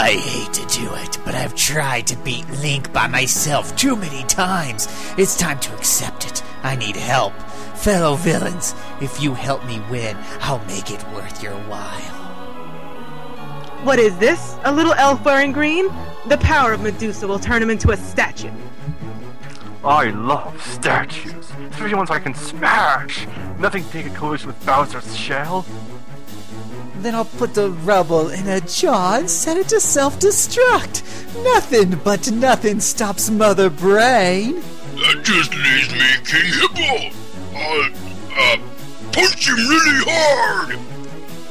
I hate to do it, but I've tried to beat Link by myself too many times. It's time to accept it. I need help. Fellow villains, if you help me win, I'll make it worth your while. What is this? A little elf wearing green? The power of Medusa will turn him into a statue. I love statues, especially ones I can smash. Nothing to take a collision with Bowser's shell. Then I'll put the rubble in a jar and set it to self destruct. Nothing but nothing stops Mother Brain. That just leaves me King Hippo. I'll, uh, punch him really hard.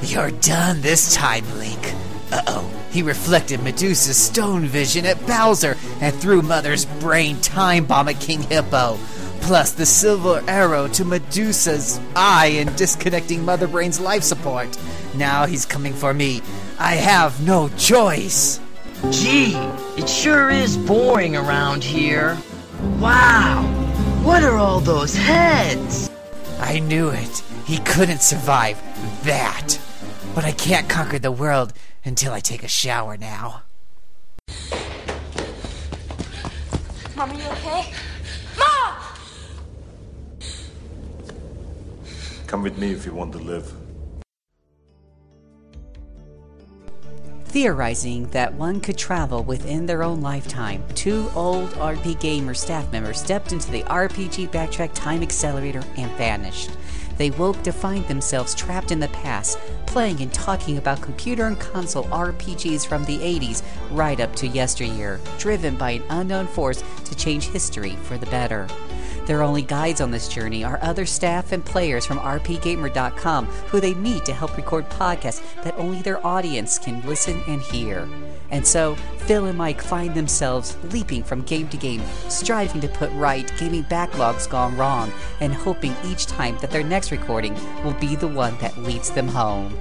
You're done this time, Link. Uh oh. He reflected Medusa's stone vision at Bowser and threw Mother's brain time bomb at King Hippo. Plus the silver arrow to Medusa's eye and disconnecting Mother Brain's life support. Now he's coming for me. I have no choice. Gee, it sure is boring around here. Wow, what are all those heads? I knew it. He couldn't survive that. But I can't conquer the world until I take a shower now. Mom, are you okay? Mom! Come with me if you want to live. Theorizing that one could travel within their own lifetime, two old RPGamer staff members stepped into the RPG Backtrack Time Accelerator and vanished. They woke to find themselves trapped in the past, playing and talking about computer and console RPGs from the 80s right up to yesteryear, driven by an unknown force to change history for the better. Their only guides on this journey are other staff and players from RPGamer.com who they meet to help record podcasts that only their audience can listen and hear. And so, Phil and Mike find themselves leaping from game to game, striving to put right gaming backlogs gone wrong, and hoping each time that their next recording will be the one that leads them home.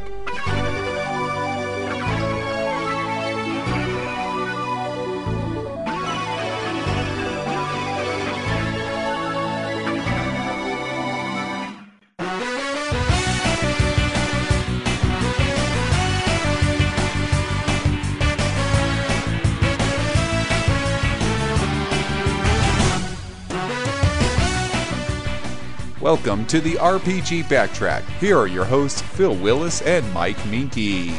Welcome to the RPG Backtrack. Here are your hosts, Phil Willis and Mike Minky.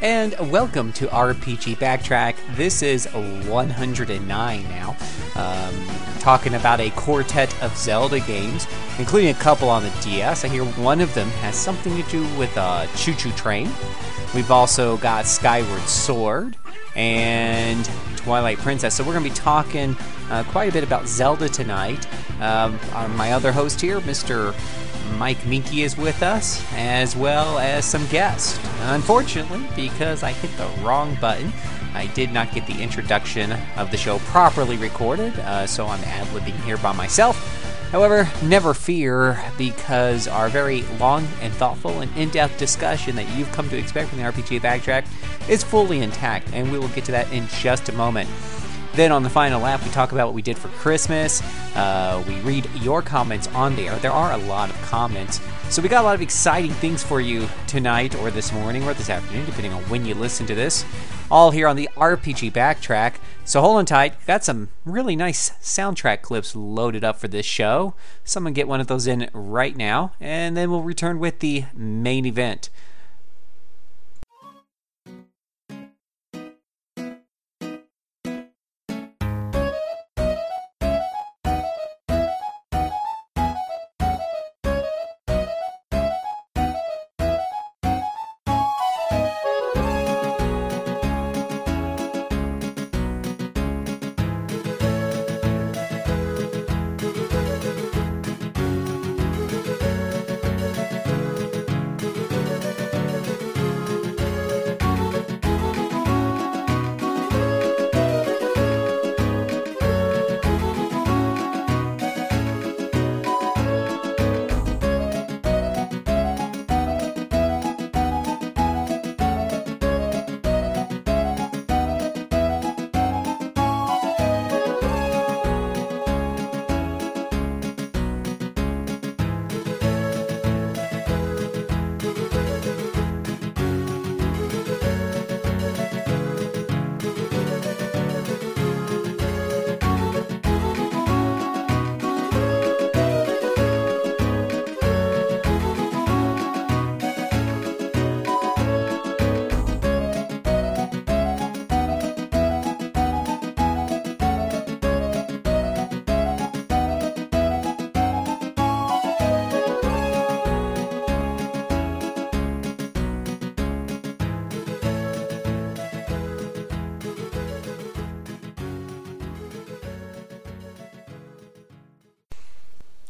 And welcome to RPG Backtrack. This is 109 now. Um, talking about a quartet of Zelda games, including a couple on the DS. I hear one of them has something to do with a choo choo train. We've also got Skyward Sword and Twilight Princess. So we're going to be talking uh, quite a bit about Zelda tonight. Um, uh, my other host here, Mr. Mike Minky, is with us, as well as some guests. Unfortunately, because I hit the wrong button, I did not get the introduction of the show properly recorded, uh, so I'm ad libbing here by myself. However, never fear, because our very long and thoughtful and in depth discussion that you've come to expect from the RPG Backtrack is fully intact, and we will get to that in just a moment. Then on the final lap, we talk about what we did for Christmas. Uh, we read your comments on there. There are a lot of comments. So we got a lot of exciting things for you tonight, or this morning, or this afternoon, depending on when you listen to this. All here on the RPG Backtrack. So hold on tight. Got some really nice soundtrack clips loaded up for this show. Someone get one of those in right now, and then we'll return with the main event.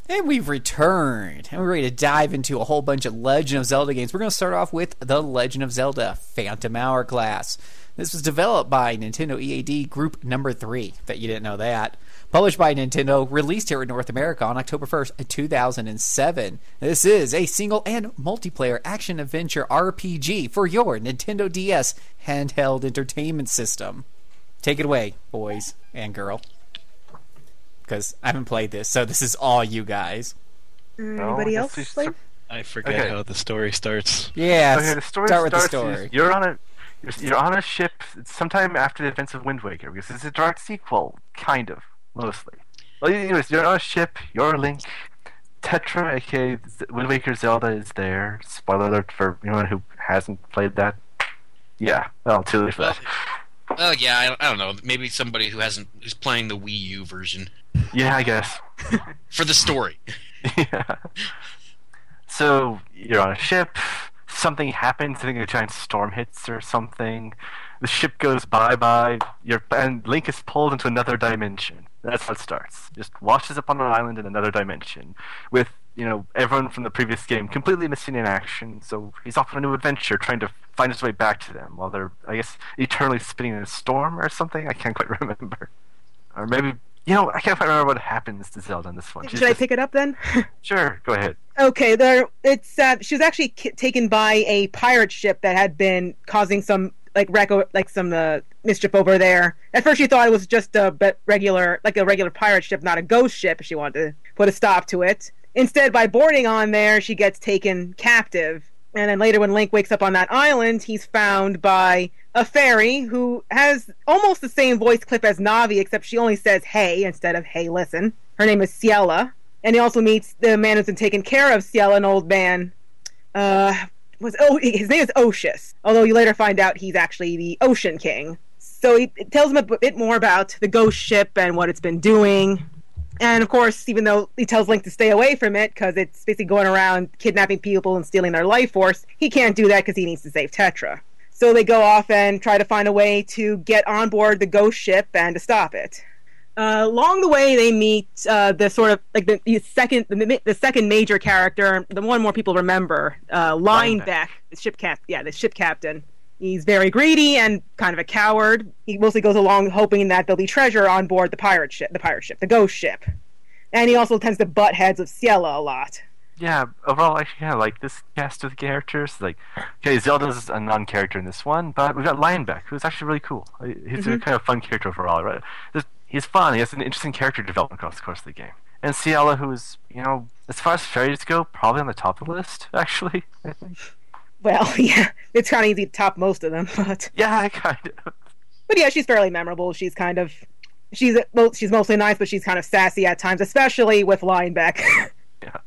And we've returned, and we're ready to dive into a whole bunch of Legend of Zelda games. We're going to start off with The Legend of Zelda Phantom Hourglass. This was developed by Nintendo EAD Group Number 3. that you didn't know that. Published by Nintendo, released here in North America on October 1st, 2007. This is a single and multiplayer action adventure RPG for your Nintendo DS handheld entertainment system. Take it away, boys and girl because I haven't played this, so this is all you guys. Mm, anybody No, else? this is- play? I forget Okay. how the story starts. Yeah, Okay, the story start with the starts. story. You're on a you're, you're on a ship sometime after the events of Wind Waker because it's a direct sequel, kind of, mostly. Well, anyways, you're on a ship. You're Link. Tetra, aka Z- Wind Waker Zelda, is there. Spoiler alert for anyone who hasn't played that. Yeah, well, too late for that. Well, yeah, I, I don't know. Maybe somebody who hasn't who's playing the Wii U version Yeah, I guess. for the story. yeah. So you're on a ship. Something happens. I think a giant storm hits or something. The ship goes bye bye. You're and Link is pulled into another dimension. That's how it starts. Just washes up on an island in another dimension, with you know everyone from the previous game completely missing in action. So he's off on a new adventure, trying to find his way back to them, while they're I guess eternally spinning in a storm or something. I can't quite remember. Or maybe you know I can't quite remember what happens to Zelda in this one. She's Should I pick it up then? Sure, go ahead. Okay, there. It's uh, she was actually ki- taken by a pirate ship that had been causing some like wreck, like some uh, mischief over there. At first, she thought it was just a be- regular, like a regular pirate ship, not a ghost ship. If she wanted to put a stop to it. Instead, by boarding on there, she gets taken captive. And then later, when Link wakes up on that island, he's found by a fairy who has almost the same voice clip as Navi, except she only says "Hey" instead of "Hey, listen." Her name is Ciela and he also meets the man who's been taking care of Ciel, an old man. Uh, was oh his name is Oshus. Although you later find out he's actually the Ocean King. So he tells him a bit more about the ghost ship and what it's been doing. And of course, even though he tells Link to stay away from it because it's basically going around kidnapping people and stealing their life force, he can't do that because he needs to save Tetra. So they go off and try to find a way to get on board the ghost ship and to stop it. Uh, along the way, they meet uh, the sort of like the, the second the, the second major character, the one more people remember, uh, Linebeck, the ship cap, yeah, the ship captain. He's very greedy and kind of a coward. He mostly goes along hoping that there'll be treasure on board the pirate ship, the pirate ship, the ghost ship. And he also tends to butt heads with Ciela a lot. yeah, overall, I actually kind of like this cast of characters. Like, okay, Zelda's a non-character in this one, but we've got Linebeck, who's actually really cool. He's a Mhm. kind of fun character overall, right? He's fun. He has an interesting character development across the course of the game. And Ciela, who's, you know, as far as fairies go, probably on the top of the list, actually. I think. Well, yeah, it's kind of easy to top most of them, but Yeah, I kind of. but yeah, she's fairly memorable. She's kind of she's well, she's mostly nice, but she's kind of sassy at times, especially with Linebeck. Yeah.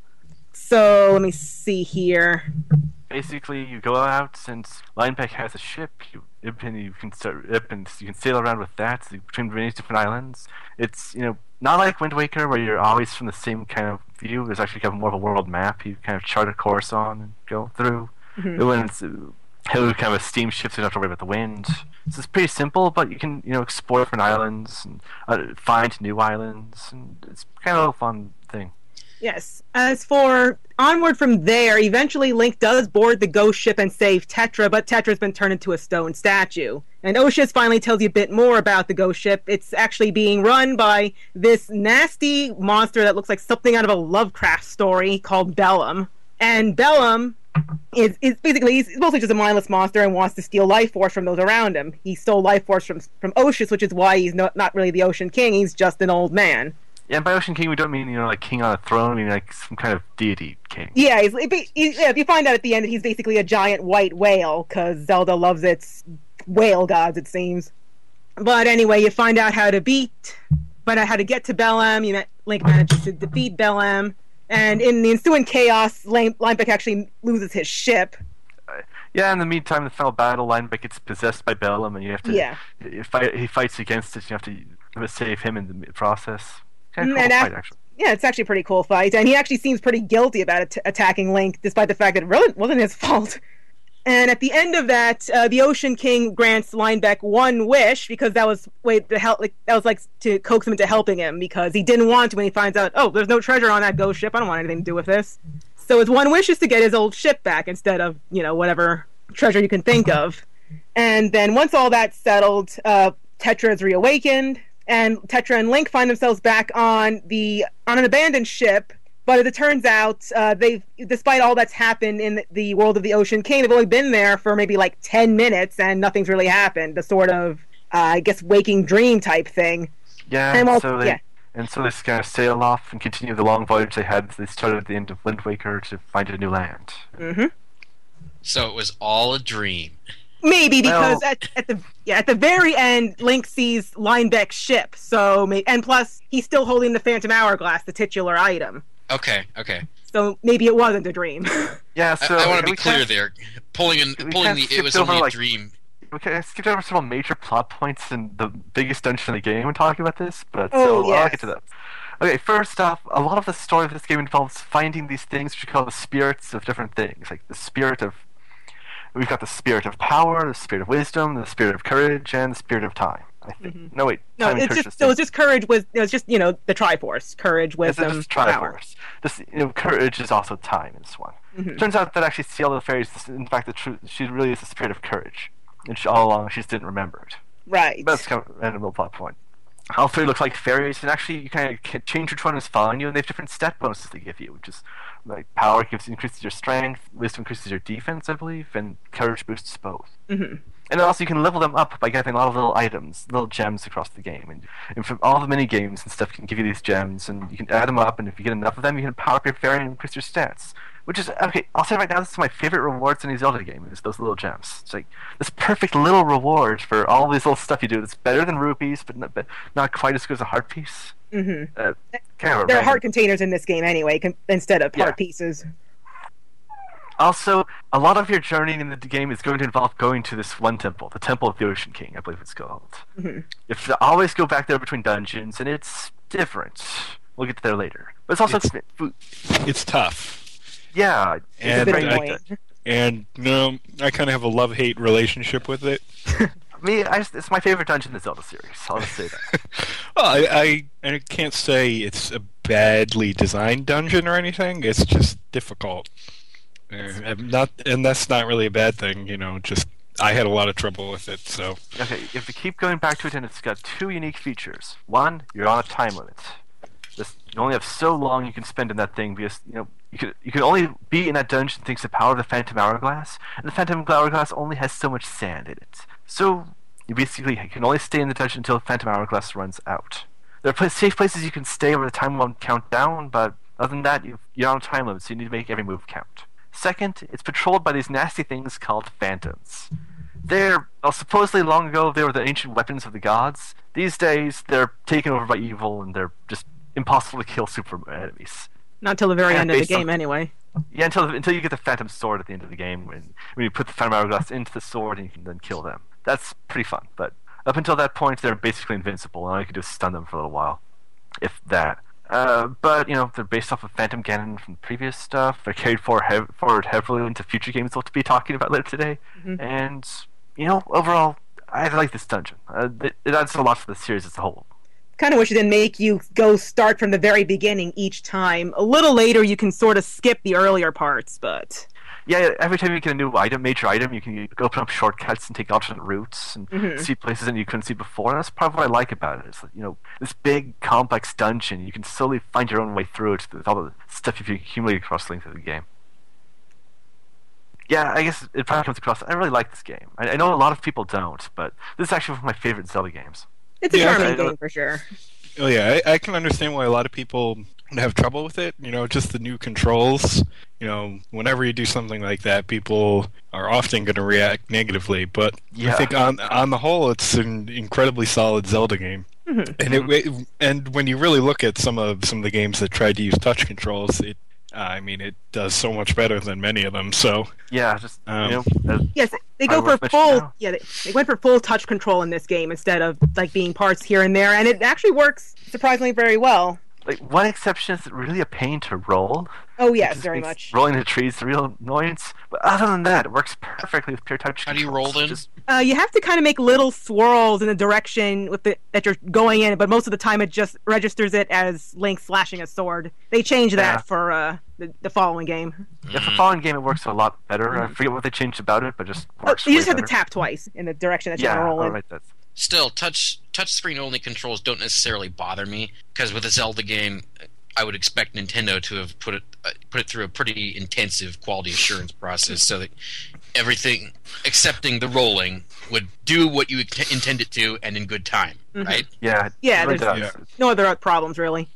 So let me see here. Basically, you go out since Linebeck has a ship. You and you can start and you can sail around with that between various different islands. It's you know not like Wind Waker where you're always from the same kind of view. There's actually kind of more of a world map. You kind of chart a course on and go through. Mhm. When it's uh, kind of a steam ship, so you don't have to worry about the wind. So it's pretty simple, but you can you know explore different islands and uh, find new islands, and it's kind of a fun thing. Yes. As for onward from there, eventually Link does board the ghost ship and save Tetra, but Tetra's been turned into a stone statue. And Oshus finally tells you a bit more about the ghost ship. It's actually being run by this nasty monster that looks like something out of a Lovecraft story called Bellum. And Bellum is, is basically he's mostly just a mindless monster and wants to steal life force from those around him. He stole life force from from Oshus, which is why he's not, not really the Ocean King. He's just an old man. Yeah, and by Ocean King, we don't mean you know like king on a throne. We mean like some kind of deity king. Yeah, he's, he, yeah, if you find out at the end, he's basically a giant white whale because Zelda loves its whale gods, it seems. But anyway, you find out how to beat, find out how to get to Bellum. You met, Link manages to defeat Bellum, and in the ensuing chaos, Lane, Linebeck actually loses his ship. Yeah, in the meantime, the final battle, Linebeck gets possessed by Bellum, and you have to. Yeah. He, fight, he fights against it. You have to save him in the process. Kind of Mm, cool and fight, actually. Yeah, it's actually a pretty cool fight, and he actually seems pretty guilty about at- attacking Link, despite the fact that it really wasn't his fault. And at the end of that, uh, the Ocean King grants Linebeck one wish because that was way to help. Like that was like to coax him into helping him because he didn't want to when he finds out. Oh, there's no treasure on that ghost ship. I don't want anything to do with this. So his one wish is to get his old ship back instead of you know whatever treasure you can think of. And then once all that's settled, uh, Tetra is reawakened, and Tetra and Link find themselves back on the on an abandoned ship. But as it turns out, uh, they've despite all that's happened in the world of the Ocean King, they've only been there for maybe like ten minutes, and nothing's really happened. The sort of, uh, I guess, waking dream type thing. Yeah, And well, so they yeah. and so they just kind of sail off and continue the long voyage they had. They started at the end of Wind Waker to find a new land. Mm-hmm. So it was all a dream. Maybe because Well- at, at the yeah at the very end, Link sees Linebeck's ship. So and plus he's still holding the Phantom Hourglass, the titular item. Okay, okay. So maybe it wasn't a dream. Yeah, so I, want to be clear there. Pulling in, pulling the it skip was over, only a like- dream. Okay, I skipped over several major plot points in the biggest dungeon in the game when talking about this, but Oh, so I'll get to that. Okay, first off, a lot of the story of this game involves finding these things which we call the spirits of different things, like the spirit of. We've got the spirit of power, the spirit of wisdom, the spirit of courage, and the spirit of time. I think. No, wait. no, it's just so it's just courage with it was just you know the Triforce, courage, It's wisdom, just power. Triforce. This, you know, courage is also time in this one. Mhm. Turns out that actually Ciela the Fairy is, in fact, the truth. She really is the spirit of courage, and she, all along she just didn't remember it. Right. That's kind of a little plot point. All three look like fairies, and actually you kind of change which one is following you, and they have different stat bonuses they give you, which is like power gives increases your strength, wisdom increases your defense, I believe, and courage boosts both. hmm And also, you can level them up by getting a lot of little items, little gems across the game. And, and from all the mini games and stuff, can give you these gems, and you can add them up. And if you get enough of them, you can power up your fairy and increase your stats. Which is okay. I'll say right now, this is my favorite rewards in a Zelda game. Is those little gems. It's like this perfect little reward for all these little stuff you do. That's better than rupees, but not, but not quite as good as a heart piece. Mm-hmm. Uh, kind of a There are heart containers in this game anyway, con- instead of Yeah. heart pieces. Also, a lot of your journey in the game is going to involve going to this one temple, the Temple of the Ocean King, I believe it's called. Mhm. You have to always go back there between dungeons, and it's different. We'll get to there later. But it's also It's- It's tough. yeah, it's And very I- annoying. And no, I kind of have a love hate relationship with it. Me, I just, it's my favorite dungeon in the Zelda series. I'll just say that. Well, I, I I can't say it's a badly designed dungeon or anything. It's just difficult. Uh, not, and that's not really a bad thing. You know, just I had a lot of trouble with it. So okay, if we keep going back to it, and it's got two unique features. One, you're on a time limit. This, you only have so long you can spend in that thing because you know you can you can only be in that dungeon thanks to the power of the Phantom Hourglass, and the Phantom Hourglass only has so much sand in it. So you basically can only stay in the dungeon until the Phantom Hourglass runs out. There are safe places you can stay where the time won't count down, but other than that, you've, you're on a time limit, so you need to make every move count. Second, it's patrolled by these nasty things called phantoms. They're well, supposedly long ago they were the ancient weapons of the gods. These days they're taken over by evil and they're just impossible to kill super enemies. Not till the very Yeah, end of the based on- game, anyway. Yeah, until until you get the phantom sword at the end of the game when when you put the phantom hourglass into the sword and you can then kill them. That's pretty fun. But up until that point, they're basically invincible, and all you can do is stun them for a little while, if that. Uh, but you know they're based off of Phantom Ganon from previous stuff. They're carried forward, hev- forward heavily into future games we'll be talking about later today. Mhm. And you know overall, I like this dungeon. Uh, it, it adds a lot to the series as a whole. Kind of wish it didn't make you go start from the very beginning each time. A little later, you can sort of skip the earlier parts, but Yeah, every time you get a new item, major item, you can open up shortcuts and take alternate routes and Mhm. see places that you couldn't see before. And that's part of what I like about it. it. Is that, you know this big complex dungeon. You can slowly find your own way through it with all the stuff you've accumulated across the length of the game. Yeah, I guess it probably comes across. I really like this game. I, I know a lot of people don't, but this is actually one of my favorite Zelda games. it's a Yeah, charming game for sure. Oh yeah, I, I can understand why a lot of people have trouble with it. You know, just the new controls. You know, whenever you do something like that, people are often going to react negatively. But Yeah. I think on on the whole, it's an incredibly solid Zelda game. Mhm. And it, it and when you really look at some of some of the games that tried to use touch controls, it uh, I mean it does so much better than many of them. So Yeah, just Um, you know, uh, Yes, they go for full. now. Yeah, they, they went for full touch control in this game instead of like being parts here and there, and it actually works surprisingly very well. Like one exception is really a pain to roll. Oh It yes, just very makes much. Rolling the trees is a real annoyance. But other than that, it works perfectly with pure touch. How do you roll then? Just Uh, you have to kind of make little swirls in the direction with the that you're going in, but most of the time it just registers it as Link slashing a sword. They changed that Yeah. for uh, the, the following game. yeah, for fallen game, it works a lot better. I forget what they changed about it, but just Oh, you way just have to tap twice in the direction that you Yeah, want to roll in. alright, that's Still, touch touch screen only controls don't necessarily bother me because with a Zelda game, I would expect Nintendo to have put it uh, put it through a pretty intensive quality assurance process so that everything, excepting the rolling, would do what you int- intend it to and in good time, Mhm. right? Yeah, Yeah, really there's- Yeah. no other problems really.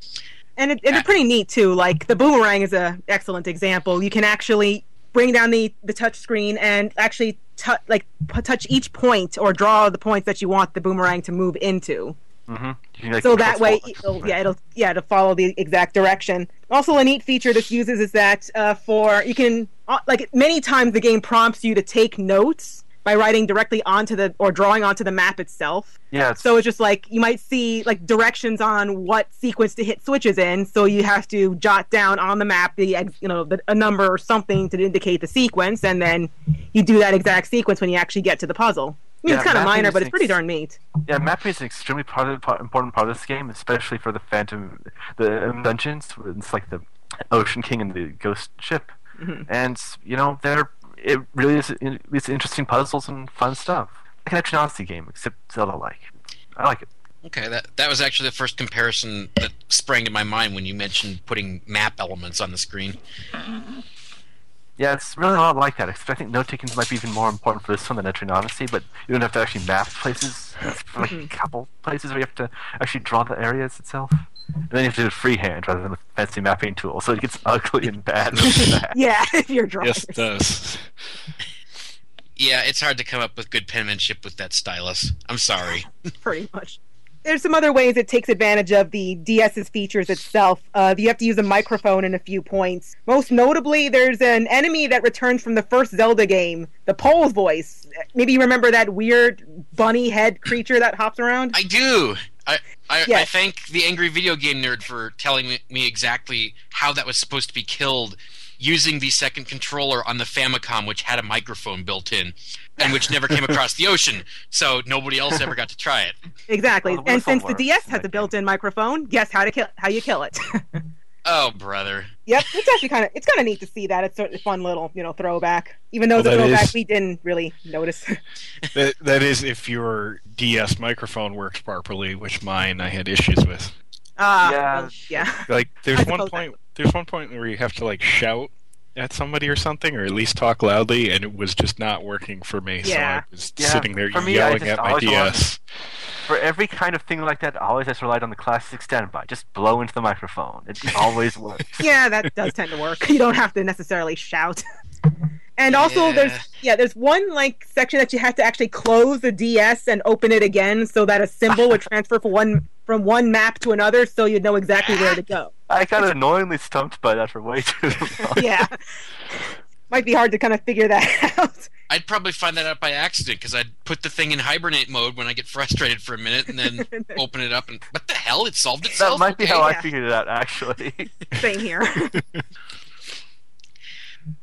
And, it, and they're pretty neat too. Like the boomerang is a excellent example. You can actually bring down the the touch screen and actually tou like p- touch each point or draw the points that you want the boomerang to move into. Mm-hmm. Like, so that way, it'll, yeah, it'll yeah to follow the exact direction. Also, a neat feature this uses is that uh, for you can uh, like many times the game prompts you to take notes by writing directly onto the or drawing onto the map itself. Yeah, So it's just like you might see like directions on what sequence to hit switches in. So you have to jot down on the map the you know the, a number or something to indicate the sequence, and then you do that exact sequence when you actually get to the puzzle. I mean, Yeah, it's kind of minor, but it's pretty darn neat. yeah, mapping is an extremely part of, part, important part of this game, especially for the Phantom, the um, dungeons. It's like the Ocean King and the Ghost Ship, Mhm. and you know they're it really is it's interesting puzzles and fun stuff. Like an Odyssey game, except Zelda like. I like it. Okay, that that was actually the first comparison that sprang to my mind when you mentioned putting map elements on the screen. Yeah, it's really a lot like that. I think note taking might be even more important for this one than Etrian Odyssey, but you don't have to actually map places. It's like mm-hmm. a couple places where you have to actually draw the areas itself. And then you have to do it freehand rather than with fancy mapping tool, so it gets ugly and bad. bad. Yeah, if you're drawing. Yes, it does. Yeah, it's hard to come up with good penmanship with that stylus. I'm sorry. pretty much. There's some other ways it takes advantage of the DS's features itself. Uh, you have to use a microphone in a few points. Most notably, there's an enemy that returns from the first Zelda game, the Pols Voice. Maybe you remember that weird bunny head creature that hops around? I do. I I, I thank the angry video game nerd for telling me exactly how that was supposed to be killed using the second controller on the Famicom, which had a microphone built in, and which never came across the ocean, so nobody else ever got to try it. Exactly. Well, and since the DS has a built-in microphone, guess how to kill how you kill it. Oh, brother. yep, it's actually kind of it's kind of neat to see that. It's a fun little you know throwback, even though Well, the throwback is- we didn't really notice. That, that is if your DS microphone works properly, which mine I had issues with. Ah, Yeah. well, yeah. Like there's one suppose point there's one point where you have to like shout at somebody or something, or at least talk loudly, and it was just not working for me. Yeah. So I was Yeah, sitting there for me, yelling just at my always wanted- DS. For every kind of thing like that, I always just relied on the classic standby. Just blow into the microphone. It always works. yeah, that does tend to work. You don't have to necessarily shout. And also, Yeah. there's yeah, there's one like section that you have to actually close the DS and open it again, so that a symbol would transfer from one from one map to another, so you'd know exactly where to go. I got annoyingly stumped by that for way too long. Yeah, might be hard to kind of figure that out. I'd probably find that out by accident because I'd put the thing in hibernate mode when I get frustrated for a minute, and then open it up and what the hell? It solved itself. That itself. might be Okay. how I figured it out, actually. Same here.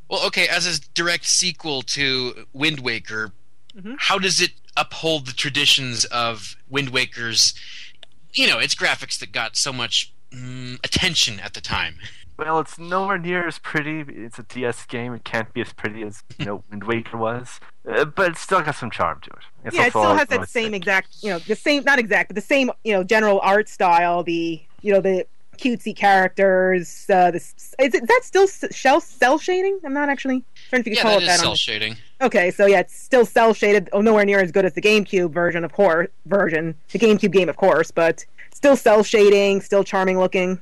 Well, okay, as a direct sequel to Wind Waker, Mhm. how does it uphold the traditions of Wind Waker's, you know, its graphics that got so much mm, attention at the time? well, it's nowhere near as pretty. It's a DS game. It can't be as pretty as you know Wind Waker was, uh, but it's still got some charm to it. It's yeah, it still has that same thing. exact, you know, the same, not exact, but the same, you know, general art style. The, you know, the cutesy characters. Uh, the is, it, is that still shell cel shading? I'm not actually trying to Yeah, call that it is that. cel shading. Okay, so yeah, it's still cel shaded. Oh, nowhere near as good as the GameCube version, of course. Version, the GameCube game, of course, but still cel shading, still charming looking.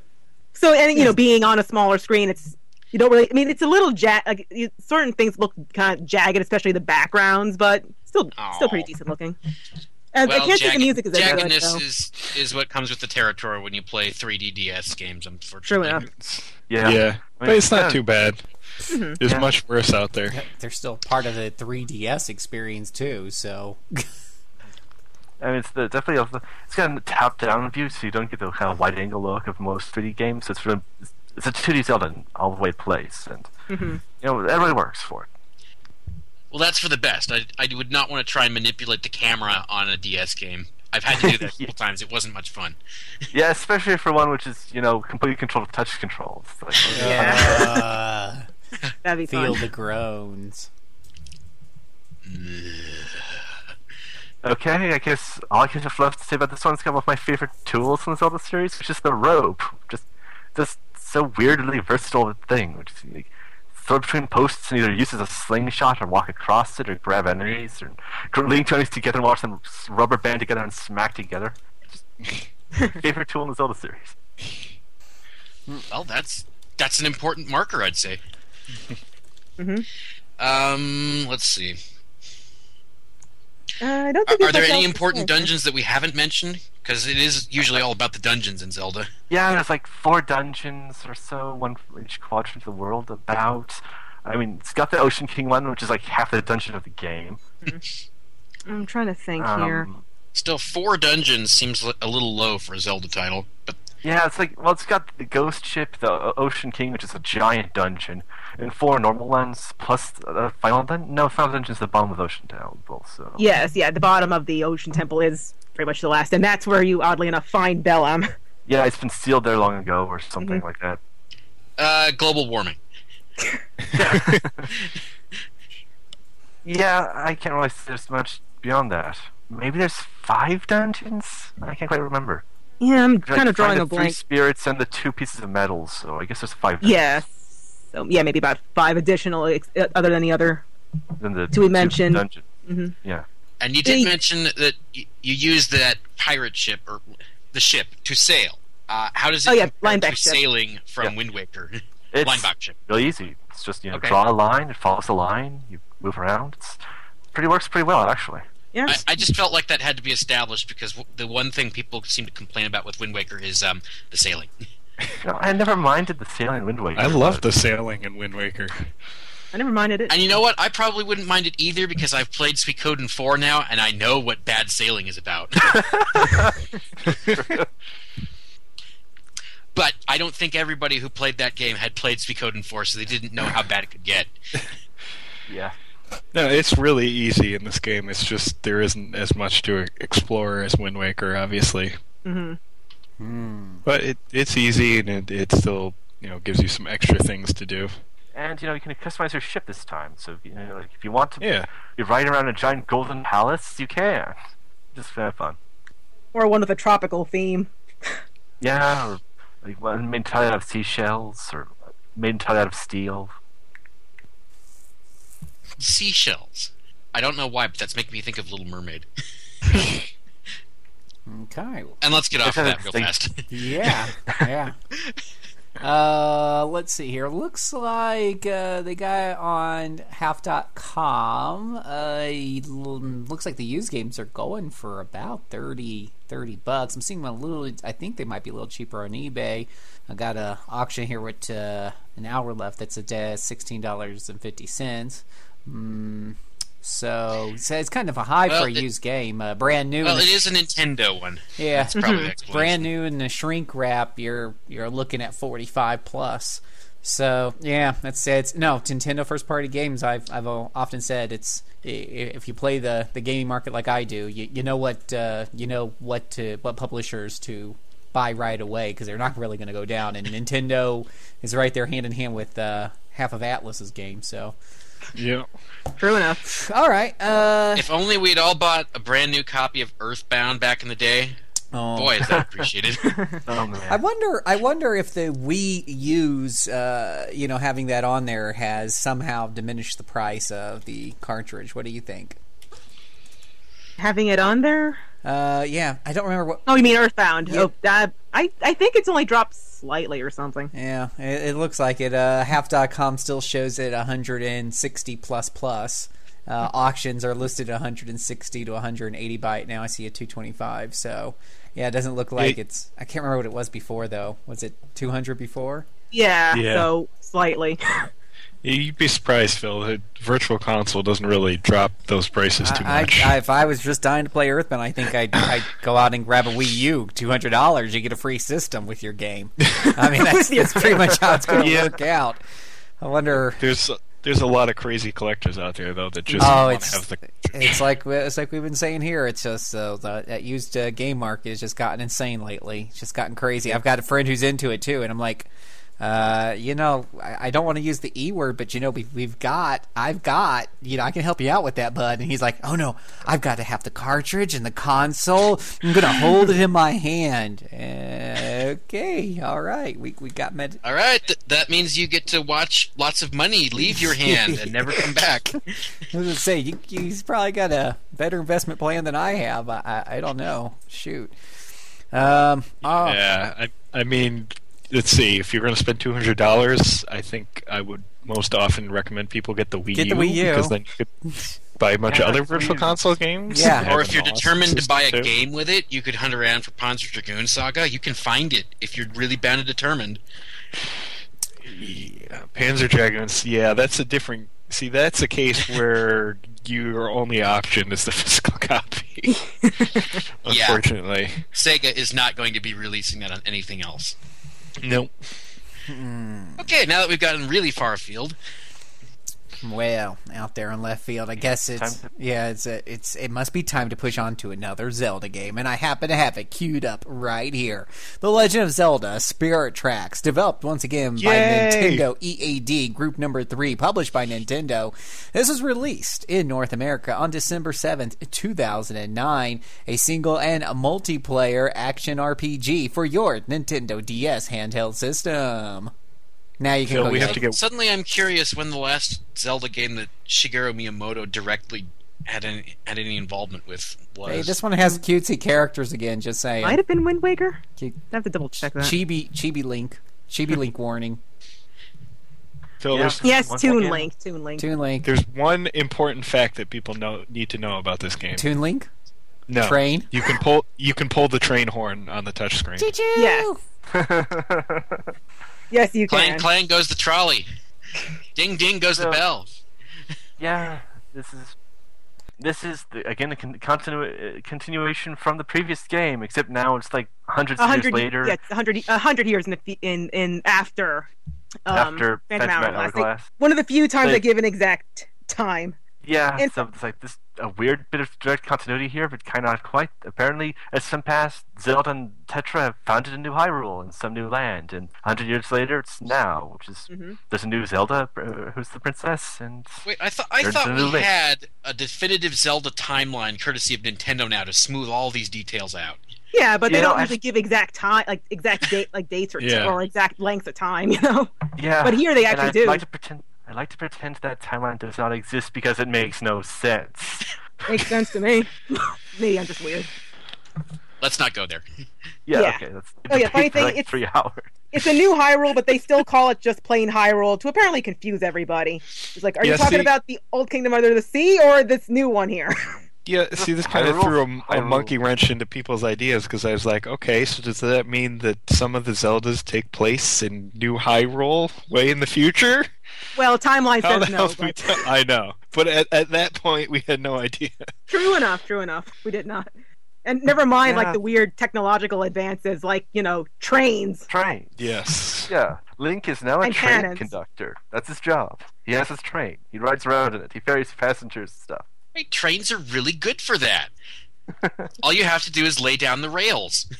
So, and you know, being on a smaller screen, it's you don't really. I mean, it's a little ja- like you- certain things look kind of jagged, especially the backgrounds, but still, still pretty decent looking. And well, I can't say the music is as good. jaggedness So. is is what comes with the territory when you play 3D DS games. True Unfortunately, enough. Yeah. Yeah, but it's not too bad. Mhm. There's Yeah. much worse out there. They're still part of the 3DS experience too, so I mean, it's the, definitely a, it's got a top-down view, so you don't get the kind of wide-angle look of most 3D games. So it's really, it's a 2D Zelda in all the way place, and hmm you know it really works for it. Well, that's for the best. I, I would not want to try and manipulate the camera on a DS game. I've had to do that a couple times. It wasn't much fun. Yeah, especially for one which is you know completely controlled with touch controls. Like, Uh, That'd be feel fun. the groans. Okay, I guess all I can have left to say about this one is kind of one of my favorite tools in the Zelda series, which is the rope. Just, just so weirdly versatile thing, which is like, throw between posts and either use as a slingshot or walk across it or grab enemies or gr- link two enemies together and watch them s- rubber band together and smack together. Just favorite tool in the Zelda series. Well, that's that's an important marker, I'd say. Mhm. Um, let's see. Uh, I don't Are, think are there's there any important say. dungeons that we haven't mentioned? Because it is usually all about the dungeons in Zelda. Yeah, there's like four dungeons or so, one for each quadrant of the world. About, I mean, it's got the Ocean King one, which is like half the dungeon of the game. I'm trying to think Um, here. Still, four dungeons seems a little low for a Zelda title, but Yeah, it's like well, it's got the Ghost Ship, the Ocean King, which is a giant dungeon, and four normal lands plus the final dungeon. No, final dungeon is the bottom of Ocean Temple. So Yes, yeah, the bottom of the Ocean Temple is pretty much the last, and that's where you, oddly enough, find Bellum. yeah, it's been sealed there long ago or something Mhm. like that. uh, global warming. Yeah, I can't really say there's much beyond that. Maybe there's five dungeons. I can't quite remember. Yeah, I'm Like, kind of find drawing the a Three spirits and the two pieces of metal. So I guess there's five. dungeons. Yes. So yeah, maybe about five additional, ex- uh, other than the other. Then the Do we two mention- dungeon? Mhm. Yeah. And you did Hey. mention that y- you used that pirate ship or the ship to sail. Uh, how does it Oh, yeah, compare Linebeck to ship. sailing from Yeah. Wind Waker? It's Linebeck ship. really easy. It's just you know Okay. draw a line, it follows the line, you move around. It's pretty works pretty well actually. Yeah. I, I just felt like that had to be established because w- the one thing people seem to complain about with Wind Waker is um, the sailing. You know, I never minded the sailing in Wind Waker. I love but- the sailing in Wind Waker. I never minded it. And you know what? I probably wouldn't mind it either because I've played Suikoden 4 now and I know what bad sailing is about. but I don't think everybody who played that game had played Suikoden 4, so they didn't know how bad it could get. yeah. No, it's really easy in this game. It's just there isn't as much to explore as Wind Waker, obviously. Mm-hmm. Hmm But it it's easy and it, it still you know gives you some extra things to do. And you know you can customize your ship this time. So you know, like, if you want to Yeah. be riding around a giant golden palace, you can. Just have fun. Or one with a tropical theme. Yeah, or like one made entirely out of seashells, or made entirely out of steel. Seashells. I don't know why, but that's making me think of Little Mermaid. Okay. And let's get off of that real fast. Yeah, yeah. Uh, let's see here. Looks like uh, the guy on half.com, uh, he l- looks like the used games are going for about 30, 30 bucks. I'm seeing them a little, I think they might be a little cheaper on eBay. I got a auction here with uh, an hour left that's a day $16.50. Mm, so, so it's kind of a high Well, for a it- used game. Uh, brand new. well, it is a Nintendo one. yeah, That's probably brand new in the shrink wrap. You're you're looking at forty five plus. So yeah, that's it's no Nintendo first party games. I've I've often said it's if you play the the gaming market like I do, you you know what uh, you know what to what publishers to buy right away because they're not really going to go down. And Nintendo is right there hand in hand with uh, half of Atlus's game. So Yeah. True enough. all right, uh, If only we'd all bought a brand new copy of Earthbound back in the day. oh. Boy, is that appreciated. Oh man. I wonder. I wonder if the Wii U's, uh, you know, having that on there has somehow diminished the price of the cartridge. What do you think? Having it on there? Uh, yeah, I don't remember what. Oh, you mean Earthbound? Yeah. Oh, that, I, I think it's only dropped slightly or something. Yeah, it, it looks like it. Uh, Half.com still shows it 160 plus plus. Uh, auctions are listed at 160 to 180 byte. Now I see a 225. So yeah, it doesn't look like It- it's. I can't remember what it was before though. Was it 200 before? Yeah, Yeah. so slightly. You'd be surprised, Phil. The Virtual Console doesn't really drop those prices too much. I, if I was just dying to play Earthbound, I think I'd, I'd go out and grab a Wii U, two hundred dollars. You get a free system with your game. I mean, that's, that's pretty much how it's going to Yeah. work out. I wonder. there's there's a lot of crazy collectors out there though that just Oh, it's have the it's like it's like we've been saying here. It's just uh, the, that used uh, game market has just gotten insane lately. It's just gotten crazy. I've got a friend who's into it too, and I'm like, uh, you know, I, I don't want to use the e word, but you know, we've, we've got, I've got, you know, I can help you out with that, bud. And he's like, oh no, I've got to have the cartridge and the console. I'm gonna hold it in my hand. Uh, okay, all right, we we got med. All right, th- that means you get to watch lots of money leave your hand and never come back. I was gonna say you, he's probably got a better investment plan than I have. I, I, I don't know. Shoot. Um. Oh. yeah. I I mean, let's see. If you're going to spend two hundred dollars, I think I would most often recommend people get the Wii Get U the Wii U. because then you could buy a bunch Yeah, of other Virtual U. Console games. Yeah. Or if you're determined to buy a too. game with it, you could hunt around for Panzer Dragoon Saga. You can find it if you're really bound and determined. Yeah, Panzer Dragons. Yeah, that's a different. See, that's a case where your only option is the physical copy. Unfortunately, Sega is not going to be releasing that on anything else. Nope. Okay, now that we've gotten really far afield, Well, out there in left field, I guess it's Time yeah, it's a, it's it must be time to push on to another Zelda game, and I happen to have it queued up right here. The Legend of Zelda: Spirit Tracks, developed once again by Nintendo EAD Group Number Three, published by Nintendo. This was released in North America on December seventh, two thousand and nine. A single and multiplayer action RPG for your Nintendo DS handheld system. Now you can Phil, go. we have to get. suddenly I'm curious when the last Zelda game that Shigeru Miyamoto directly had any had any involvement with was. Hey, this one has cutesy characters again. Just saying. Might have been Wind Waker. Cute. I have to double check that. Chibi, Chibi Link, Chibi Link warning. Phil, Yeah. Yes, Once Toon again- Link. Toon Link. Toon Link, there's one important fact that people know need to know about this game. Toon Link, no, train. You can pull. You can pull the train horn on the touchscreen. Yes. Yes, you clang can. clang clang goes the trolley. Ding ding goes the bell. yeah, this is this is the, again a con- continu- uh, continuation from the previous game, except now it's like hundreds of years hundred. later. Yes, a hundred. A hundred years in the in in after. Um, After Phantom Phantom Hourglass. They- Hourglass. one of the few times They- I give an exact time. Yeah, And- so it's like this a weird bit of direct continuity here, but kind of not quite. Apparently, as some past, Zelda and Tetra have founded a new Hyrule and some new land, and hundred years later, it's now, which is Mhm. there's a new Zelda uh, who's the princess, and Wait, I thought I thought we new Link. had a definitive Zelda timeline courtesy of Nintendo now to smooth all these details out. Yeah, but they You know, don't I- usually give exact time, like exact date, like dates or, Yeah. or exact length of time. You know. yeah. But here they actually I'd do. Like to pretend, I like to pretend that timeline does not exist because it makes no sense. Makes sense to me. me, I'm just weird. Let's not go there. Yeah, Yeah. okay. That's Oh, yeah, funny thing, like it's- three hours. It's a new Hyrule, but they still call it just plain Hyrule to apparently confuse everybody. It's like, are you talking see- about the old Kingdom under the sea or this new one here? Yeah, see, this kind of threw a, a monkey wrench into people's ideas because I was like, okay, so does that mean that some of the Zeldas take place in New Hyrule way in the future? Well, timeline How says no. hell do we But tell? I know, but at, at that point, we had no idea. true enough, true enough. We did not. And never mind, Yeah. like the weird technological advances, like you know, trains. Trains. Yes. Yeah, Link is now a And train cannons. conductor. That's his job. He has his train. He rides around in it. He ferries passengers and stuff. Hey, trains are really good for that. all you have to do is lay down the rails.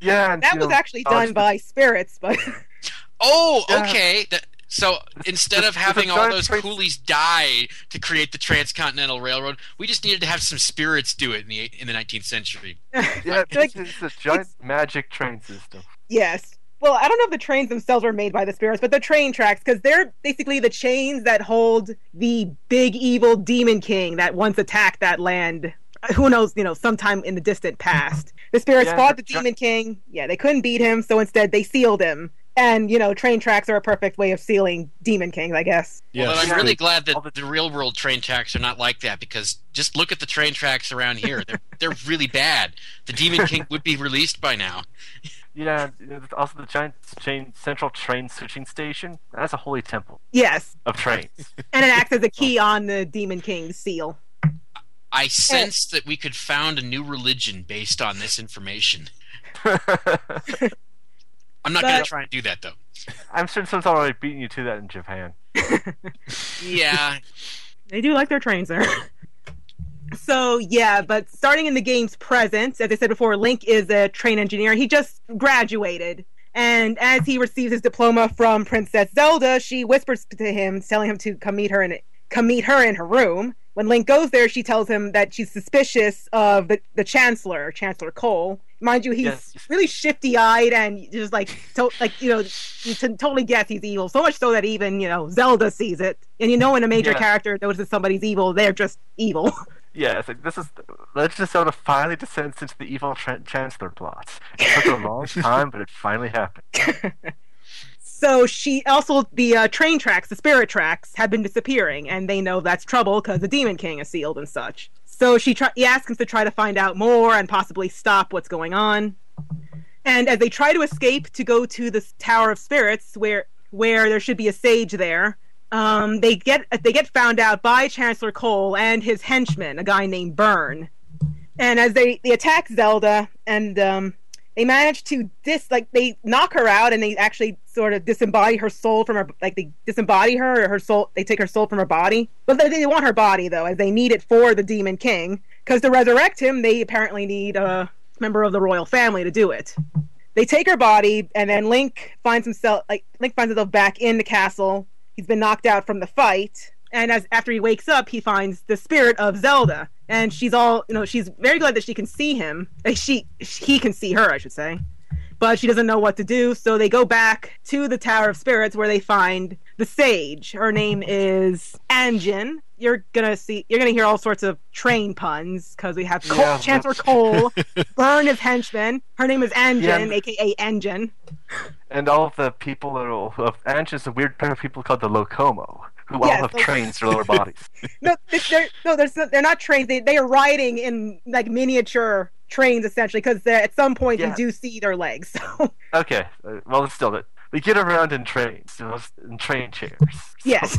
Yeah, and, That was actually dodge done the- by spirits, but Oh, Yeah. okay. That, so instead of having all those train- coolies die to create the transcontinental railroad, we just needed to have some spirits do it in the in the 19th century. Yeah, Like, it's, it's a giant magic train system. yes. Well, I don't know if the trains themselves were made by the spirits, but the train tracks, because they're basically the chains that hold the big evil demon king that once attacked that land. Uh, who knows, you know, sometime in the distant past. The spirits Yeah, fought the the gi- demon king. Yeah, they couldn't beat him, so instead they sealed him. And, you know, train tracks are a perfect way of sealing demon kings, I guess. yeah Although I'm really glad that the- the real world train tracks are not like that because just look at the train tracks around here. They're they're really bad. The Demon King would be released by now. Yeah, also the giant chain, central train switching station. That's a holy temple Yes, of trains. and it acts as a key on the Demon King's seal. I sense that we could found a new religion based on this information. I'm not gonna try and do that though. I'm sure someone's already beaten you to that in Japan. Yeah, They do like their trains there. so yeah, but starting in the game's present, as I said before, Link is a train engineer. He just graduated. And as he receives his diploma from Princess Zelda, she whispers to him, telling him to come meet her in come meet her in her room. When Link goes there, she tells him that she's suspicious of the, the Chancellor, Chancellor Cole. Mind you, he's Yes. really shifty-eyed and just like, to, like you know, you can totally guess he's evil. So much so that even you know Zelda sees it, and you know when a major Yeah. character notices somebody's evil, they're just evil. Yeah, it's like this is Legend of Zelda finally descends into the evil tra- Chancellor plot. It took a long time, but it finally happened. So she also the uh, train tracks, the spirit tracks, have been disappearing, and they know that's trouble because the Demon King is sealed and such. So she try- he asks him to try to find out more and possibly stop what's going on. And as they try to escape to go to the Tower of Spirits, where where there should be a sage there, um, they get they get found out by Chancellor Cole and his henchman, a guy named Byrne. And as they, they attack Zelda, and um, they manage to dis like they knock her out, and they actually sort of disembody her soul from her like they disembody her or her soul. They take her soul from her body, but they, they want her body though, as they need it for the Demon King. Because to resurrect him, they apparently need a member of the royal family to do it. They take her body, and then Link finds himself like Link finds himself back in the castle. He's been knocked out from the fight, and as after he wakes up, he finds the spirit of Zelda, and she's all you know. She's very glad that she can see him. Like she, he can see her, I should say, but she doesn't know what to do. So they go back to the Tower of Spirits, where they find the sage. Her name is Anjean. You're gonna see. You're gonna hear all sorts of train puns because we have Cole, Yeah, Chancellor Cole, Byrne his henchman. Her name is Anjean, Yeah. aka Engine. And all of the people that are is a weird pair of people called the Locomo, who Yes, all have trains for lower bodies. no, they- they're no, they're not- they're not trains. They they are riding in like miniature trains essentially because at some point Yeah. you do see their legs. So Okay, uh, well, it's still, we get around in trains, you know, in train chairs. yes.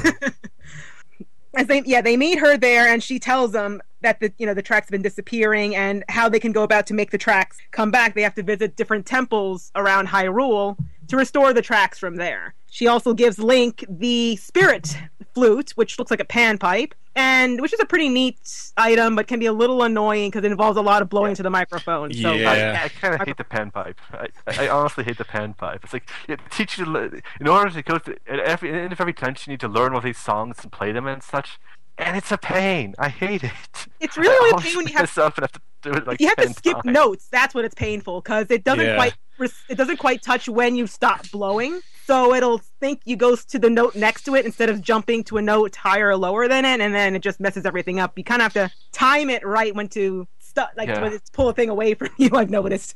As they yeah they meet her there and she tells them that the you know the tracks have been disappearing and how they can go about to make the tracks come back. They have to visit different temples around Hyrule to restore the tracks from there. She also gives Link the spirit flute, which looks like a panpipe, and which is a pretty neat item, but can be a little annoying because it involves a lot of blowing into the microphone. So uh, Yeah. I, I kind of hate the panpipe. I, I honestly hate the panpipe. It's like it teach you to, in order to go to at every in every dungeon, you need to learn all these songs and play them and such. And it's a pain. I hate it. It's really I only a pain when you have up and have to do it like you have to skip times. notes. That's what it's painful because it doesn't Yeah. quite res- it doesn't quite touch when you stop blowing. So it'll think you goes to the note next to it instead of jumping to a note higher or lower than it, and then it just messes everything up. You kind of have to time it right when to stop, like Yeah. when it's pull a thing away from you. I've noticed.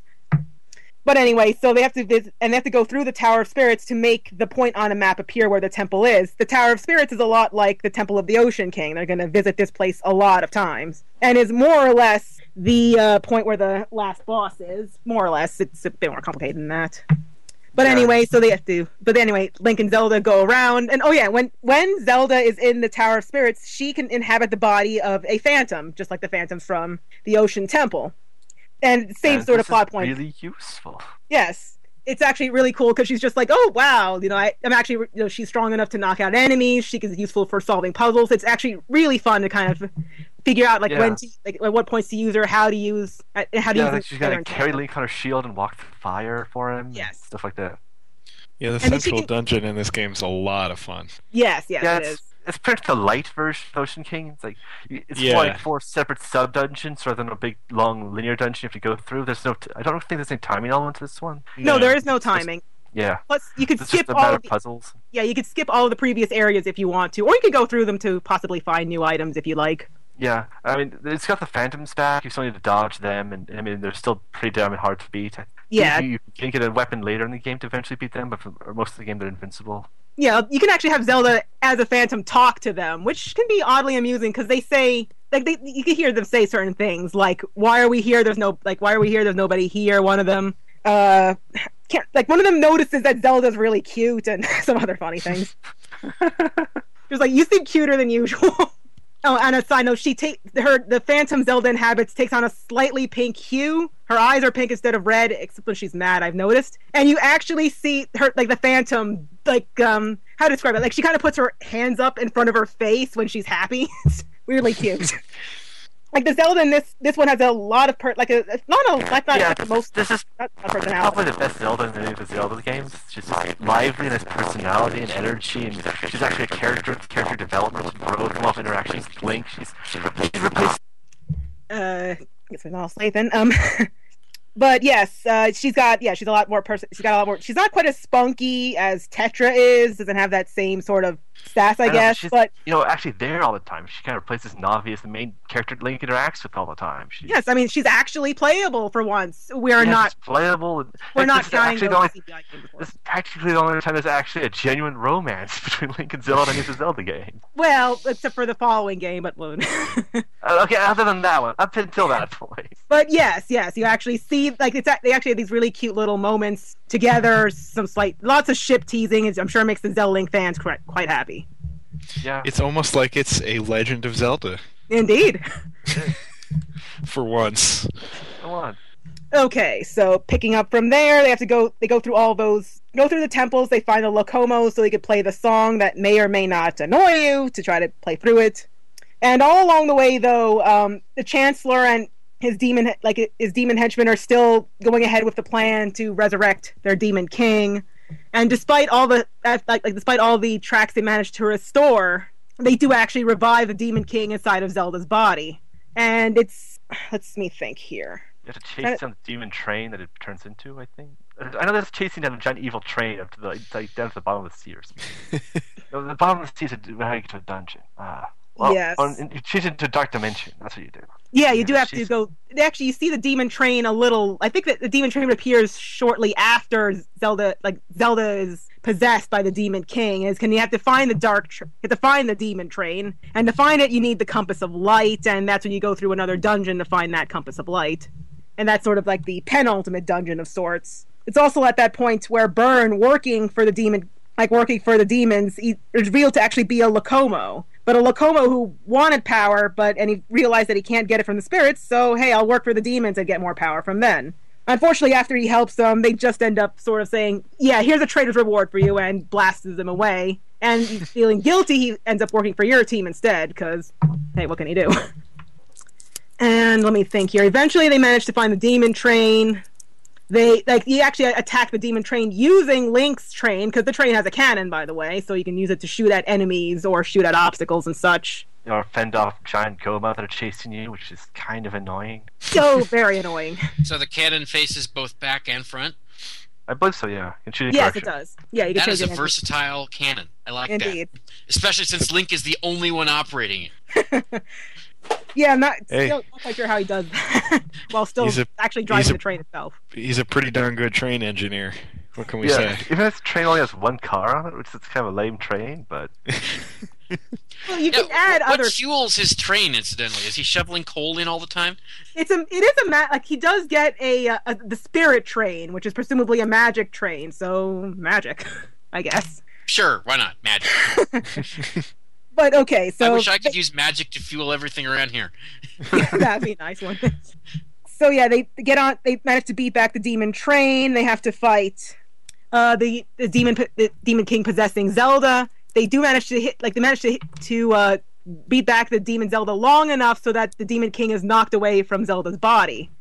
But anyway, so they have to visit, and they have to go through the Tower of Spirits to make the point on a map appear where the temple is. The Tower of Spirits is a lot like the Temple of the Ocean King. They're going to visit this place a lot of times, and is more or less the uh, point where the last boss is. More or less, it's a bit more complicated than that. But Yeah. anyway, so they have to. But anyway, Link and Zelda go around, and oh yeah, when when Zelda is in the Tower of Spirits, she can inhabit the body of a phantom, just like the phantoms from the Ocean Temple. And same And sort of plot point. Really useful. Yes. It's actually really cool because she's just like, oh wow, you know, I, I'm actually, you know, she's strong enough to knock out enemies. She is useful for solving puzzles. It's actually really fun to kind of figure out like Yeah. when to, like at what points to use her, how to use, uh, how to Yeah, use like it she's together gonna carry. Link on her shield and walk through fire for him. and Yes. stuff like that. Yeah, the And central can- dungeon in this game is a lot of fun. Yes, yes, yeah, it it's is. it's pretty much the light version of Ocean King. It's like it's Yeah. like four separate sub dungeons rather than a big long linear dungeon you have to go through. There's no, t- I don't think there's any timing element to this one. No, there is no timing. Yeah, Plus, you could it's skip just a all of of the, puzzles. yeah, you could skip all of the previous areas if you want to, or you could go through them to possibly find new items if you like. Yeah, I mean, it's got the phantoms back. You still need to dodge them, and I mean, they're still pretty damn hard to beat. Yeah. you, you can get a weapon later in the game to eventually beat them, but for most of the game they're invincible. Yeah, you can actually have Zelda as a phantom talk to them, which can be oddly amusing because they say like they you can hear them say certain things like why are we here there's no like why are we here there's nobody here one of them uh, can't like one of them notices that Zelda's really cute and some other funny things. She's like, "You seem cuter than usual." Oh, and a side note, she take her the Phantom Zelda inhabits takes on a slightly pink hue. Her eyes are pink instead of red, except when she's mad. I've noticed, and you actually see her like the Phantom, like um, how to describe it? Like she kind of puts her hands up in front of her face when she's happy. it's weirdly cute. like the Zelda in this this one has a lot of per like a it's not a that's not Yeah, the most this is not a personality. probably the best Zelda in any of the Zelda games. She's just lively in its personality and energy, and she's actually a character with character development, growth, love interactions. Link, she's she's replaced. uh I guess we're not Lathan. Um but yes, uh she's got yeah, she's a lot more person she's got a lot more she's not quite as spunky as Tetra is, doesn't have that same sort of sass, I, know, guess, she's, but you know, actually there all the time. She kind of replaces Navi as the main character Link interacts with all the time. She, yes, I mean she's actually playable for once. We are yeah, not she's playable. we're like, not counting actually the only, CGI games before. This is practically the only time there's actually a genuine romance between Link and Zelda in a Zelda game. Well, except for the following game, but Uh, okay, other than that one, up until that point. But yes, yes, you actually see like it's they actually have these really cute little moments together. Some slight, lots of ship teasing. I'm sure it makes the Zelda Link fans quite, quite happy. Yeah. It's almost like it's a Legend of Zelda Indeed. for once. Come on. Okay, so picking up from there, they have to go. They go through all those, go through the temples. They find the Locomo so they could play the song that may or may not annoy you to try to play through it. And all along the way, though, um, the Chancellor and his demon, like his demon henchmen, are still going ahead with the plan to resurrect their demon king. And despite all the, like, like despite all the tracks they managed to restore, they do actually revive the demon king inside of Zelda's body. And it's, let's me think here. You have to chase down the demon train that it turns into, I think. I know that's chasing down a giant evil train up to the like, down to the bottom of the sea or something. the bottom of the sea is a, how you get to a dungeon. Ah. Well, Yes. you chase into dark dimension. That's what you do. Yeah, you do have to go. Actually, you see the demon train a little. I think that the demon train appears shortly after Zelda. Like Zelda is possessed by the demon king. Is can you have to find the dark? You have to find the demon train, and to find it, you need the compass of light, and that's when you go through another dungeon to find that compass of light, and that's sort of like the penultimate dungeon of sorts. It's also at that point where Byrne, working for the demon, like working for the demons, is revealed to actually be a Locomo. But a Locomo who wanted power, but and he realized that he can't get it from the spirits, so hey, I'll work for the demons and get more power from them. Unfortunately, after he helps them, they just end up sort of saying, "Yeah, here's a traitor's reward for you," and blasts them away. And feeling guilty, he ends up working for your team instead, because hey, what can he do? and let me think here. Eventually, they manage to find the demon train. They like you actually attack the demon train using Link's train because the train has a cannon, by the way, so you can use it to shoot at enemies or shoot at obstacles and such. Or fend off giant Goma that are chasing you, which is kind of annoying. So very annoying. So the cannon faces both back and front. I believe so, yeah. In shooting Yes, direction. it does. Yeah, you can That change a it. versatile cannon. I like Indeed. that. Especially since Link is the only one operating it. Yeah, I'm not Hey. still not quite sure how he does that while still a- actually he's driving a- the train itself. He's a pretty darn good train engineer. What can we yeah, say? even if the train only has one car on it, which is kind of a lame train, but Well, you Yeah, can add what other. fuels his train? Incidentally, is he shoveling coal in all the time? It's a. It is a ma- like he does get a, uh, a the spirit train, which is presumably a magic train. So magic, I guess. Sure, why not? Magic. But okay, so I wish I could use magic to fuel everything around here. That'd be a nice one. so yeah, they get on. They manage to beat back the demon train. They have to fight uh, the the demon the demon king possessing Zelda. They do manage to hit like they manage to hit, to uh, beat back the demon Zelda long enough so that the demon king is knocked away from Zelda's body.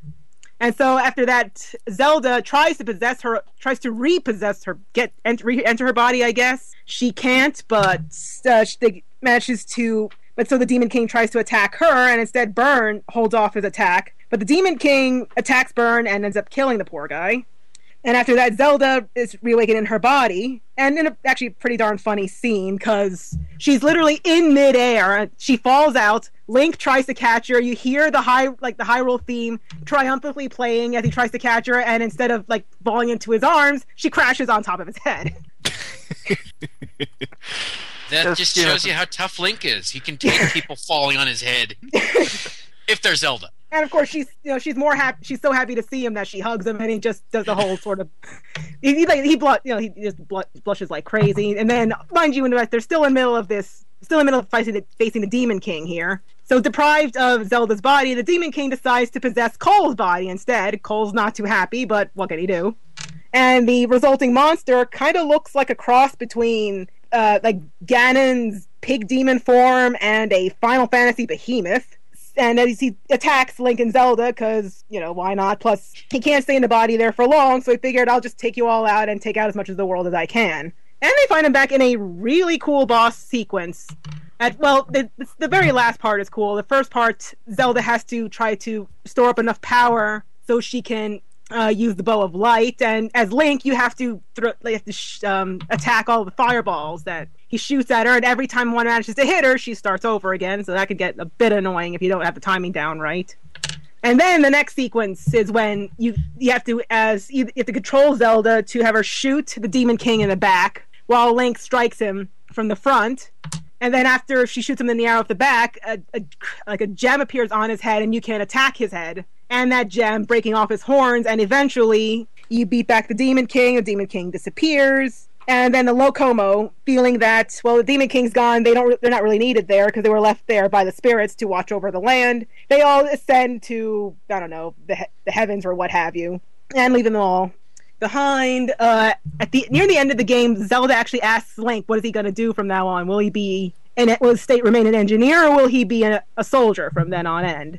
And so after that, Zelda tries to possess her, tries to repossess her, get ent- re-enter her body. I guess she can't, but uh, she manages to. But so the Demon King tries to attack her, and instead Byrne holds off his attack. But the Demon King attacks Byrne and ends up killing the poor guy. And after that, Zelda is reawakened in her body, and in a actually pretty darn funny scene because she's literally in midair. She falls out. Link tries to catch her. You hear the high, like the Hyrule theme, triumphantly playing as he tries to catch her, and instead of like falling into his arms, she crashes on top of his head. That Just, just you know, shows you how tough Link is. He can take people falling on his head if they're Zelda. And of course, she's you know she's more happy. She's so happy to see him that she hugs him, and he just does the whole sort of he he, like, he blu- you know he just blu- blushes like crazy. And then, mind you, in the they're still in the middle of this, still in the middle of facing the, facing the Demon King here. So deprived of Zelda's body, the Demon King decides to possess Cole's body instead. Cole's not too happy, but what can he do? And the resulting monster kind of looks like a cross between uh, like Ganon's pig demon form and a Final Fantasy behemoth. And as he attacks Link and Zelda, because, you know, why not? Plus, he can't stay in the body there for long, so he figured I'll just take you all out and take out as much of the world as I can. And they find him back in a really cool boss sequence. At well, the, the very last part is cool. The first part, Zelda has to try to store up enough power so she can uh, use the bow of light, and as Link, you have to throw, you have to sh- um, attack all the fireballs that he shoots at her. And every time one manages to hit her, she starts over again. So that could get a bit annoying if you don't have the timing down right. And then the next sequence is when you you have to as you, you have to control Zelda to have her shoot the Demon King in the back while Link strikes him from the front. And then after she shoots him in the arrow at the back, a, a, like a gem appears on his head, and you can attack his head. And that gem breaking off his horns, and eventually you beat back the Demon King. The Demon King disappears, and then the Locomo, feeling that well, the Demon King's gone, they don't, they're not really needed there because they were left there by the spirits to watch over the land. They all ascend to I don't know the he- the heavens or what have you, and leaving them all behind. Uh, at the near the end of the game, Zelda actually asks Link, "What is he going to do from now on? Will he be and it will state remain an engineer, or will he be a, a soldier from then on end?"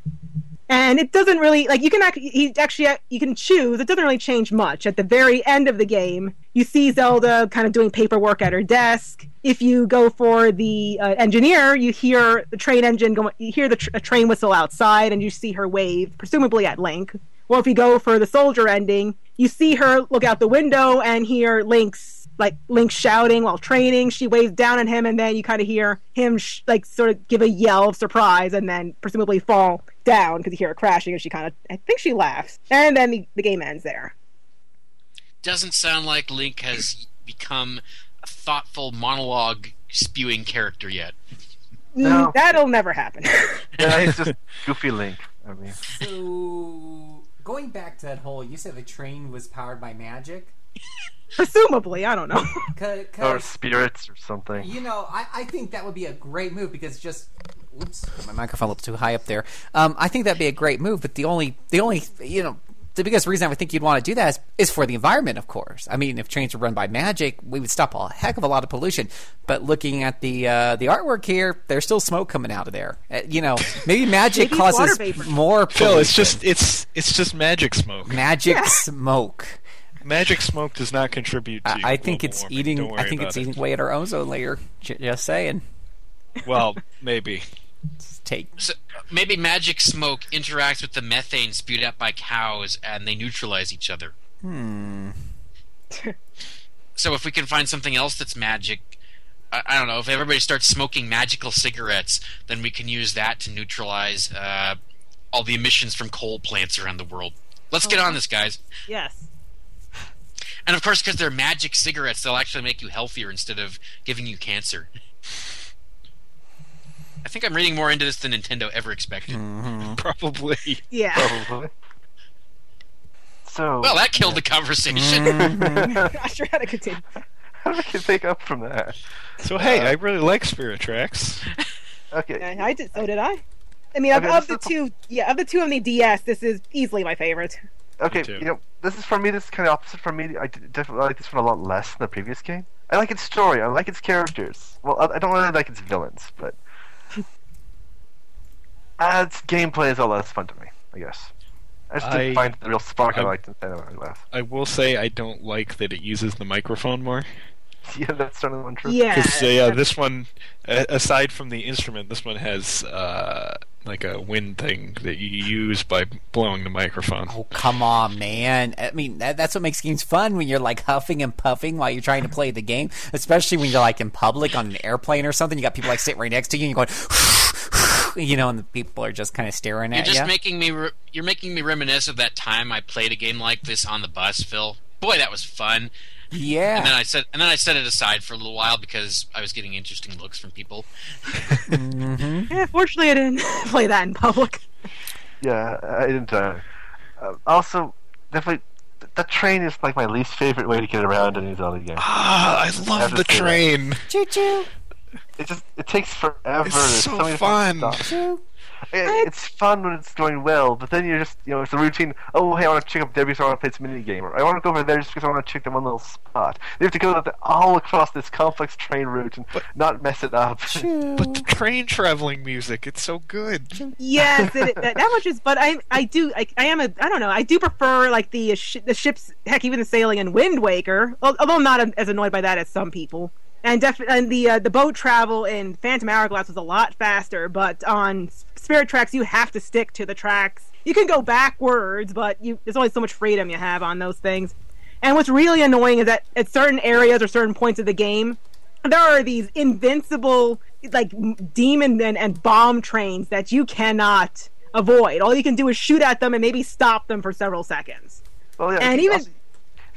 And it doesn't really like you can actually he actually you can choose. It doesn't really change much. At the very end of the game, you see Zelda kind of doing paperwork at her desk. If you go for the uh, engineer, you hear the train engine going. You hear the tr- train whistle outside, and you see her wave, presumably at Link. Or if you go for the soldier ending, you see her look out the window and hear Link's like Link shouting while training. She waves down at him, and then you kind of hear him sh- like sort of give a yell of surprise, and then presumably fall down because you hear her crashing, and she kind of I think she laughs, and then the, the game ends there. Doesn't sound like Link has become a thoughtful monologue spewing character yet. No. Mm, That'll never happen. Yeah, he's just goofy Link. I mean, So, going back to that whole, you said the train was powered by magic? presumably, I don't know. Cause, or spirits or something. You know, I, I think that would be a great move because just oops, my microphone a little too high up there. Um, I think that'd be a great move, but the only the only you know the biggest reason I would think you'd want to do that is, is for the environment, of course. I mean, if trains were run by magic, we would stop a heck of a lot of pollution. But looking at the uh, the artwork here, there's still smoke coming out of there. Uh, you know, maybe magic Maybe causes vapor. more. Phil, it's just it's it's just magic smoke. magic smoke. Magic smoke does not contribute to. I, I think it's warming. eating. I think it's it. eating away at our ozone layer. Just saying. Well, maybe. Take So maybe magic smoke interacts with the methane spewed out by cows, and they neutralize each other. Hmm. So if we can find something else that's magic, I, I don't know. If everybody starts smoking magical cigarettes, then we can use that to neutralize uh, all the emissions from coal plants around the world. Let's get on this, guys. yes. And of course, because they're magic cigarettes, they'll actually make you healthier instead of giving you cancer. I think I'm reading more into this than Nintendo ever expected. Mm-hmm. Probably. Yeah. Probably. So, Well, that killed the conversation. Mm-hmm. I'm not sure how to continue. how do we take up from that? So hey, uh, I really like Spirit Tracks. Okay. Yeah, I did. So did I. I mean, of, Okay, of the two, yeah, of the two on the DS, this is easily my favorite. Okay, you know, this is for me. This is kind of opposite for me. I definitely like this one a lot less than the previous game. I like its story. I like its characters. Well, I, don't really like its villains, but uh, its gameplay is a lot less fun to me. I guess. I just didn't I- find the real spark I, I- liked instead of I left. I will say I don't like that it uses the microphone more. Yeah, that's certainly one true. Yeah. Uh, yeah, this one, aside from the instrument, this one has uh, like a wind thing that you use by blowing the microphone. Oh come on, man! I mean, that, that's what makes games fun when you're like huffing and puffing while you're trying to play the game. Especially when you're like in public on an airplane or something. You got people like sitting right next to you, and you're going, you know, and the people are just kind of staring at You're at just you. making me re- you're making me reminisce of that time I played a game like this on the bus, Phil. Boy, that was fun. Yeah. And then I said, and then I set it aside for a little while because I was getting interesting looks from people. Yeah, fortunately, I didn't play that in public. Yeah, I didn't. Uh, uh, also, definitely, the train is like my least favorite way to get around any Zelda games. Ah, I love to the train. Choo choo. It just it takes forever. It's There's so many fun. Different stuff. Choo. It, it's fun when it's going well, but then you're just, you know, it's a routine. Oh, hey, I want to check up Debbie, so I want to play some mini game, or I want to go over there just because I want to check that one little spot. You have to go all across this complex train route and not mess it up. But the train traveling music, it's so good. Yes, it, that, that much is. But I, I do, I, I am a, I don't know, I do prefer like the uh, sh- the ships, heck, even the sailing in Wind Waker. Although I'm not um, as annoyed by that as some people. And def- and the uh, the boat travel in Phantom Hourglass was a lot faster, but on Spirit Tracks you have to stick to the tracks. You can go backwards, but you there's only so much freedom you have on those things. And what's really annoying is that at certain areas or certain points of the game, there are these invincible like demon and, and bomb trains that you cannot avoid. All you can do is shoot at them and maybe stop them for several seconds. well, yeah, And even- also,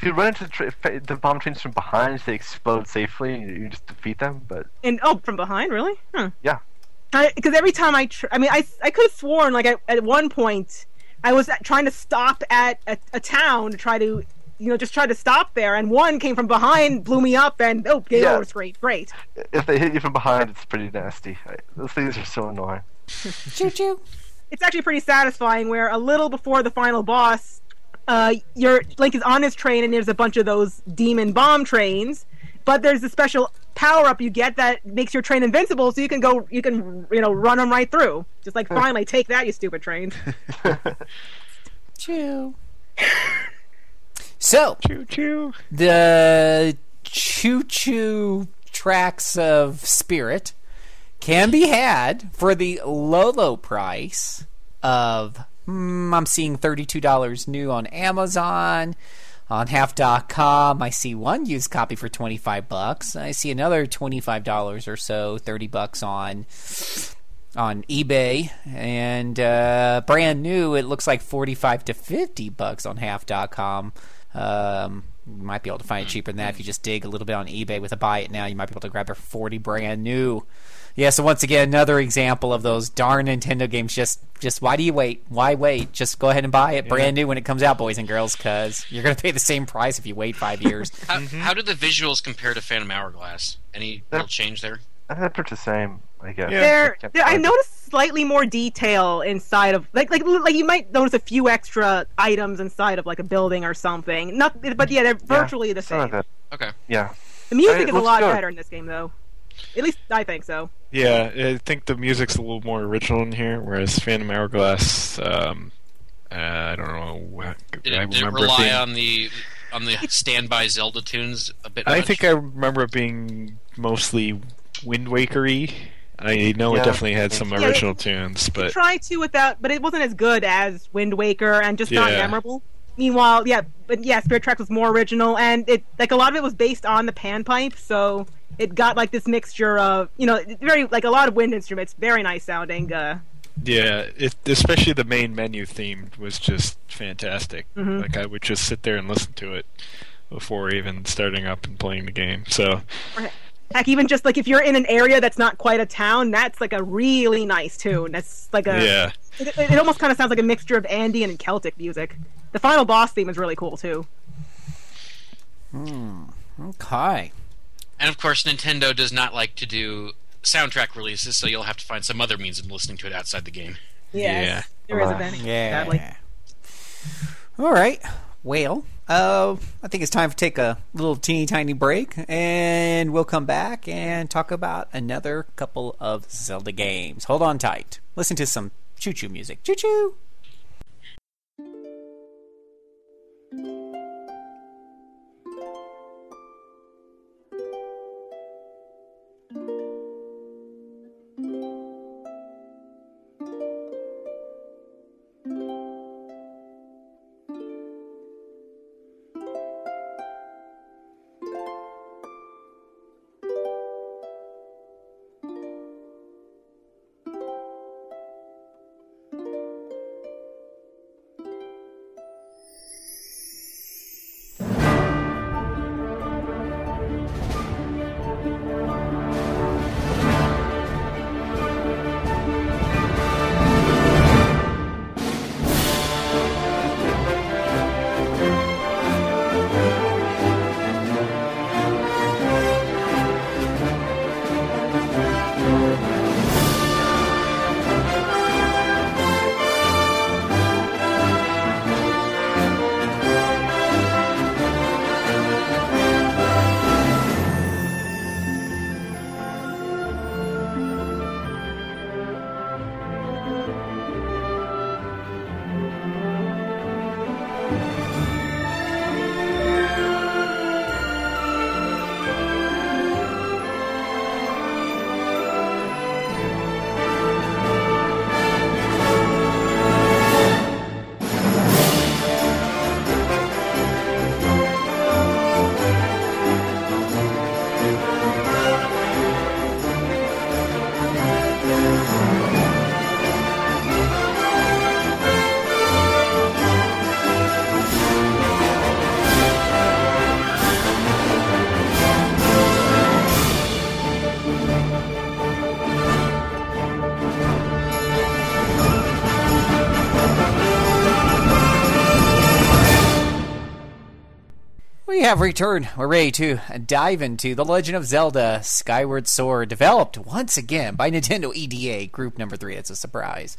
if you run into the, tra- the bomb trains from behind, they explode safely, and you, you just defeat them. But And oh, from behind, really? Huh. yeah, Because every time I, tr- I mean, I, I could have sworn like at, at one point I was trying to stop at a, a town to try to, you know, just try to stop there, and one came from behind, blew me up, and oh, game Yeah. over screen. Great. if they hit you from behind, it's pretty nasty. I, those things are so annoying. Choo choo. it's actually pretty satisfying where a little before the final boss uh your link is on his train and there's a bunch of those demon bomb trains but there's a special power up you get that makes your train invincible so you can go you can you know run them right through just like finally take that you stupid trains Choo. So, Choo choo. the choo choo tracks of spirit can be had for the low low price of hmm, I'm seeing $32 new on Amazon. On half.com I see one used copy for 25 bucks. I see another $25 or so 30 bucks on on eBay. And uh, brand new it looks like 45 to 50 bucks on half.com um, you might be able to find it cheaper than that. If you just dig a little bit on eBay with a buy it now you might be able to grab it for 40 brand new yeah so once again another example of those darn Nintendo games just just why do you wait why wait just go ahead and buy it brand new when it comes out boys and girls cuz you're going to pay the same price if you wait 5 years How, Mm-hmm. how do the visuals compare to Phantom Hourglass? Any real change there? I they're pretty the same, I guess. there, Can't there I noticed slightly more detail inside of like like like you might notice a few extra items inside of like a building or something not but yeah they're virtually the Something same like that. Okay. Yeah. the music is a lot good. better in this game though at least I think so Yeah, I think the music's a little more original in here, whereas Phantom Hourglass, um, uh, I don't know. What, Did I it, did it remember rely being, on the on the standby Zelda tunes a bit? I much? think I remember it being mostly Wind Wakery. I know Yeah. it definitely had some Yeah, original tunes, but try to without, but it wasn't as good as Wind Waker and just not memorable. Meanwhile, yeah, but yeah, Spirit Tracks was more original, and it like a lot of it was based on the panpipe, so it got like this mixture of you know very like a lot of wind instruments, very nice sounding. Uh, yeah, it, especially the main menu theme was just fantastic. Mhm. Like I would just sit there and listen to it before even starting up and playing the game. So heck, even just like if you're in an area that's not quite a town, that's like a really nice tune. That's like a yeah, It, it, it almost kind of sounds like a mixture of Andean and Celtic music. The final boss theme is really cool too. Hmm. Okay And of course, Nintendo does not like to do soundtrack releases, so you'll have to find some other means of listening to it outside the game. Yeah. there isn't Alas. any. Yeah. Sadly. All right. Well, uh, I think it's time to take a little teeny tiny break, and we'll come back and talk about another couple of Zelda games. Hold on tight. Listen to some choo choo music. Choo choo. Have returned. We're ready to dive into The Legend of Zelda Skyward Sword, developed once again by Nintendo EDA Group Number 3. It's a surprise.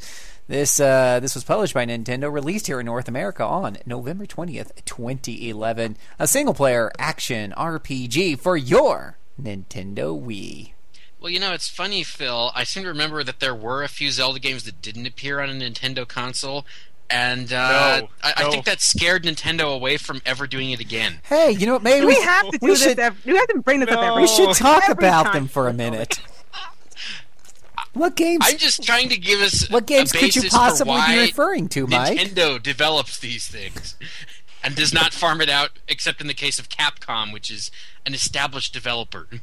This uh, this was published by Nintendo, released here in North America on November 20th, 2011. A single player action RPG for your Nintendo Wii. Well, you know, it's funny, Phil. I seem to remember that there were a few Zelda games that didn't appear on a Nintendo console, and uh, No, I, I think that scared Nintendo away from ever doing it again. Hey, you know what? Maybe Do we have to do we this? should, ev- we have to bring this up every we should talk every about time. them for a minute. What games? I'm just trying to give us What games a could you possibly be referring to, Mike? Nintendo develops these things and does not farm it out, except in the case of Capcom, which is an established developer.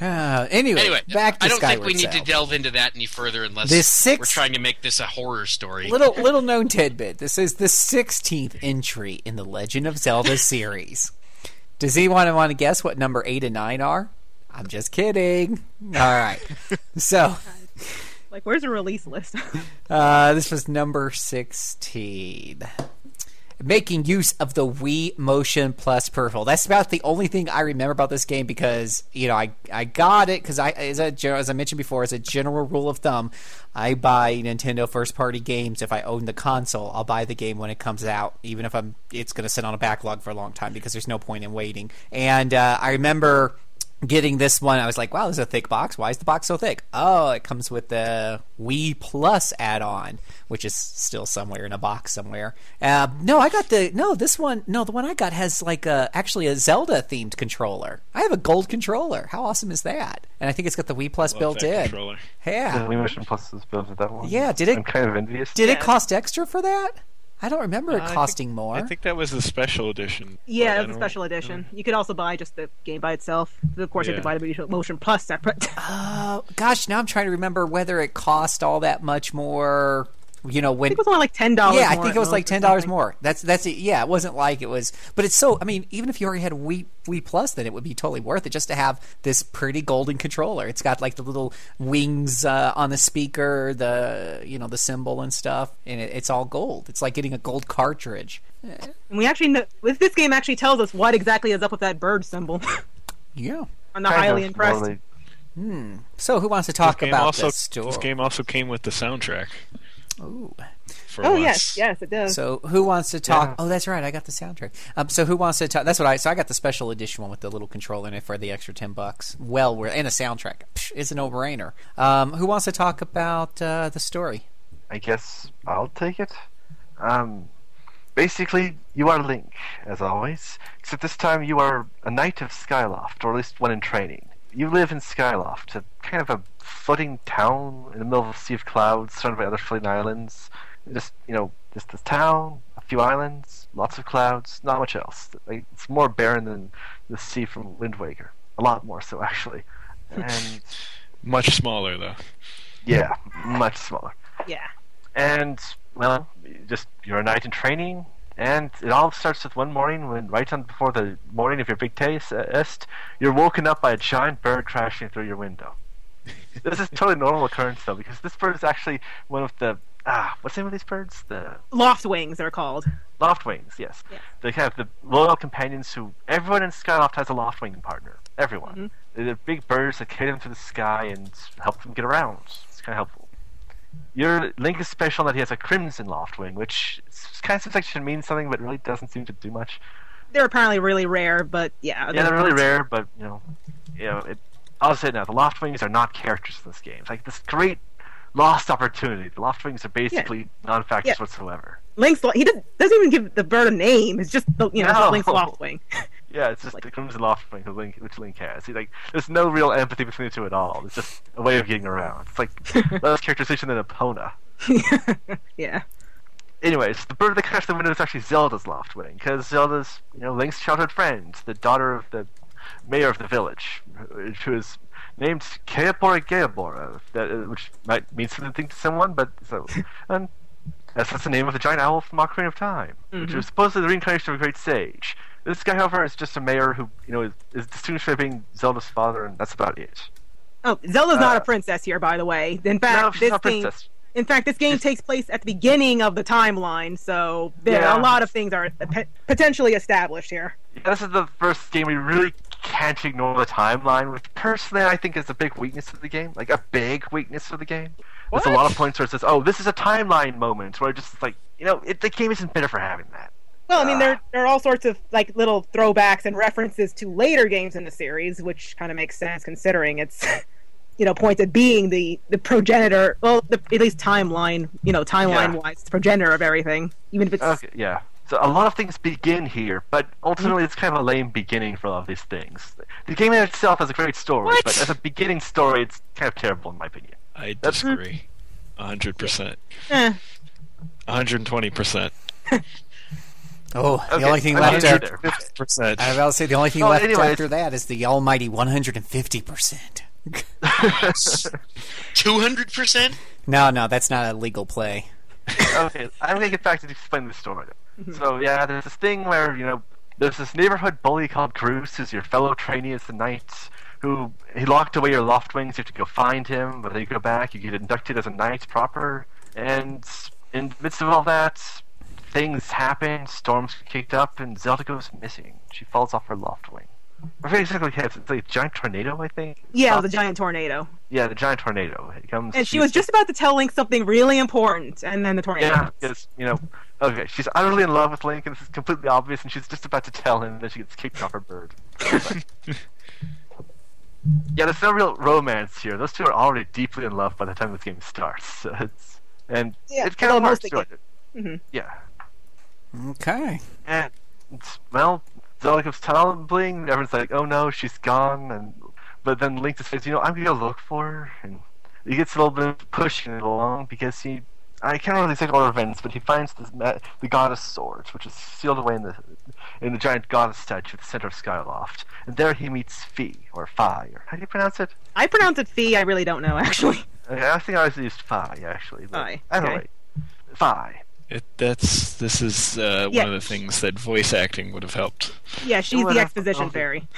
Uh, anyway, Anyway, back to I don't Skyward think we need to delve into that any further unless This six- we're trying to make this a horror story. Little little known tidbit. This is the 16th entry in the Legend of Zelda series. Does anyone want to guess what number 8 and 9 are? I'm just kidding. All right. So, Like, where's the release list? uh, this was number 16. Making use of the Wii Motion Plus peripheral. That's about the only thing I remember about this game because you know I I got it because I as a as I mentioned before as a general rule of thumb, I buy Nintendo first party games if I own the console. I'll buy the game when it comes out, even if I'm it's going to sit on a backlog for a long time because there's no point in waiting. And uh, I remember getting this one, I was like, wow, this is a thick box. Why is the box so thick? Oh, it comes with the Wii Plus add on, which is still somewhere in a box somewhere. Uh, no, I got the, no, this one, no, the one I got has like a, actually a Zelda themed controller. I have a gold controller. How awesome is that? And I think it's got the Wii Plus Love built that in. controller. Yeah. The Wii Motion Plus is built with that one. Yeah, did it- I'm kind of envious. Did it cost extra for that? I don't remember it Uh, I think- costing more. I think that was the special edition. Yeah, it was a special edition. You could also buy just the game by itself. Of course, you have to buy the Motion Plus separate. Uh, gosh, now I'm trying to remember whether it cost all that much more. You know, I when think it was only like ten dollars. yeah, I think it was like ten dollars more. That's that's it. Yeah, it wasn't like it was, but it's so. I mean, even if you already had Wii Wii Plus, then it would be totally worth it just to have this pretty golden controller. It's got like the little wings uh, on the speaker, the you know the symbol and stuff, and it, it's all gold. It's like getting a gold cartridge. And we actually know with this game actually tells us what exactly is up with that bird symbol. Yeah. I'm not Kind highly impressed. morally- Hmm. So, who wants to talk this about also, this story? This game also came with the soundtrack. Ooh. For Oh once. yes, yes, it does. So who wants to talk? Yeah. Oh, that's right. I got the soundtrack. Um, so who wants to talk? That's what I. So I got the special edition one with the little controller in it for the extra ten bucks. Well, we're and a soundtrack. Psh, it's a no brainer. Um, who wants to talk about uh, the story? I guess I'll take it. Um, basically, you are Link, as always, except this time you are a knight of Skyloft, or at least one in training. You live in Skyloft, a kind of a floating town in the middle of a sea of clouds, surrounded by other floating islands. Just, you know, just this town, a few islands, lots of clouds, not much else. Like, It's more barren than the sea from Wind Waker. A lot more so, actually. And, Much smaller though. yeah, much smaller. yeah. And well, just you're a knight in training, and it all starts with one morning when, right on before the morning of your big test, uh, you're woken up by a giant bird crashing through your window. This is totally normal occurrence though, because this bird is actually one of the ah, what's the name of these birds? The Loftwings, they're called. loftwings. Yes, Yeah. they have the loyal companions who everyone in Skyloft has a loftwing partner. Everyone. They're the big birds that carry them through the sky and help them get around. It's kind of helpful. Your Link is special in that he has a crimson loftwing, which kind of seems like it should mean something, but really doesn't seem to do much. They're apparently really rare, but yeah. Yeah, they're really rare, but you know, you know, it, I'll say it now: the loftwings are not characters in this game. It's like this great lost opportunity. The loftwings are basically non-factors Yeah. whatsoever. Link's he does, doesn't even give the bird a name. It's just the, you know No. Link's Loftwing. Yeah, it's just the crimson loftwing who Link, which Link has. See, like, there's no real empathy between the two at all. It's just a way of getting around. It's like less characterization than Epona. yeah. Anyways, the bird that crashed the window is actually Zelda's loftwing, because Zelda's, you know, Link's childhood friend, the daughter of the mayor of the village, who is named Kaepora Gaebora, that, uh, which might mean something to someone, but so, and that's, that's the name of the giant owl from Ocarina of Time, which Mhm. was supposedly the reincarnation of a great sage. This guy, however, is just a mayor who, you know, is, is distinguished by being Zelda's father, and that's about it. Oh, Zelda's not Uh, a princess here, by the way. In No, fact, she's this not a thing. In fact, this game takes place at the beginning of the timeline, so there Yeah. a lot of things are p- potentially established here. Yeah, this is the first game we really can't ignore the timeline, which personally I think is a big weakness of the game. Like a big weakness of the game. There's a lot of points where it says, "Oh, this is a timeline moment," where it just like you know, it, the game isn't better for having that. Well, I mean, there uh. there are all sorts of like little throwbacks and references to later games in the series, which kind of makes sense considering it's, you know, points at being the the progenitor. Well, the, at least timeline, you know, timeline wise, it's progenitor of everything. Even if it's Okay, yeah. So a lot of things begin here, but ultimately it's kind of a lame beginning for a lot of these things. The game in itself has a great story, but as a beginning story, it's kind of terrible in my opinion. I disagree. hundred percent. eh, hundred and twenty percent. Oh, the Okay, only thing I'll left after there. percent. I was about to say the only thing Well, left anyways. after that is the almighty 150 percent. Two hundred percent. No, no, that's not a legal play. Okay, I'm gonna get back to explain the story. Mm-hmm. So yeah, there's this thing where you know there's this neighborhood bully called Groose, who's your fellow trainee as the knight, who he locked away your loftwings. You have to go find him, but then you go back, you get inducted as a knight proper, and in the midst of all that, things happen. Storms kicked up, and Zelda goes missing. She falls off her loftwing. Or basically, it's it's like a giant tornado, I think. yeah, it was a giant tornado, Yeah, the giant tornado. It comes. and she was just about to tell Link something really important, and then the tornado. Yeah, because you know, okay, she's utterly in love with Link, and this is completely obvious, and she's just about to tell him, and then she gets kicked off her bird. yeah, there's no real romance here. Those two are already deeply in love by the time this game starts. So it's and Yeah, it kind of although works. most doing of it. Mhm. Yeah, Okay. and it's, well, Zelda comes tumbling. Everyone's like, "Oh no, she's gone," and but then Link just says, "You know, I'm gonna go look for her," and he gets a little bit of pushing it along because he. I can't really say all the events, but he finds this the goddess sword, which is sealed away in the in the giant goddess statue at the center of Skyloft, and there he meets Fi or Fi, or how do you pronounce it? I pronounce it fee. I really don't know actually. I think I always used Fi actually. but Fi, I don't okay. Fi. It, that's this is uh, Yeah. one of the things that voice acting would have helped. Yeah, she's the exposition okay. fairy.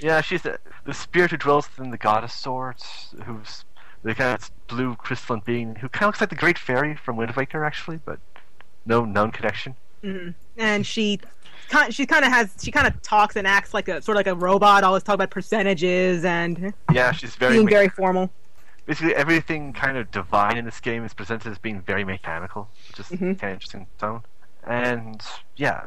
Yeah, she's the, the spirit who dwells within the goddess sword, who's the kind of blue crystalline being who kind of looks like the Great Fairy from Wind Waker, actually, but no known connection. hmm And she, she kind of has, she kind of talks and acts like a sort of like a robot. Always talk about percentages and Yeah, she's very being me- very formal. Basically everything kind of divine in this game is presented as being very mechanical, which is Mhm. kind of interesting tone. And yeah,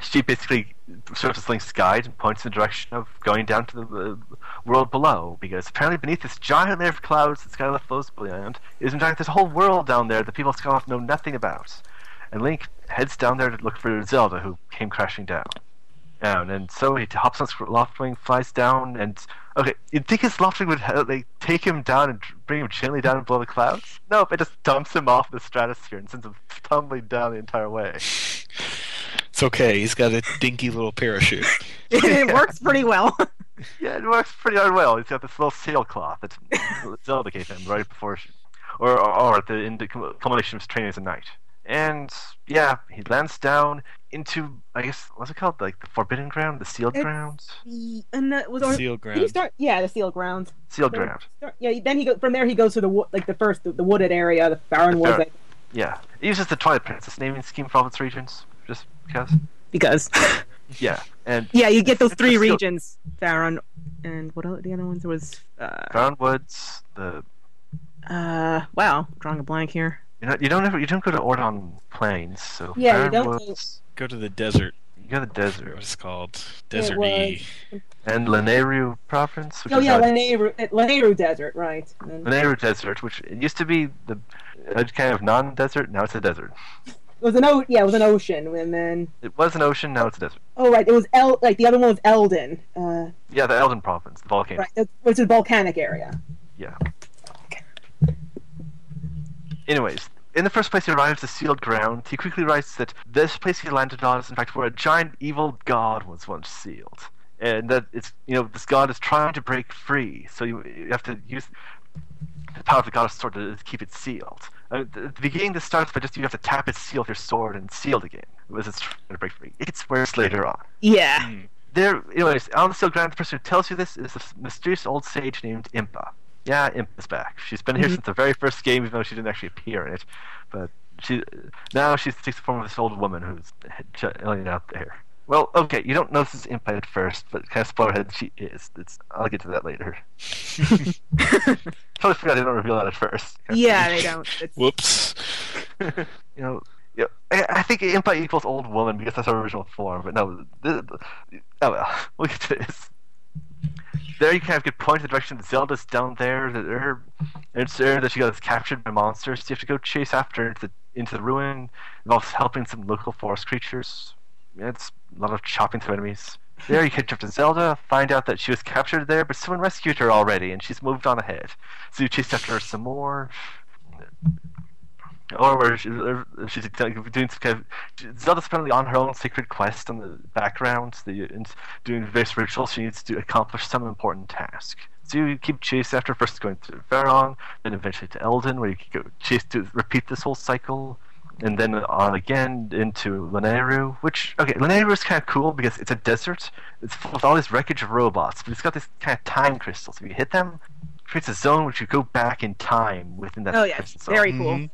she basically serves as Link's guide and points in the direction of going down to the, the world below, because apparently beneath this giant layer of clouds that Skyloft flows beyond is in fact this whole world down there that people of Skyloft know nothing about. And Link heads down there to look for Zelda, who came crashing down. Down, and so he hops on his Loftwing, flies down, and okay, you'd think his loftwing would like take him down and bring him gently down below the clouds. Nope, it just dumps him off the stratosphere and sends him tumbling down the entire way. It's okay. He's got a dinky little parachute. it works pretty well. Yeah, it works pretty darn well. He's got this little sailcloth that Zelda gave him right before, or, or or at the in the culmination of his training as a knight. And yeah, he lands down into I guess what's it called, like the Forbidden Ground, the Sealed It's- Ground, and that was our, Sealed did he ground. start? Yeah, the sealed grounds. Sealed Then- Ground. start- Yeah, then he go from there. He goes to the wo- like the first the, the wooded area, the Faron The Woods, like, Yeah, it uses the Twilight Princess naming scheme for all its regions, just because. because Yeah, and yeah, you get those three regions, Faron, and what else? The other ones was uh, Brown Woods, the uh wow, drawing a blank here. You know you don't ever you don't go to Ordon Plains, so Yeah, you don't go- Go to the desert. you go to the desert, What it's called? It Desert was- and Lanayru Province, which Oh yeah, out- Lanayru, uh, Desert, right? And then- Desert, which it used to be the a kind of non-desert. Now it's a desert. It was an o- yeah, it was an ocean, and then It was an ocean. Now it's a desert. oh right, it was El like the other one was Eldin, uh, Yeah, the Eldin Province, the volcano. right, that's- which is volcanic area. Yeah. Anyways, in the first place, he arrives at sealed ground. He quickly writes that this place he landed on is, in fact, where a giant evil god was once sealed, and that it's you know this god is trying to break free. So you, you have to use the power of the goddess sword to, to keep it sealed. Uh, at the beginning, this starts by just you have to tap its seal with your sword and seal it again as it's trying to break free. It gets worse later on. Yeah, There, anyways, on the sealed ground, the person who tells you this is a mysterious old sage named Impa. Yeah, Imp is back. She's been here Mhm. since the very first game, even though she didn't actually appear in it. But she now she takes the form of this old woman who's chilling out there. Well, okay, you don't know this is Imp at first, but kind of spoiler ahead, she is. It's, I'll get to that later. totally forgot they don't reveal that at first. Yeah, they don't. It's, Whoops. you know, yeah, I, I think Impa equals old woman because that's her original form. But no, th th- oh well, we'll get to this. There you kind of pointed in the direction that Zelda's down there. That her, it's there that she got captured by monsters. So you have to go chase after into the into the ruin. Involves helping some local forest creatures. Yeah, it's a lot of chopping through enemies. There you catch up to Zelda, find out that she was captured there, but someone rescued her already, and she's moved on ahead. So you chase after her some more. Or where she, she's doing some kind of Zelda's apparently on her own secret quest in the background, the, and doing various rituals. She needs to accomplish some important task. So you keep chase after first going to Faron, then eventually to Eldin, where you go chase to repeat this whole cycle, and then on again into Lanayru. Which okay, Lanayru is kind of cool because it's a desert. It's full with all this wreckage of robots, but it's got this kind of time crystals. If you hit them, creates a zone which you go back in time within that. oh yeah, zone. Mm-hmm. very cool.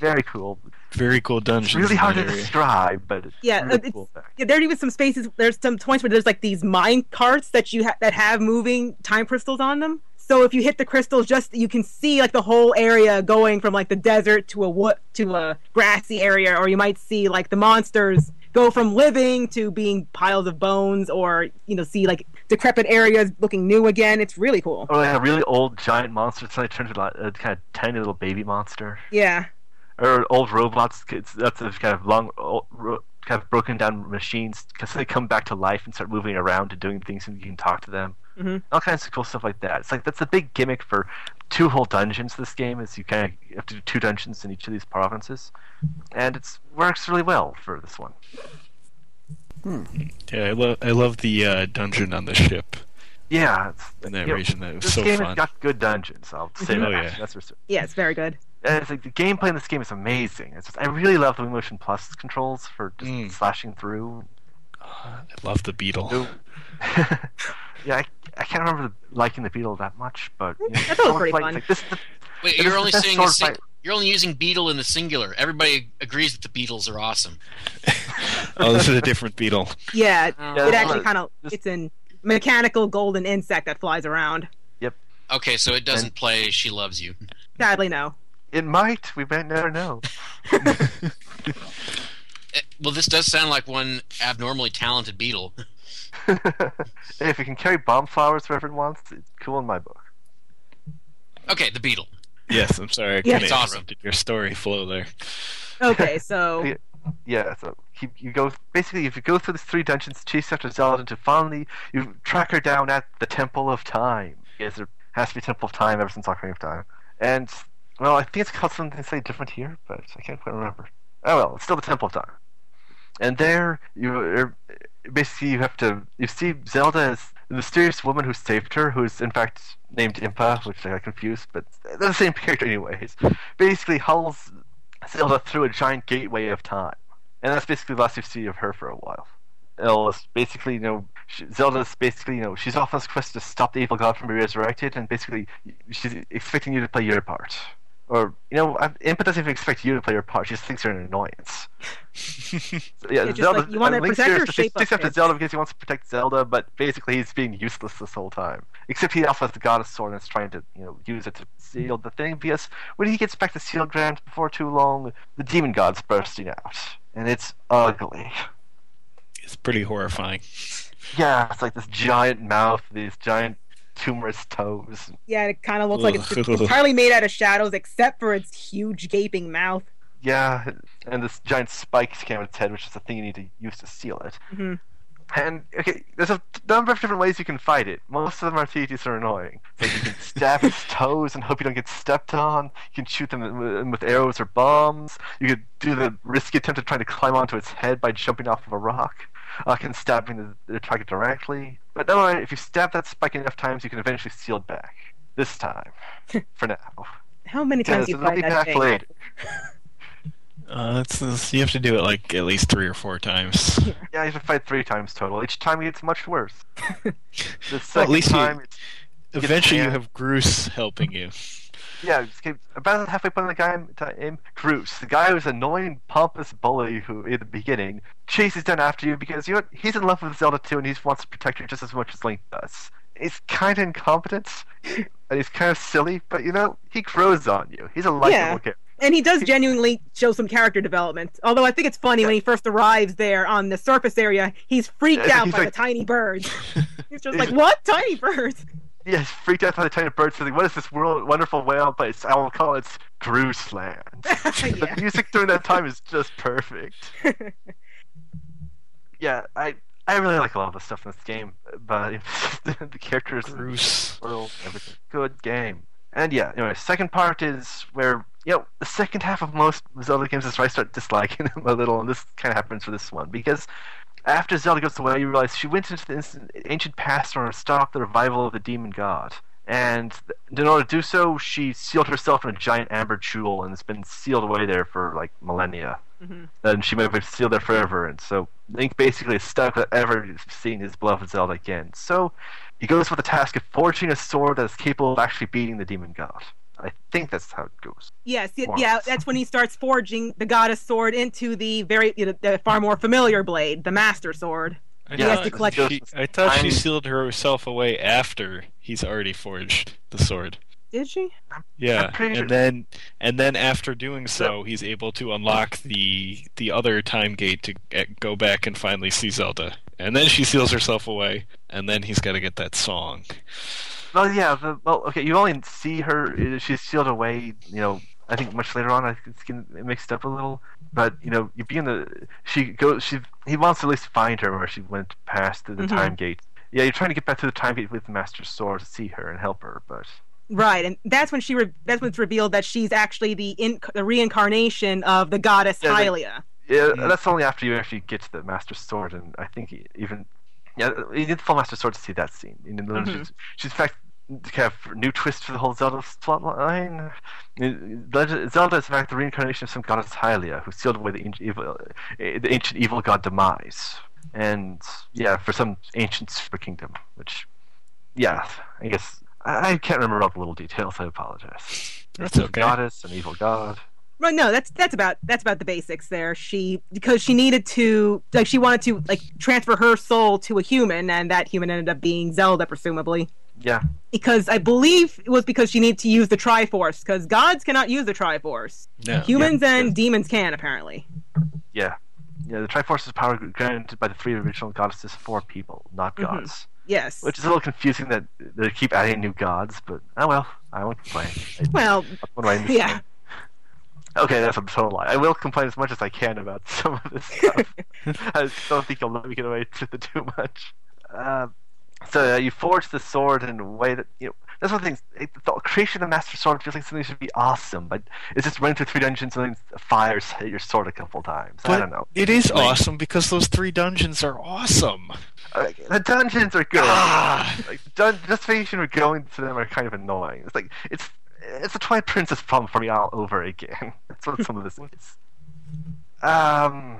Very cool. Very cool dungeon. It's really hard that to area. describe, but it's Yeah, really it's- cool. Yeah, there are even some spaces. There's some points where there's like these mine carts that you ha- that have moving time crystals on them. So if you hit the crystals, just you can see like the whole area going from like the desert to a wood to a grassy area, or you might see like the monsters go from living to being piles of bones, or you know see like decrepit areas looking new again. It's really cool. Like a really old giant monster suddenly turns into like a kind of tiny little baby monster. Yeah, or old robots. It's, that's a kind of long, old, ro- kind of broken down machines because they come back to life and start moving around and doing things, and you can talk to them. Mhm. All kinds of cool stuff like that. It's like that's a big gimmick for two whole dungeons. This game is you kind of have to do two dungeons in each of these provinces, and it works really well for this one. Yeah, I love I love the uh, dungeon on the ship Yeah, it's, in that you know, region. That was this so game fun. has got good dungeons. I'll say Mhm. that. Oh, yeah. That's for certain. yeah, it's very good. And it's like the gameplay in this game is amazing. It's just, I really love the Wii Motion Plus controls for just Mm. slashing through. I love the beetle. Yeah, I, I can't remember liking the Beetle that much, but you know, I thought it was pretty fight, fun. Like, this, the- Wait, you're only seeing saying sword the sing- fight. You're only using beetle in the singular. Everybody agrees that the beetles are awesome. oh, this is a different beetle. Yeah, it, it actually kind of it's a mechanical golden insect that flies around. Yep. Okay, so it doesn't play "She Loves You." Sadly, no. it might. We might never know. Eh, Well, this does sound like one abnormally talented beetle. if it can carry bomb flowers wherever it wants, it's cool in my book. Okay, the beetle. Yes, I'm sorry. I Yeah. kind It's awesome. interrupted your story flow there. Okay, so Yeah. Yeah, so you, you go basically if you go through these three dungeons, chase after Zelda until finally you track her down at the Temple of Time. Yes, there has to be Temple of Time ever since Ocarina of Time. And well, I think it's called something slightly different here, but I can't quite remember. Oh well, it's still the Temple of Time. And there you basically you have to you see Zelda as the mysterious woman who saved her, who is in fact named Impa, which I got confused, but they're the same character anyways. Basically hauls Zelda through a giant gateway of time. And that's basically the last you see of her for a while. Ellis basically, you know, she, Zelda's basically, you know, she's off on this quest to stop the evil god from being resurrected, and basically, she's expecting you to play your part. Or, you know, I- Impa doesn't even expect you to play your part, she just thinks you're an annoyance. So, yeah, Yeah, Zelda, like, you wanna uh, protect here her, is just- shape he up up to. Zelda because he wants to protect Zelda, but basically he's being useless this whole time. Except he also has the goddess sword and is trying to, you know, use it to seal the thing, because when he gets back to Seal Ground before too long, the demon god's bursting out. And it's ugly. It's pretty horrifying. Yeah, it's like this giant mouth, these giant tumorous toes. yeah, it kind of looks like it's entirely made out of shadows, except for its huge gaping mouth. Yeah, and this giant spikes came on its head, which is the thing you need to use to seal it. Mhm. And okay, there's a number of different ways you can fight it. Most of them are tedious or annoying. So you can stab its toes and hope you don't get stepped on. You can shoot them with- with arrows or bombs. You could do the risky attempt of trying to climb onto its head by jumping off of a rock. Uh, can stabbing the, the target directly. But no, if you stab that spike enough times, you can eventually seal it back. This time, for now. How many times so you it'll fight be that back thing? later. Uh, it's, it's- you have to do it like at least three or four times. Yeah, you have to fight three times total. Each time it gets much worse. The second Well, at least you- time, it's, Eventually, you have Groose helping you. Yeah, just about halfway point of the game, named um, Groose, the guy who's annoying, pompous bully who, in the beginning, chases down after you because you know, he's in love with Zelda too, and he wants to protect her just as much as Link does. He's kind of incompetent, and he's kind of silly, but you know, he grows on you. He's a likable Yeah. character. And he does genuinely show some character development. Although I think it's funny when he first arrives there on the surface area, he's freaked Yeah, out he's by like- the tiny birds. he's just like, "What tiny birds?" Yeah, he's freaked out by the tiny birds. Like, what is this world, wonderful whale place? I will call it Groose Land. The music during that time is just perfect. yeah, I I really like a lot of the stuff in this game, but the characters, Groose. world, everything. Good game. And yeah, anyway, second part is where you know the second half of most Zelda games is where I start disliking them a little, and this kind of happens for this one because after Zelda goes away, you realize she went into the instant, ancient past in order to stop the revival of the demon god. And in order to do so, she sealed herself in a giant amber jewel, and it's been sealed away there for like millennia. Mhm. And she might have been sealed there forever. And so Link basically is stuck with ever seeing his beloved Zelda again. So he goes with the task of forging a sword that is capable of actually beating the demon god. I think that's how it goes. Yes, y- More or yeah, that's when he starts forging the goddess sword into the very, you know, the far more familiar blade, the master sword. I He has thought to collect. She, I thought she I'm- sealed herself away after he's already forged the sword. Did she? Yeah, pretty sure- and then and then after doing so, he's able to unlock the the other time gate to get, go back and finally see Zelda. And then she seals herself away, and then he's got to get that song. Well, yeah. The, well, okay. You only see her. uh, She's sealed away. You know. I think much later on, I think it's getting mixed up a little. But you know, you begin the. She goes. She. He wants to at least find her where she went past the, the Mhm. time gate. Yeah, you're trying to get back to the time gate with the Master Sword to see her and help her, but Right, and that's when she re- that's when it's revealed that she's actually the in- the reincarnation of the goddess Yeah, the- Hylia. yeah, that's only after you actually get to the Master Sword, and I think even yeah, you need the full Master Sword to see that scene. You know, Mhm. she's, she's in fact kind of new twist for the whole Zelda plotline. Legend- Zelda is in fact the reincarnation of some goddess Hylia, who sealed away the ancient evil, eh, the ancient evil god Demise, and yeah, for some ancient super kingdom, which yeah, I guess. I I can't remember all the little details. I apologize. That's okay. Goddess, an evil god. Right, no, that's that's about that's about the basics there. She because she needed to like she wanted to like transfer her soul to a human, and that human ended up being Zelda, presumably. Yeah, Because I believe it was because she needed to use the Triforce, because gods cannot use the Triforce. No. Humans and demons can apparently. Yeah. Yeah, the Triforce's power granted by the three original goddesses for people, not Mhm. gods. Yes. Which is a little confusing that they keep adding new gods, but oh well, I won't complain. I- Well, what do I understand? yeah. Okay, that's a total lie. I will complain as much as I can about some of this stuff. I don't think you'll let me get away with it too much. Uh, so uh, you forge the sword in a way that you know. That's one of the things. The creation of the Master Sword feels like something should be awesome, but it's just running through three dungeons and then fires hit your sword a couple times. I don't know. it is Like, awesome because those three dungeons are awesome. uh, the dungeons are good. Ah. like dun- justification for going to them are kind of annoying. It's like it's it's a Twilight Princess problem for me all over again. That's what some of this is. Um,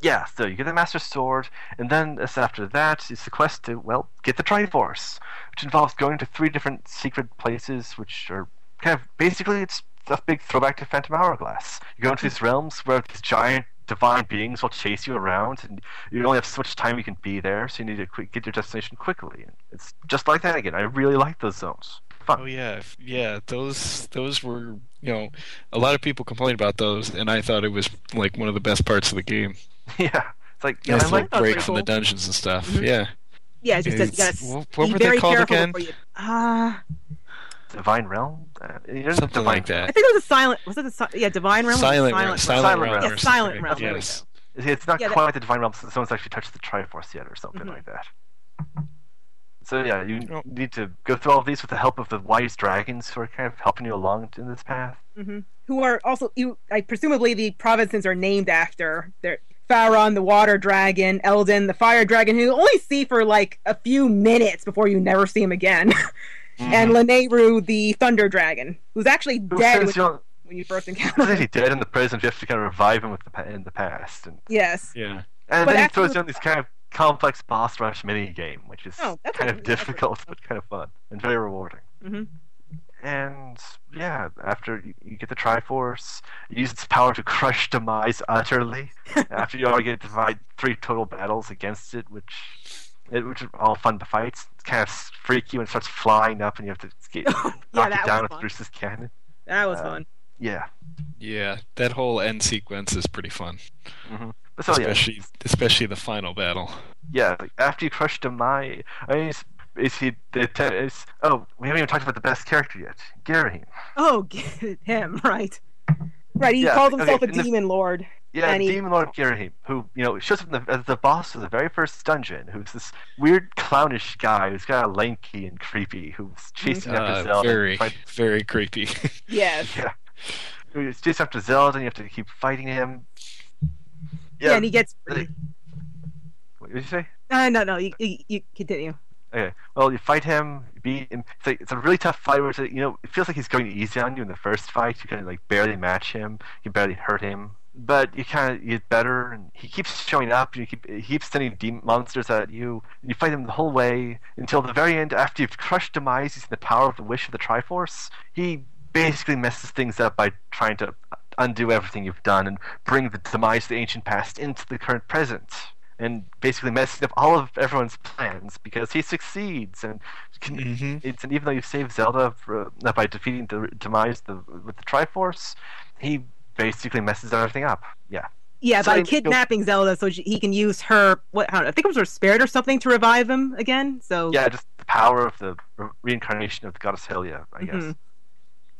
yeah. So you get the Master Sword, and then it's after that it's the quest to well get the Triforce, which involves going to three different secret places, which are kind of basically it's a big throwback to Phantom Hourglass. You go into these realms where these giant divine beings will chase you around, and you only have so much time you can be there, so you need to get your destination quickly. It's just like that again. I really like those zones. Fun. Oh yeah, yeah. Those those were you know a lot of people complained about those, and I thought it was like one of the best parts of the game. yeah, it's like yeah, Nice I like those. break pretty from the dungeons and stuff. Mhm. Yeah. Yeah, it's just that you gotta wh- what be were they very called careful again? you. Ah, Divine Realm. Uh, you don't Something divine like that. I think it was a silent. Was it a si- yeah Divine Realm? Silent, silent, Realm. Realm. Silent, Silent Realm. Realm. Yeah, Silent. Realm, there Yes. It's- It's not Yeah, that- quite the Divine Realm. so Someone's actually touched the Triforce yet, or something Mhm. like that. So yeah, you Oh. need to go through all of these with the help of the wise dragons who are kind of helping you along in this path. hmm Who are also you? I presumably the provinces are named after. They're Faron, the water dragon, Eldin, the fire dragon, who you only see for like a few minutes before you never see him again, and Lanayru, the thunder dragon, who's actually Who dead when, you when you first encounter Isn't him. he dead in the present? You have to kind of revive him with the in the past, and Yes. Yeah. and But then he after- throws down these kind of complex boss rush mini game, which is Oh, kind of difficult but kind of fun and very rewarding. hmm And yeah, after you, you get the Triforce, you use its power to crush Demise utterly. after you already get to fight three total battles against it, which it, which are all fun fights. It's kind of freaky when it starts flying up and you have to escape, knock it down with fun. Groose's cannon. That was Uh, fun. Yeah. Yeah, that whole end sequence is pretty fun. hmm But so yeah, especially, especially the final battle. yeah. like, After you crush Demise, I mean, is, is he the? Te- is, oh, we haven't even talked about the best character yet, Girahim. Oh, get him, right. Right, he Yeah, calls okay, himself a in the- demon lord. Yeah, And he- Demon Lord Girahim, who you know shows up in the, as the boss of the very first dungeon, who's this weird clownish guy who's kind of lanky and creepy, who's chasing Uh, after Zelda. very, Fight- very creepy. Yes. yeah, who's chasing after Zelda, and you have to keep fighting him. Yeah, and he gets. What did you say? Uh, no, no, you, you, you continue. Okay. Well, you fight him. You beat him. It's, like, it's a really tough fight. Where it's you know, it feels like he's going easy on you in the first fight. You kind of like barely match him. You barely hurt him. But you kind of get better, and he keeps showing up. You keep he keeps sending demon monsters at you. You fight him the whole way until the very end. After you've crushed Demise using the power of the wish of the Triforce, he basically messes things up by trying to uh, undo everything you've done and bring the demise of the ancient past into the current present and basically messing up all of everyone's plans because he succeeds and can, Mm-hmm. it's and even though you saved Zelda for, uh, by defeating the demise the, with the Triforce, he basically messes everything up. Yeah. Yeah, So by you- kidnapping Zelda so she, he can use her. What? I, don't know, I think it was her spirit or something to revive him again. So Yeah, just the power of the reincarnation of the goddess Hylia, I guess. Mhm.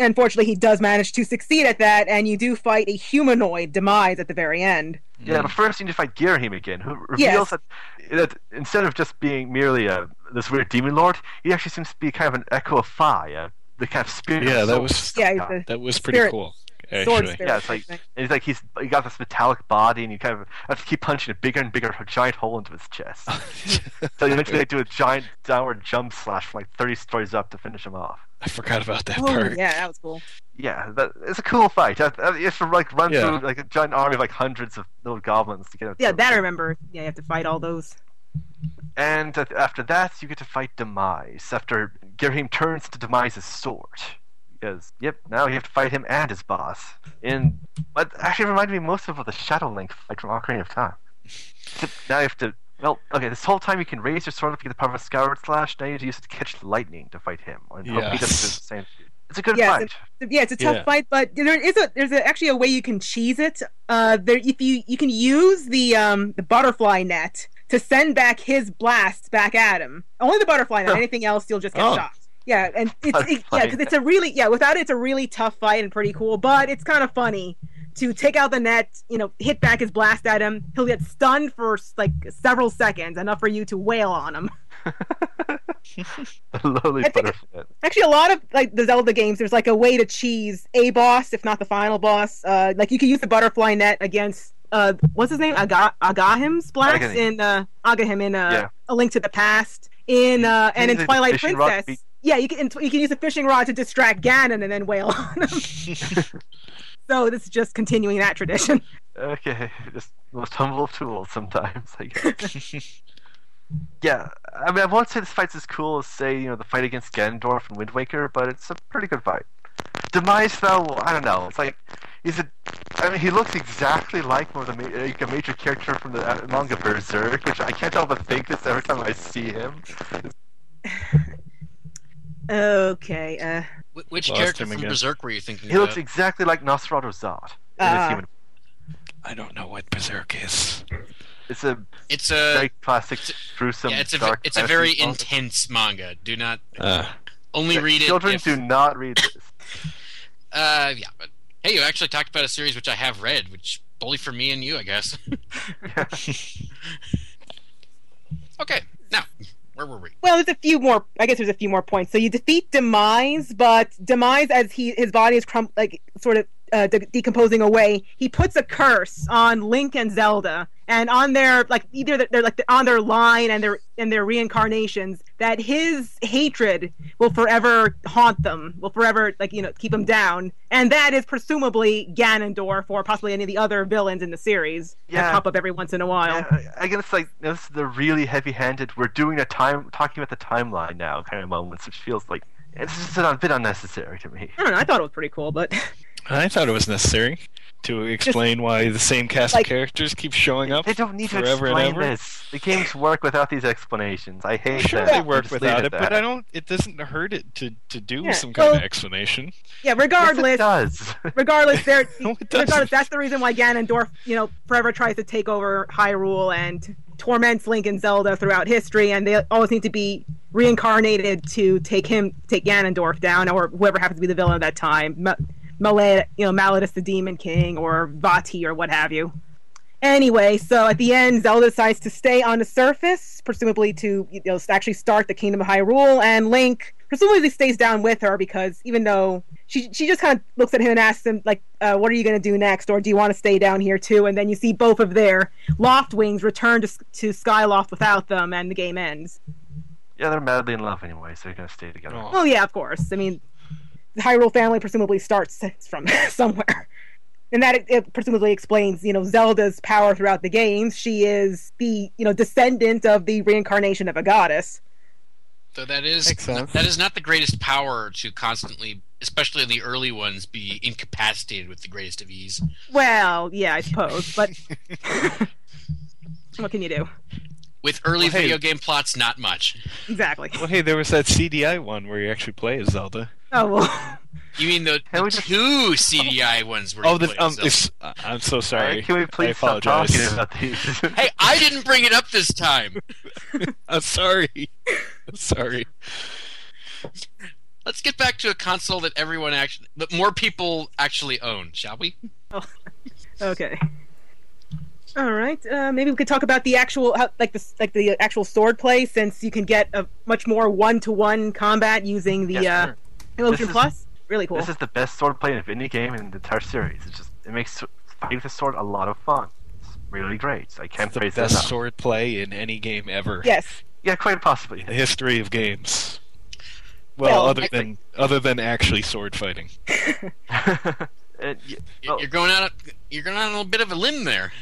Unfortunately, he does manage to succeed at that, and you do fight a humanoid demise at the very end. Yeah, but first you need to fight Girahim again, who reveals Yes. that, that instead of just being merely a, this weird demon lord, he actually seems to be kind of an echo of Fi, uh, the kind of spirit. Yeah, of that was Yeah, he's guy. the that was pretty spirit- cool. sword Actually, spirit. Yeah, it's like thing. and he's like he's he got this metallic body, and you kind of have to keep punching a bigger and bigger giant hole into his chest. so eventually they do a giant downward jump slash from like thirty stories up to finish him off. I forgot about that Oh, part. yeah, that was cool. Yeah, that, it's a cool fight. You have to like run Yeah. through like a giant army of like hundreds of little goblins to get out. Yeah, to that I remember. Yeah, you have to fight all those. And uh, after that, you get to fight Demise. After Girahim turns to Demise's sword. Because, yep, now you have to fight him and his boss. In what actually reminded me most of the Shadow Link fight from Ocarina of Time. Except now you have to. Well, okay, this whole time you can raise your sword up to get the power of Skyward Slash. Now you have to use it to catch lightning to fight him. And hope he doesn't do the same. It's a good Yeah, fight. Yeah, it's a tough Yeah. fight, but there is a there's a, actually a way you can cheese it. Uh, there if you you can use the um the butterfly net to send back his blasts back at him. Only the butterfly net. Anything else, you'll just get Oh. shot. Yeah, and it's it, yeah because it's a really yeah without it, it's a really tough fight and pretty cool, but it's kind of funny to take out the net, you know, hit back his blast at him. He'll get stunned for like several seconds, enough for you to wail on him. the lowly butterfly. Actually, a lot of like the Zelda games, there's like a way to cheese a boss, if not the final boss. Uh, like you can use the butterfly net against uh, what's his name? Aga Agahnim's blast Agahnim. in uh, Agahnim in uh, Yeah. A Link to the Past. In uh, and in Twilight Princess, yeah, you can you can use a fishing rod to distract Ganon and then wail on him. so this is just continuing that tradition. Okay, just most humble of tools sometimes, I guess. yeah, I mean, I won't say this fight's as cool as, say, you know, the fight against Ganondorf and Wind Waker, but it's a pretty good fight. Demise, though, I don't know. It's like he's a. I mean, he looks exactly like one of the ma- like a major character from the uh, manga Berserk, which I can't help but think this every time I see him. Okay. Uh, Wh- Which Lost character from again. Berserk were you thinking He looks exactly like Nosferatu Zod. in his Ah. human. I don't know what Berserk is. It's a It's a very classic, gruesome, yeah, it's a ve- dark it's a very manga. intense manga. Do not Uh, only Yeah, read it. Children do not read this. Uh, yeah, but hey, you actually talked about a series which I have read, which bully for me and you, I guess. okay, now where were we? Well, there's a few more. I guess there's a few more points. So you defeat Demise, but Demise, as he his body is crum- like sort of uh, de- decomposing away, he puts a curse on Link and Zelda, and on their like either they're like on their line and their and their reincarnations that his hatred will forever haunt them, will forever like you know keep them down, and that is presumably Ganondorf or possibly any of the other villains in the series Yeah. that pop up every once in a while. Yeah, I guess like you know, this is the really heavy-handed. We're doing a time talking about the timeline now kind of moments, which feels like it's just a bit unnecessary to me. I don't know. I thought it was pretty cool, but I thought it was necessary to explain why the same cast like- of characters keep showing up. They don't need to forever and explain ever. this. The games work without these explanations. I hate Sure, them. they work Just without at it, but. I don't. It doesn't hurt it to to do Yeah, some kind well- of explanation. yeah. Regardless, Yes, it does. regardless, there. No, it doesn't. regardless, that's the reason why Ganondorf, you know, forever tries to take over Hyrule and torments Link and Zelda throughout history, and they always need to be reincarnated to take him, take Ganondorf down, or whoever happens to be the villain at that time, Ma- Malad, you know, Malladus the Demon King, or Vaati, or what have you. Anyway, so at the end, Zelda decides to stay on the surface, presumably to you know actually start the Kingdom of Hyrule, and Link presumably stays down with her because even though she she just kind of looks at him and asks him like, uh, "What are you going to do next?" or "Do you want to stay down here too?" And then you see both of their loftwings return to to Skyloft without them, and the game ends. yeah, they're madly in love anyway, so they're gonna stay together. Oh. Well, yeah, of course. I mean, the Hyrule family presumably starts from somewhere. And that it, it presumably explains, you know, Zelda's power throughout the games. She is the, you know, descendant of the reincarnation of a goddess. So that is that is not the greatest power to constantly, especially in the early ones, be incapacitated with the greatest of ease. Well, yeah, I suppose, but what can you do? With early Well, hey- video game plots, not much. Exactly. Well, hey, there was that CDI one where you actually play as Zelda. Oh well. You mean the, Can we the just- two CDI ones? Where Oh, you the, play um, Zelda? uh, I'm so sorry. Can we I please stop talking about these? Hey, I didn't bring it up this time. I'm sorry. I'm sorry. Let's get back to a console that everyone actually, that more people actually own, shall we? Oh, Okay. All right. Uh, maybe we could talk about the actual, how, like the like the actual sword play, since you can get a much more one-to-one combat using the Yes, uh, sure. Emotion This is- Plus. Really cool. This is the best sword play in any game in the entire series. It just it makes fighting with a sword a lot of fun. It's really great. I can't It's the praise it best enough. sword play in any game ever. Yes. Yeah, quite possibly. The history of games. Well, Well, other I than other than actually sword fighting. And, You- well, You're going out. You're going out on a little bit of a limb there.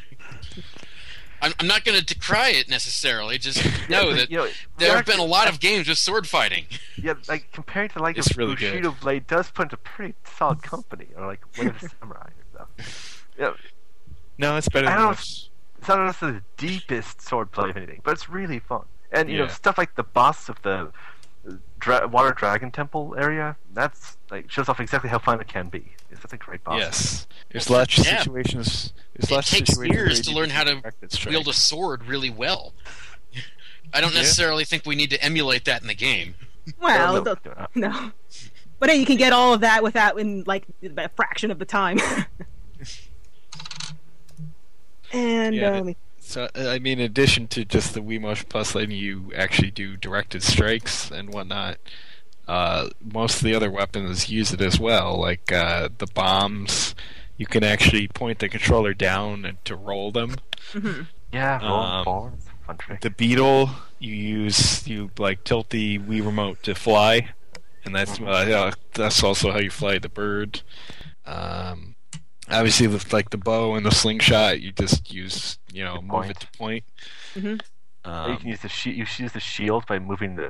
I'm, I'm not going to decry it necessarily. Just know that you know, there have been a lot of games with sword fighting. Yeah, like compared to like It's the really good. Bushido Blade does put into pretty solid company, or like Way of the Samurai or stuff. Yeah, No, it's better I than don't- most. it's not necessarily the deepest swordplay of anything, but it's really fun. And you know stuff like the boss of the dra- Water Dragon Temple area. That's like shows off exactly how fun it can be. It's that's a great boss. Yes. There's lots of Yeah. situations. There's It lots of takes situations years to learn how to wield a sword really well. I don't Yeah. necessarily think we need to emulate that in the game. well, no, no. no. But hey, you can get all of that without in like a fraction of the time. and Yeah, uh, but- let me- So, uh, I mean, in addition to just the Wii Motion Plus letting you actually do directed strikes and whatnot, uh, most of the other weapons use it as well. Like uh, the bombs, you can actually point the controller down and to roll them. Yeah, roll Um, forward. It's a fun trick. The beetle, you use you like tilt the Wii remote to fly, and that's uh, yeah, that's also how you fly the bird. Um, obviously, with like the bow and the slingshot, you just use you know move it to point. Mhm. Or you Um, can use the shi you should use the shield by moving the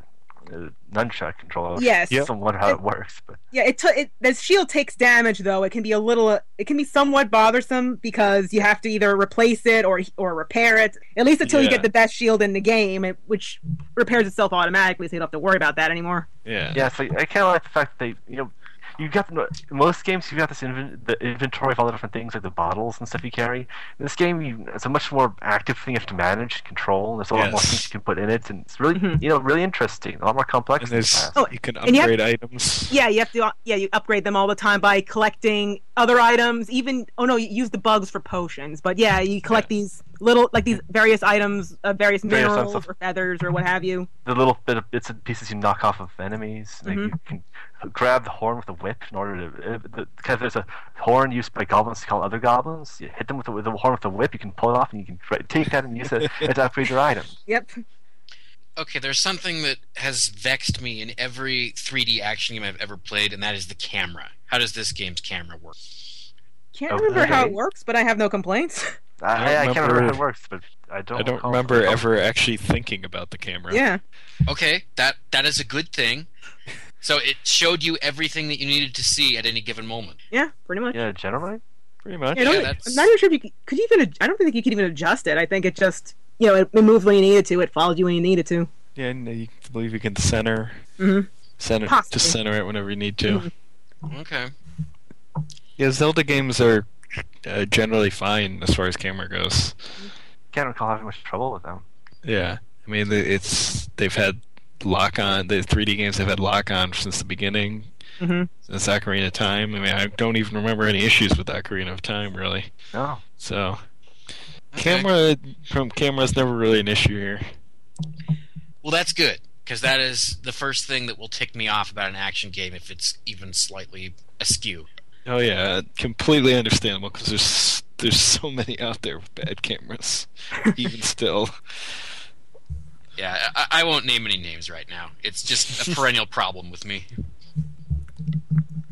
uh, nunchuck controller. Yes. I don't wonder how it works, but Yeah, it, t- it the shield takes damage though. It can be a little, it can be somewhat bothersome because you have to either replace it or or repair it. At least until you get the best shield in the game, it, which repairs itself automatically, so you don't have to worry about that anymore. yeah. yeah. So I kind of like the fact that they, you know, you got most games you've got this inven- the inventory of all the different things like the bottles and stuff you carry. In this game, you, it's a much more active thing you have to manage, control. There's a lot more things you can put in it, and it's really, Mhm. you know, really interesting. A lot more complex. And than the past. Oh, you can and you have- upgrade items. Yeah, you have to. Yeah, you upgrade them all the time by collecting other items. Even oh no, you use the bugs for potions. But yeah, you collect these little like these various items, uh, various Various minerals or feathers or what have you. The little bit of bits and pieces you knock off of enemies. Like Mhm. you can grab the horn with a whip in order to. Uh, the, because there's a horn used by goblins to call other goblins. You hit them with the, with the horn with the whip. You can pull it off and you can try- take that and use it to upgrade your item. Yep. Okay, there's something that has vexed me in every 3D action game I've ever played, and that is the camera. How does this game's camera work? Can't Oh, remember how it works, but I have no complaints. Uh, I, I, can't remember how it works, but I don't. I don't remember recall- ever actually thinking about the camera. yeah. Okay, that that is a good thing. So it showed you everything that you needed to see at any given moment. Yeah, pretty much. Yeah, generally. Pretty much. I don't- Yeah, I'm not even sure if you could, could you even. I don't think you could even adjust it. I think it just you know it, it moved when you needed to. It followed you when you needed to. Yeah, and you believe you can center, Mhm. center, Possibly. just center it whenever you need to. Mhm. Okay. Yeah, Zelda games are uh, generally fine as far as camera goes. Can't recall having much trouble with them. Yeah, I mean it's they've had lock on the 3D games have had lock on since the beginning. hmm Since Ocarina of Time, I mean I don't even remember any issues with Ocarina of Time really. No. So Okay. Camera from camera's never really an issue here. Well, that's good because that is the first thing that will tick me off about an action game if it's even slightly askew. Oh yeah, completely understandable because there's there's so many out there with bad cameras, even still. Yeah, I, I won't name any names right now. It's just a perennial problem with me.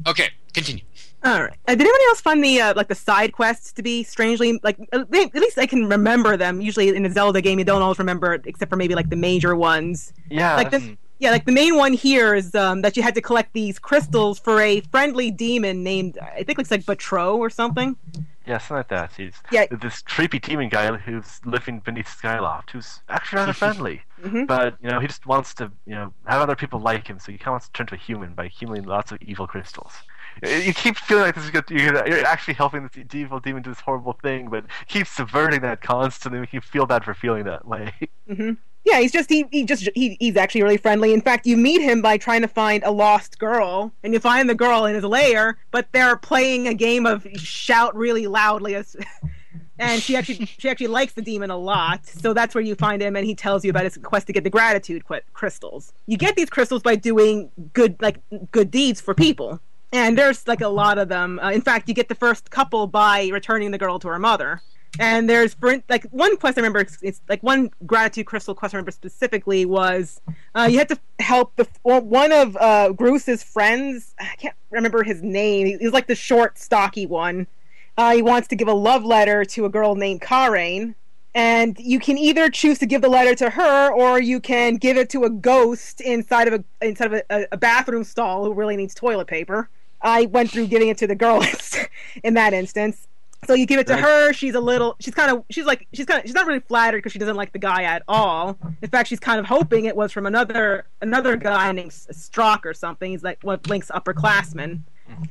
Okay, continue. All right. Uh, did anybody else find the uh, like the side quests to be strangely like uh, at least I can remember them. Usually in a Zelda game, you don't always remember it, except for maybe like the major ones. Yeah. like that's- this, yeah, like the main one here is um, that you had to collect these crystals for a friendly demon named I think it's like Batreaux or something. Yeah, something like that. He's Yeah. this creepy demon guy who's living beneath Skyloft, who's actually rather friendly. Mhm. But you know, he just wants to, you know, have other people like him. So he kind of wants to turn to a human by accumulating lots of evil crystals. You- keep feeling like this is good. You're you're actually helping this evil demon do this horrible thing, but he keeps subverting that constantly, you feel bad for feeling that way. hmm Yeah, he's just he, he just he, he's actually really friendly. In fact, you meet him by trying to find a lost girl, and you find the girl in his lair, but they're playing a game of shout really loudly as. And she actually she actually likes the demon a lot, so that's where you find him, and he tells you about his quest to get the gratitude crystals. You get these crystals by doing good like good deeds for people, and there's like a lot of them. Uh, in fact, you get the first couple by returning the girl to her mother. And there's like one quest I remember. It's, like one gratitude crystal quest I remember specifically was uh, you had to help the one of uh, Groose's friends. I can't remember his name. He's like the short, stocky one. Uh, he wants to give a love letter to a girl named Karane, and you can either choose to give the letter to her or you can give it to a ghost inside of a inside of a, a bathroom stall who really needs toilet paper. I went through giving it to the girl in that instance. So you give it to her. She's a little. She's kind of. She's like. She's kind of. She's not really flattered because she doesn't like the guy at all. In fact, she's kind of hoping it was from another another guy named Strock or something. He's like one of Link's upperclassmen.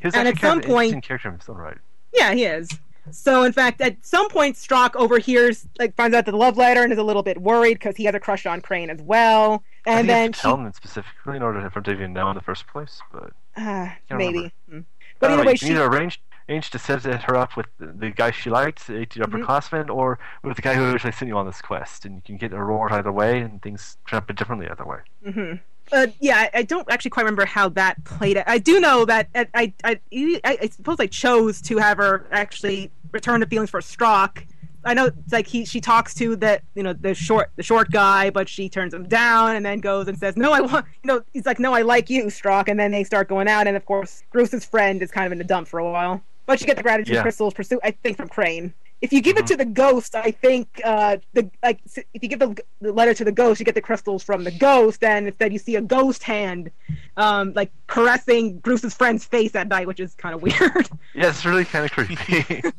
He's And at some point- character own right. Yeah, he is. So in fact, at some point, Strock overhears, like, finds out the love letter and is a little bit worried because he has a crush on Karane as well. And then she, tell him specifically in order for him to even know in the first place. But uh, maybe. Hmm. But don't either way, you can she. either arrange arrange to set her up with the, the guy she liked, the Mm-hmm. upperclassman, or with the guy who originally sent you on this quest, and you can get a reward either way, and things turn out differently either way. hmm Uh, yeah, I, don't actually quite remember how that played out. I do know that I, I, I, I, I suppose I chose to have her actually return the feelings for Strock. I know it's like he she talks to that you know the short the short guy, but she turns him down and then goes and says, "No, I want you know." He's like, "No, I like you, Strock," and then they start going out, and of course, Groose's friend is kind of in the dump for a while. But you get the gratitude Yeah. crystals pursuit, I think, from Karane. If you give it to the ghost, I think uh, the like if you give the, the letter to the ghost, you get the crystals from the ghost, and instead you see a ghost hand, um, like caressing Groose's friend's face at night, which is kind of weird. Yeah, it's really kind of creepy.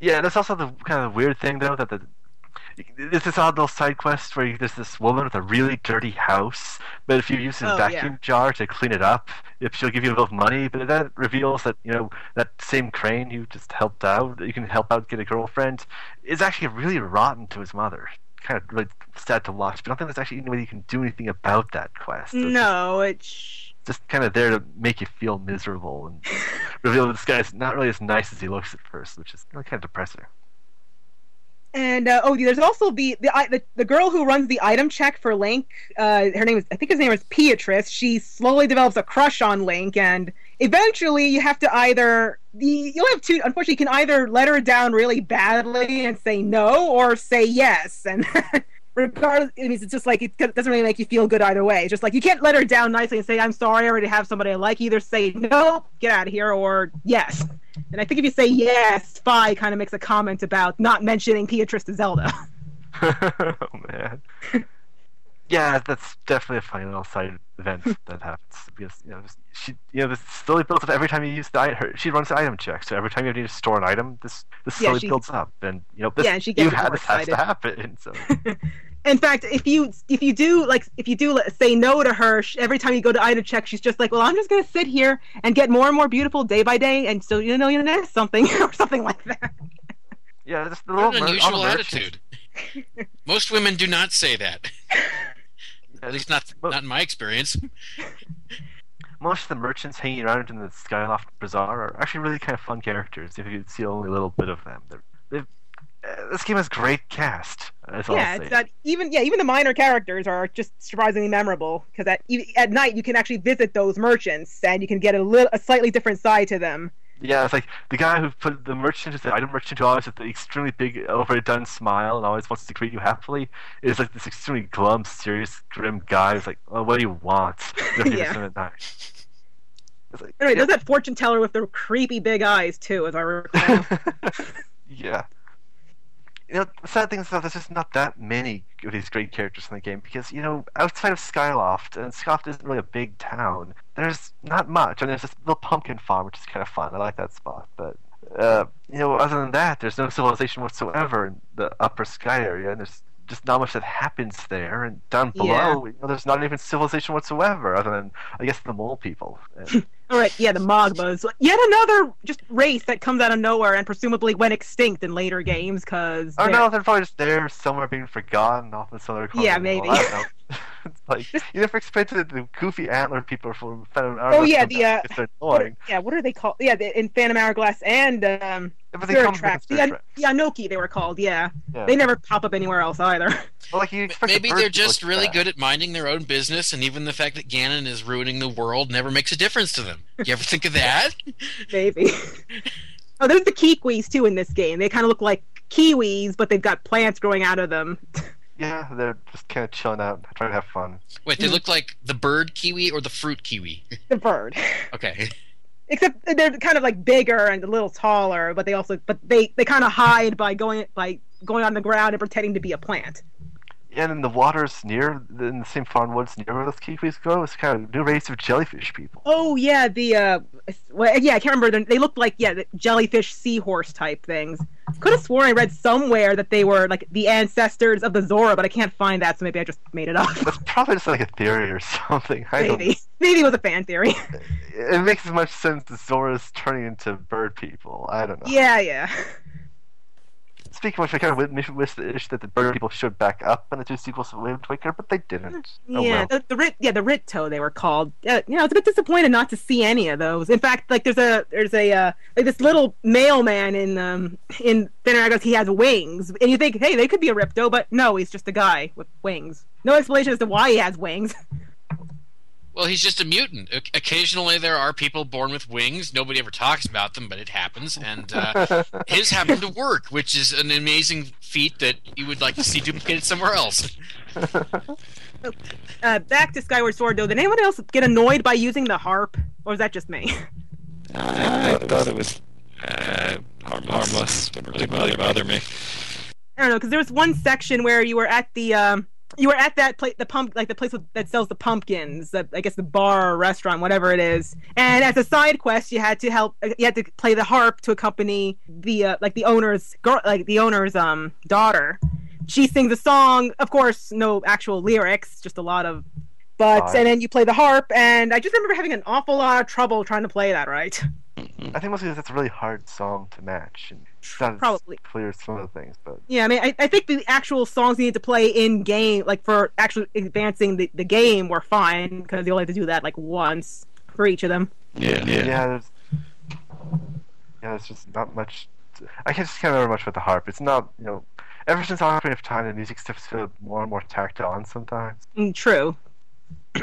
yeah, that's also the kind of weird thing though that the this odd little side quest where you, there's this woman with a really dirty house, but if you use this Oh, vacuum yeah. jar to clean it up, if she'll give you a little money, but that reveals that you know that same crane you just helped out, you can help out get a girlfriend, is actually really rotten to his mother. Kind of really sad to watch, but I don't think there's actually any way you can do anything about that quest. No, it's just kind of there to make you feel miserable and reveal that this guy's not really as nice as he looks at first, which is really kind of depressing. And uh, oh, there's also the, the the the girl who runs the item check for Link. Uh, her name is I think his name is Beatrice. She slowly develops a crush on Link, and eventually you have to either the you have two. Unfortunately, you can either let her down really badly and say no, or say yes. And regardless, it means it's just like it doesn't really make you feel good either way. It's just like you can't let her down nicely and say I'm sorry, I already have somebody I like. Either say no, get out of here, or yes. And I think if you say yes, Fi kind of makes a comment about not mentioning Beatrice to Zelda. oh man. yeah, that's definitely a funny little side event that happens because you know she you know this slowly builds up every time you use the item. She runs the item check, so every time you need to store an item, this this Yeah, slowly she- builds up, and you know this Yeah, she gets you had this has to happen. So In fact, if you if you do like if you do say no to her sh- every time you go to Ida check, she's just like, well, I'm just gonna sit here and get more and more beautiful day by day, and so you know you know something or something like that. yeah, just the little an unusual all attitude. Most women do not say that. At least not not in my experience. most of the merchants hanging around in the Skyloft Bazaar are actually really kind of fun characters. If you see only a little bit of them, They're, uh, this game has great cast. That's yeah, it's that even yeah even the minor characters are just surprisingly memorable because at at night you can actually visit those merchants and you can get a little a slightly different side to them. Yeah, it's like the guy who put the merchant is the item merchant who always has the extremely big, overdone smile and always wants to greet you happily is like this extremely glum, serious, grim guy who's like, "Oh, what do you want?" Yeah. Like, Anyway, there's that fortune teller with the creepy big eyes too, as I recall. yeah. You know, the sad thing is that there's just not that many of these great characters in the game because, you know, outside of Skyloft, and Skyloft isn't really a big town, there's not much. I mean, there's this little pumpkin farm, which is kind of fun. I like that spot. But, uh, you know, other than that, there's no civilization whatsoever in the upper sky area, and there's just not much that happens there. And down below, Yeah. you know, there's not even civilization whatsoever, other than, I guess, the mole people. And, All right, yeah, the Mogmas. Yet another just race that comes out of nowhere and presumably went extinct in later games because. Oh no, they're probably just there somewhere being forgotten off in some other. Yeah, of maybe. I don't know. it's like you never expected the goofy antler people from Phantom Hourglass. Oh yeah, the uh, It's annoying. what- yeah, what are they called? Yeah, the, in Phantom Hourglass and um, but they Spirit come Tracks. from The, An- the Anouki, they were called. Yeah. Yeah. they never pop up anywhere else either. Well, like you the Maybe they're just really back. good at minding their own business, and even the fact that Ganon is ruining the world never makes a difference to them. You ever think of that? Maybe. oh, there's the Kikwis too in this game. They kind of look like kiwis, but they've got plants growing out of them. Yeah, they're just kind of chilling out, trying to have fun. Wait, they mm-hmm. look like the bird kiwi or the fruit kiwi? the bird. Okay. Except they're kind of like bigger and a little taller, but they also but they they kind of hide by going by going on the ground and pretending to be a plant. And in the waters near, in the same farm woods near where those kiwis go, it's kind of a new race of jellyfish people. Oh yeah, the uh, well, yeah, I can't remember. They looked like yeah, the jellyfish, seahorse type things. Could have sworn I read somewhere that they were like the ancestors of the Zora, but I can't find that, so maybe I just made it up. It's probably just like a theory or something. I don't maybe, maybe it was a fan theory. It makes as much sense as Zora's turning into bird people. I don't know. yeah, yeah. Speaking of which, I kind of wish, that the bird people showed back up in the two sequels of Wind Waker, but they didn't. Oh, yeah, well. the, the Rit, yeah, the Rito they were called. Uh, you know, it's a bit disappointed not to see any of those. In fact, like there's a there's a uh, like this little mailman in um in Thinner He has wings, and you think, hey, they could be a Rito, but no, he's just a guy with wings. No explanation as to why he has wings. Well, he's just a mutant. O- Occasionally, there are people born with wings. Nobody ever talks about them, but it happens. And uh, his happened to work, which is an amazing feat that you would like to see duplicated somewhere else. Uh, back to Skyward Sword though. Did anyone else get annoyed by using the harp, or was that just me? I thought it was uh, harm- harmless. Didn't really bother, bother me. I don't know because there was one section where you were at the um you were at that place the pump like the place with, that sells the pumpkins the, I guess the bar or restaurant whatever it is. And as a side quest you had to help you had to play the harp to accompany the uh, like the owner's girl like the owner's um daughter. She sings a song of course no actual lyrics just a lot of but and then you play the harp and I just remember having an awful lot of trouble trying to play that right I think mostly because that's a really hard song to match, and it's not Probably. clear as some of the things. But Yeah, I mean, I, I think the actual songs you need to play in game, like for actually advancing the, the game, were fine because you only have to do that like once for each of them. Yeah, yeah. yeah, there's Yeah, it's just not much. I can't just can't remember much about the harp. It's not you know. Ever since Ocarina of Time, the music stuff feels more and more tacked on sometimes. Mm, True.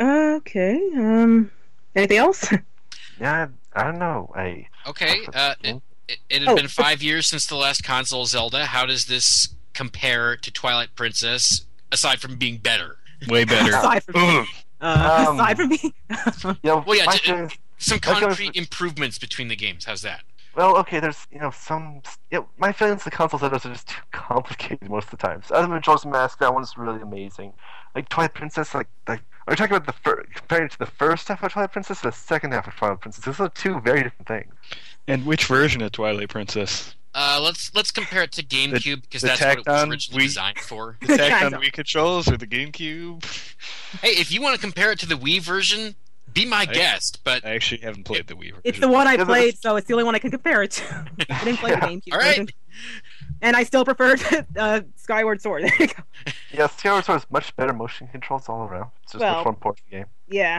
okay. Um. Anything else? Yeah, I don't know. I Okay, uh, it, it, it had Oh, been five years since the last console Zelda. How does this compare to Twilight Princess, aside from being better? Way better. aside from uh, Um, aside from being. you know, Well, yeah, my j- Some my feelings- concrete improvements between the games. How's that? Well, okay, there's you know some. You know, my feelings the console Zeldas are just too complicated most of the time. So other than Majora's Mask, that one's really amazing. Like Twilight Princess, like like are you talking about the fir- comparing it to the first half of Twilight Princess or the second half of Twilight Princess? Those are two very different things. And which version of Twilight Princess? Uh, let's let's compare it to GameCube because the that's what it was originally Wii- designed for. The tacked Kind. Wii controls or the GameCube? hey, if you want to compare it to the Wii version, be my guest. But I actually haven't played the Wii version. It's the one I played, so it's the only one I can compare it to. I didn't play the GameCube All right. version. And I still prefer uh, Skyward Sword. There you go. Yeah, Skyward Sword is much better motion controls all around. It's just Well- much more important game. Yeah,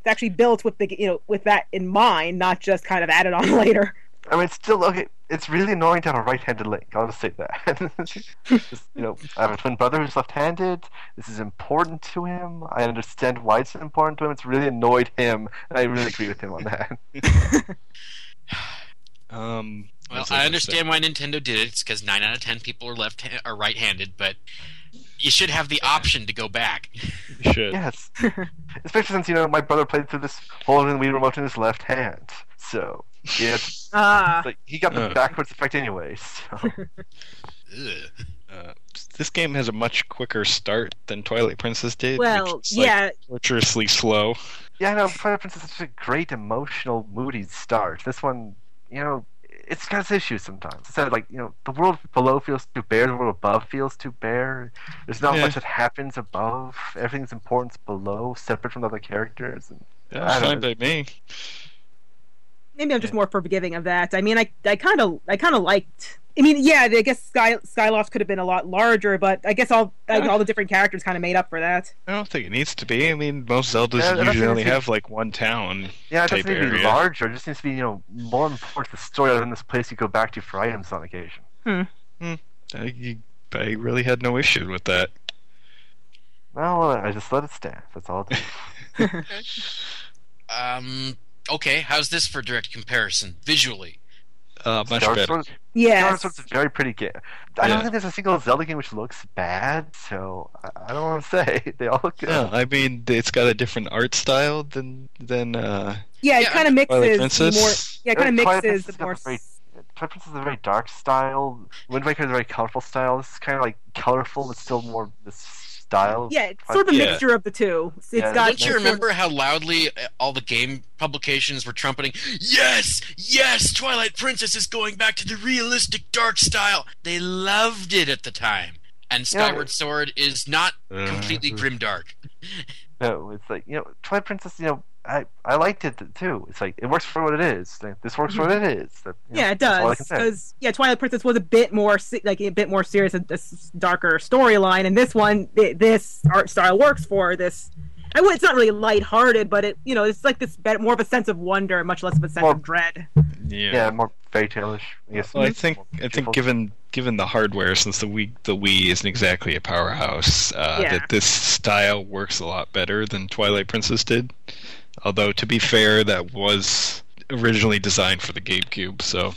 it's actually built with the you know with that in mind, not just kind of added on later. I mean, it's still okay. It's really annoying to have a right-handed Link. I'll just say that. just, you know, I have a twin brother who's left-handed. This is important to him. I understand why it's important to him. It's really annoyed him, and I really agree with him on that. Um, well, I I understand why Nintendo did it. It's because nine out of ten people are left are right-handed, but you should have the option to go back. You should. yes, especially since you know my brother played through this holding the Wii remote in his left hand. So yeah, it's, Ah, like he got the Uh. backwards effect anyway. So Uh, this game has a much quicker start than Twilight Princess did. well, which is, like, yeah, torturously slow. yeah, no, Twilight Princess is such a great emotional, moody start. This one, you know, it's got its issues sometimes. It's that, like you know, the world below feels too bare, the world above feels too bare. There's not Yeah. much that happens above. Everything's important below, separate from the other characters. And don't fine by me. Maybe I'm just more forgiving of that. I mean, I I kind of I kind of liked. I mean, yeah, I guess Sky Skyloft could have been a lot larger, but I guess all like, Yeah. all the different characters kind of made up for that. I don't think it needs to be. I mean, most Zeldas Yeah, usually only it's- have like one town. yeah, it type doesn't need to be area. larger. It just needs to be you know more important to the story other than this place you go back to for items on occasion. I, you- I really had no issue with that. Well, I just let it stand. That's all. It is. Um. Okay, how's this for direct comparison visually? Uh, much Skyward better. Sword- Yeah, Skyward Sword's a very pretty game. I Yeah. don't think there's a single Zelda game which looks bad, so I, I don't want to say they all look good. Yeah, I mean, it's got a different art style than than uh, yeah, it Yeah, kind of Twilight mixes the Princess. more. Yeah, it kind of mixes Princess the more. very- Twilight Princess is a very dark style. Wind Waker is a very colorful style. This is kind of like colorful, but still more this style. Yeah, it's sort of a Yeah. mixture of the two. It's Yeah, got. Don't you remember how loudly uh, all the game publications were trumpeting? Yes, yes, Twilight Princess is going back to the realistic dark style. They loved it at the time. And Yeah. Skyward Sword is not Uh, completely grimdark. No, it's like you know, Twilight Princess. You know, I I liked it too. It's like it works for what it is. Like, this works for what it is. That, you know, Yeah, it that's all I does. Because yeah, Twilight Princess was a bit more se- like a bit more serious, a, a s- darker storyline, and this one, thi- this art style works for this. I would, it's not really lighthearted, but it you know it's like this bit more of a sense of wonder, much less of a sense Well, of dread. yeah. yeah, more fairy tale-ish. I. Well, I think I think given given the hardware, since the Wii the Wii isn't exactly a powerhouse, uh, Yeah. that this style works a lot better than Twilight Princess did. Although to be fair, that was originally designed for the GameCube, so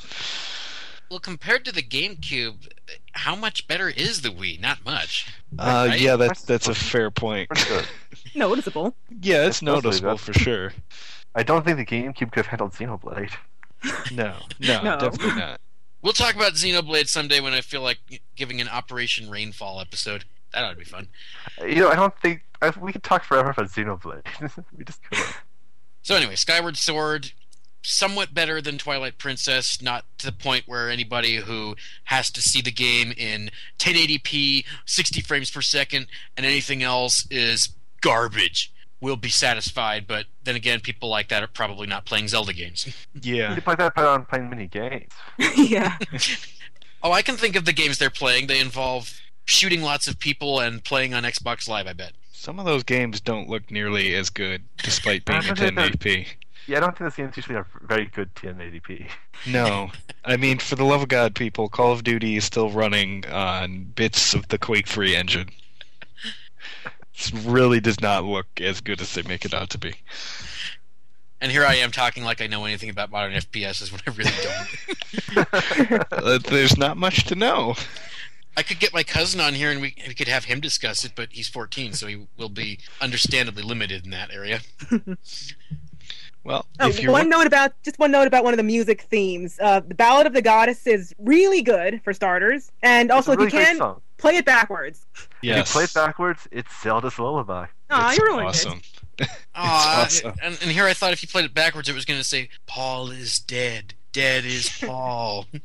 Well, compared to the GameCube, how much better is the Wii? Not much. uh, Right? yeah, that's that's a fair point. Pretty. Noticeable. yeah, it's Especially noticeable that- for sure. I don't think the GameCube could have handled Xenoblade. No, no, No. definitely not. We'll talk about Xenoblade someday when I feel like giving an Operation Rainfall episode. That ought to be fun. You know, I don't think I, we could talk forever about Xenoblade. we just couldn't. So anyway, Skyward Sword, somewhat better than Twilight Princess, not to the point where anybody who has to see the game in 1080p, 60 frames per second, and anything else is garbage will be satisfied. But then again, people like that are probably not playing Zelda games. Yeah, could play that but on playing mini games. yeah. oh, I can think of the games they're playing. They involve shooting lots of people and playing on Xbox Live. I bet. Some of those games don't look nearly as good despite being in 1080p. Yeah, I don't think those games usually are very good 1080p. No, I mean, for the love of God, people, Call of Duty is still running on bits of the Quake 3 engine. It really does not look as good as they make it out to be. And here I am talking like I know anything about modern FPSs when I really don't. Uh, there's not much to know. I could get my cousin on here and we, we could have him discuss it, but he's 14, so he will be understandably limited in that area. Well, Oh, if you one want, note about just one note about one of the music themes. Uh, the Ballad of the Goddess is really good for starters, and also it's a if you can play it backwards. yes, If you play it backwards, it's Zelda's Lullaby. Aw, it's you ruined awesome. Aw, It's awesome. and, and here I thought if you played it backwards, it was going to say, Paul is dead. Dead is Paul.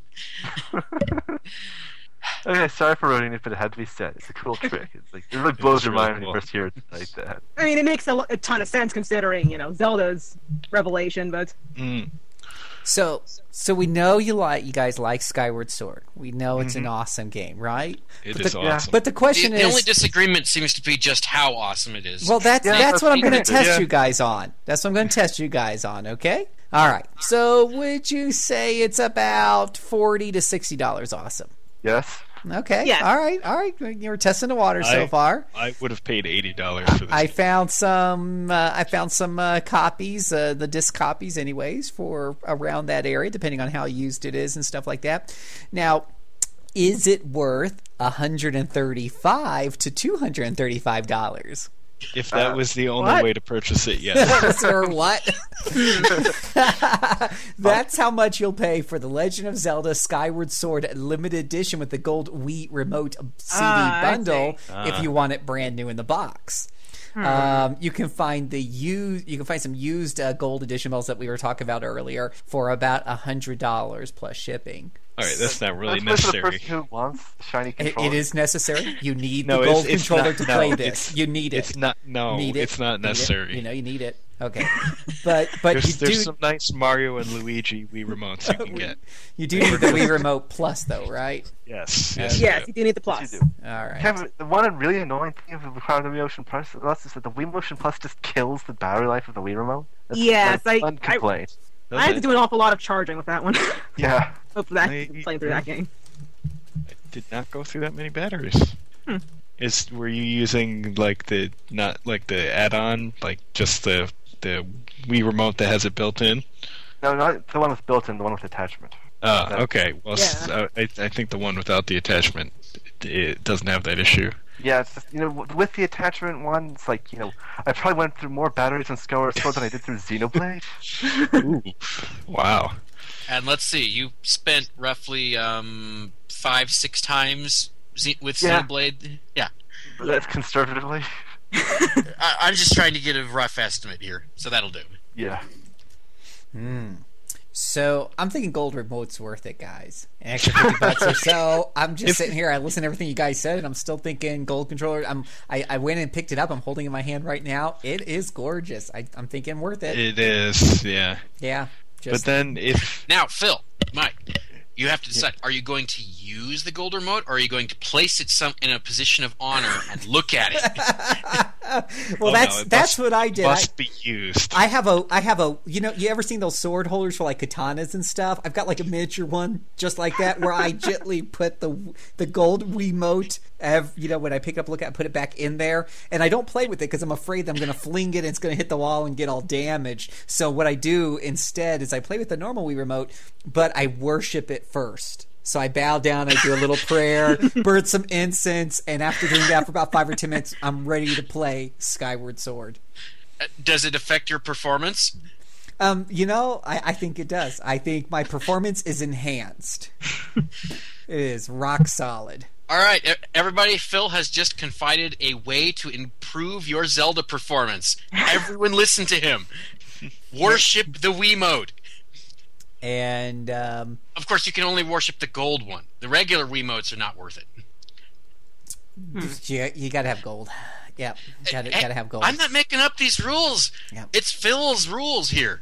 Okay, sorry for ruining it, but it had to be said. It's a cool trick. It's like it really blows your really mind when you first hear it like that. I mean, it makes a, a ton of sense considering you know Zelda's revelation, but Mm. So, so we know you like you guys like Skyward Sword. We know it's Mm-hmm. an awesome game, right? It But is the, awesome. But the the, question the is, the only disagreement seems to be just how awesome it is. well, that's Yeah, that's that's what I'm going to test is. you guys on. That's what I'm going to test you guys on. Okay. All right. So, would you say it's about forty to sixty dollars? Awesome. Yes. Okay. Yes. All right. All right. You were testing the water so I- far. I would have paid eighty dollars for this. I found some. Uh, I found some uh, copies, uh, the disc copies, anyways, for around that area, depending on how used it is and stuff like that. Now, is it worth 135 to 235 dollars? If that was the only what? way to purchase it, yes. or what? That's how much you'll pay for the Legend of Zelda Skyward Sword limited edition with the gold Wii remote CD Ah, I bundle see. if you want it brand new in the box. Hmm. Um, you can find the used. You can find some used uh, gold edition models that we were talking about earlier for about a hundred dollars plus shipping. All right, that's not really That's for the necessary. person who wants the shiny It, it is necessary. You need No, the gold it's controller not- to play it's- this. You need it. It's not. No, Need it. it's not Need it. necessary. You know, you need it. Okay, but but there's you there's do some nice Mario and Luigi Wii remotes you can get. you do need the Wii Remote Plus though, right? Yes, yes. yes, you you do need the Yes, plus. you do. All right. Kevin, the one really annoying thing of the Wii Motion Plus Plus is that the Wii Motion Plus just kills the battery life of the Wii Remote. That's Yes, my I- one I- complaint. do. I had to do an awful lot of charging with that one. Yeah. Hopefully, that I- playing through that game. I did not go through that many batteries. Hmm. Is were you using like the not like the add-on, like just the the Wii remote that has it built in? No, not the one with built in, the one with attachment. Ah, That- okay. Well, s- uh, I, I think the one without the attachment it, it doesn't have that issue. Yeah, it's just, you know, with the attachment one, it's like, you know, I probably went through more batteries in Skyward Sword than I did through Xenoblade. Ooh, wow. And let's see, you spent roughly um, five, six times Z- with Yeah. Xenoblade. Yeah, That's conservatively. I- I'm just trying to get a rough estimate here, so that'll do. Yeah. Hmm. So I'm thinking gold remote's worth it, guys. An extra fifty bucks or so. I'm just sitting here. I listen to everything you guys said, and I'm still thinking gold controller. I'm. I, I went and picked it up. I'm holding it in my hand right now. It is gorgeous. I, I'm thinking worth it. It is, yeah. yeah. But then if Now, Phil, Mike, you have to decide: are you going to use the gold remote, or are you going to place it some in a position of honor and look at it? well, Oh, that's no, it that's must- what I did. I, must be used. I have a I have a you know you ever seen those sword holders for like katanas and stuff? I've got like a miniature one just like that where I gently put the the gold Wiimote. Ev, you know when I pick it up, look at, it, put it back in there, and I don't play with it because I'm afraid that I'm going to fling it and it's going to hit the wall and get all damaged. So what I do instead is I play with the normal Wii remote, but I worship it first. So I bow down, I do a little prayer, burn some incense, and after doing that for about five or ten minutes, I'm ready to play Skyward Sword. Uh, Does it affect your performance? Um, you know, I, I think it does. I think my performance is enhanced. it is rock solid. All right, everybody. Phil has just confided a way to improve your Zelda performance. Everyone, listen to him. Worship the Wiimote. And um, Of course, you can only worship the gold one. The regular Wiimotes are not worth it. you, you got to have gold. Yeah, got to got to have gold. I'm not making up these rules. Yeah. It's Phil's rules here.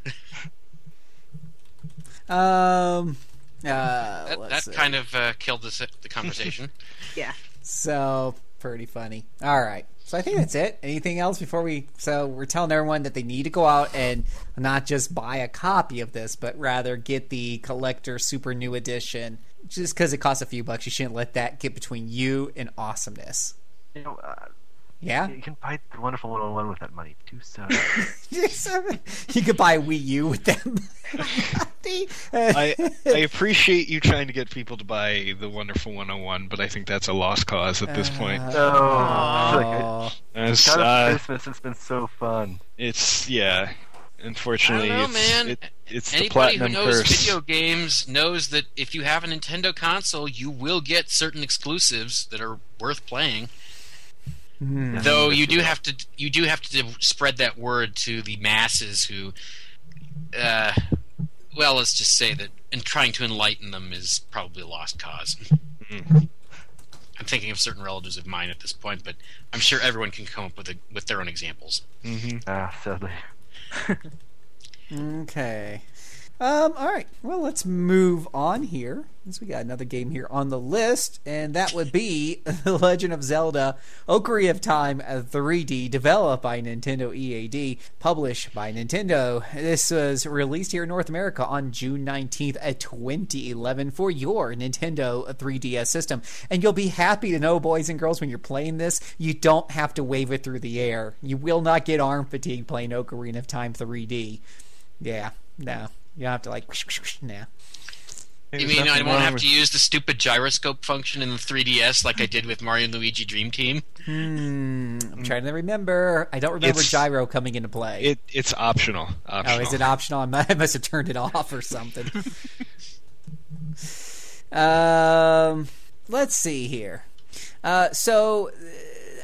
Um, uh, That, that kind of uh, killed the, the conversation. Yeah. So pretty funny. All right. So I think that's it. Anything else before we? So we're telling everyone that they need to go out and not just buy a copy of this, but rather get the collector super new edition. Just because it costs a few bucks, you shouldn't let that get between you and awesomeness. You know, uh, Yeah, you can buy the Wonderful 101 with that money too. So you could buy a Wii U with them. I I appreciate you trying to get people to buy the Wonderful 101, but I think that's a lost cause at this point. no, I like it- As, God of uh, Christmas, it's been so fun. it's yeah. Unfortunately, I know, it's, man. It, it's the Anybody who knows curse. video games knows that if you have a Nintendo console, you will get certain exclusives that are worth playing. Hmm. Though you do have to you do have to spread that word to the masses who, uh, well, let's just say that in trying to enlighten them is probably a lost cause. Mhm. I'm thinking of certain relatives of mine at this point, but I'm sure everyone can come up with a, with their own examples. Mhm. Ah, sadly. Okay. Um, all right. Well, let's move on here. Since we got another game here on the list, and that would be The Legend of Zelda: Ocarina of Time uh, 3D, developed by Nintendo EAD, published by Nintendo. This was released here in North America on June 19th, of 2011, for your Nintendo 3DS system. And you'll be happy to know, boys and girls, when you're playing this, you don't have to wave it through the air. You will not get arm fatigue playing Ocarina of Time 3D. Yeah, no. You don't have to like, whoosh, whoosh, whoosh, nah. You mean I won't have with- to use the stupid gyroscope function in the 3DS like I did with Mario and Luigi Dream Team? Hmm, I'm trying to remember. I don't remember It's- gyro coming into play. It it's optional. oh, Optional. is it optional? I mu- I must have turned it off or something. um, let's see here. Uh, so uh,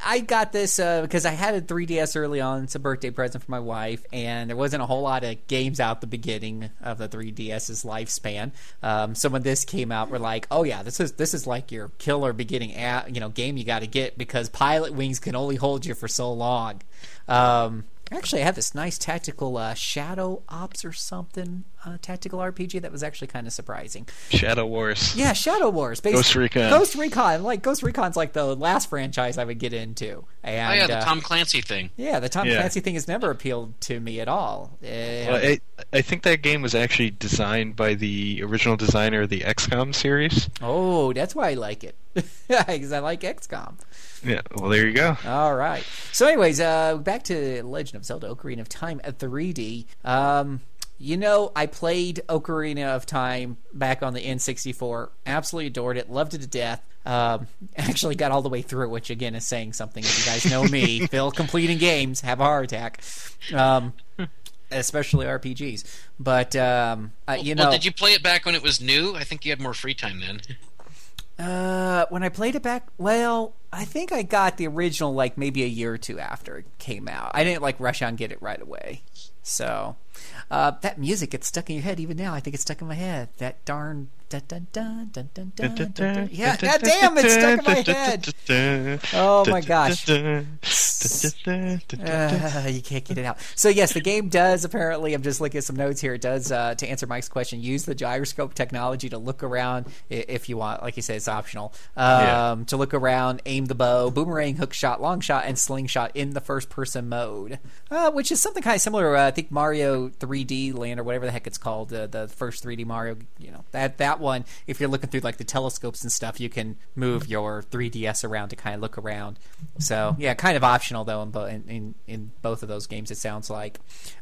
I got this uh, because I had a 3DS early on. It's a birthday present for my wife, and there wasn't a whole lot of games out the beginning of the 3DS's lifespan. Um, so when this came out, we're like, "Oh yeah, this is this is like your killer beginning, a you know, game you got to get because Pilotwings can only hold you for so long." Um, Actually, I have this nice tactical uh, Shadow Ops or something uh, tactical RPG that was actually kind of surprising. Shadow Wars. Yeah, Shadow Wars. Based, Ghost Recon. Ghost Recon. Like Ghost Recon's like the last franchise I would get into. And, oh yeah, the uh, Tom Clancy thing. yeah, the Tom Yeah. Clancy thing has never appealed to me at all. Uh, Well, I, I think that game was actually designed by the original designer of the XCOM series. oh, that's why I like it because I like XCOM. Yeah, well, there you go. All right. So, anyways, uh, back to Legend of Zelda: Ocarina of Time at 3D. Um, you know, I played Ocarina of Time back on the N64. Absolutely adored it. Loved it to death. Um, actually got all the way through it, which again is saying something. If you guys know me, Phil completing games have a heart attack. Um, especially RPGs. But um, uh, you know, well, did you play it back when it was new? I think you had more free time then. Uh, when I played it back, well, I think I got the original like maybe a year or two after it came out. I didn't like rush out and get it right away. So, uh, that music gets stuck in your head even now. I think it's stuck in my head. That darn dun dun dun dun dun dun dun. dun. Yeah, god damn, it's stuck in my head. Oh my gosh. Uh, you can't get it out. So yes, the game does apparently. I'm just looking at some notes here. It does uh, to answer Mike's question. Use the gyroscope technology to look around if you want. Like you said, it's optional. Um, Yeah. To look around, aim the bow, boomerang, hook shot, long shot, and slingshot in the first person mode, uh, which is something kind of similar. Uh, I think Mario 3D Land or whatever the heck it's called, uh, the first 3D Mario. You know that that one. If you're looking through like the telescopes and stuff, you can move your 3DS around to kind of look around. So yeah, kind of optional though in, in, in, in both of those games. It sounds like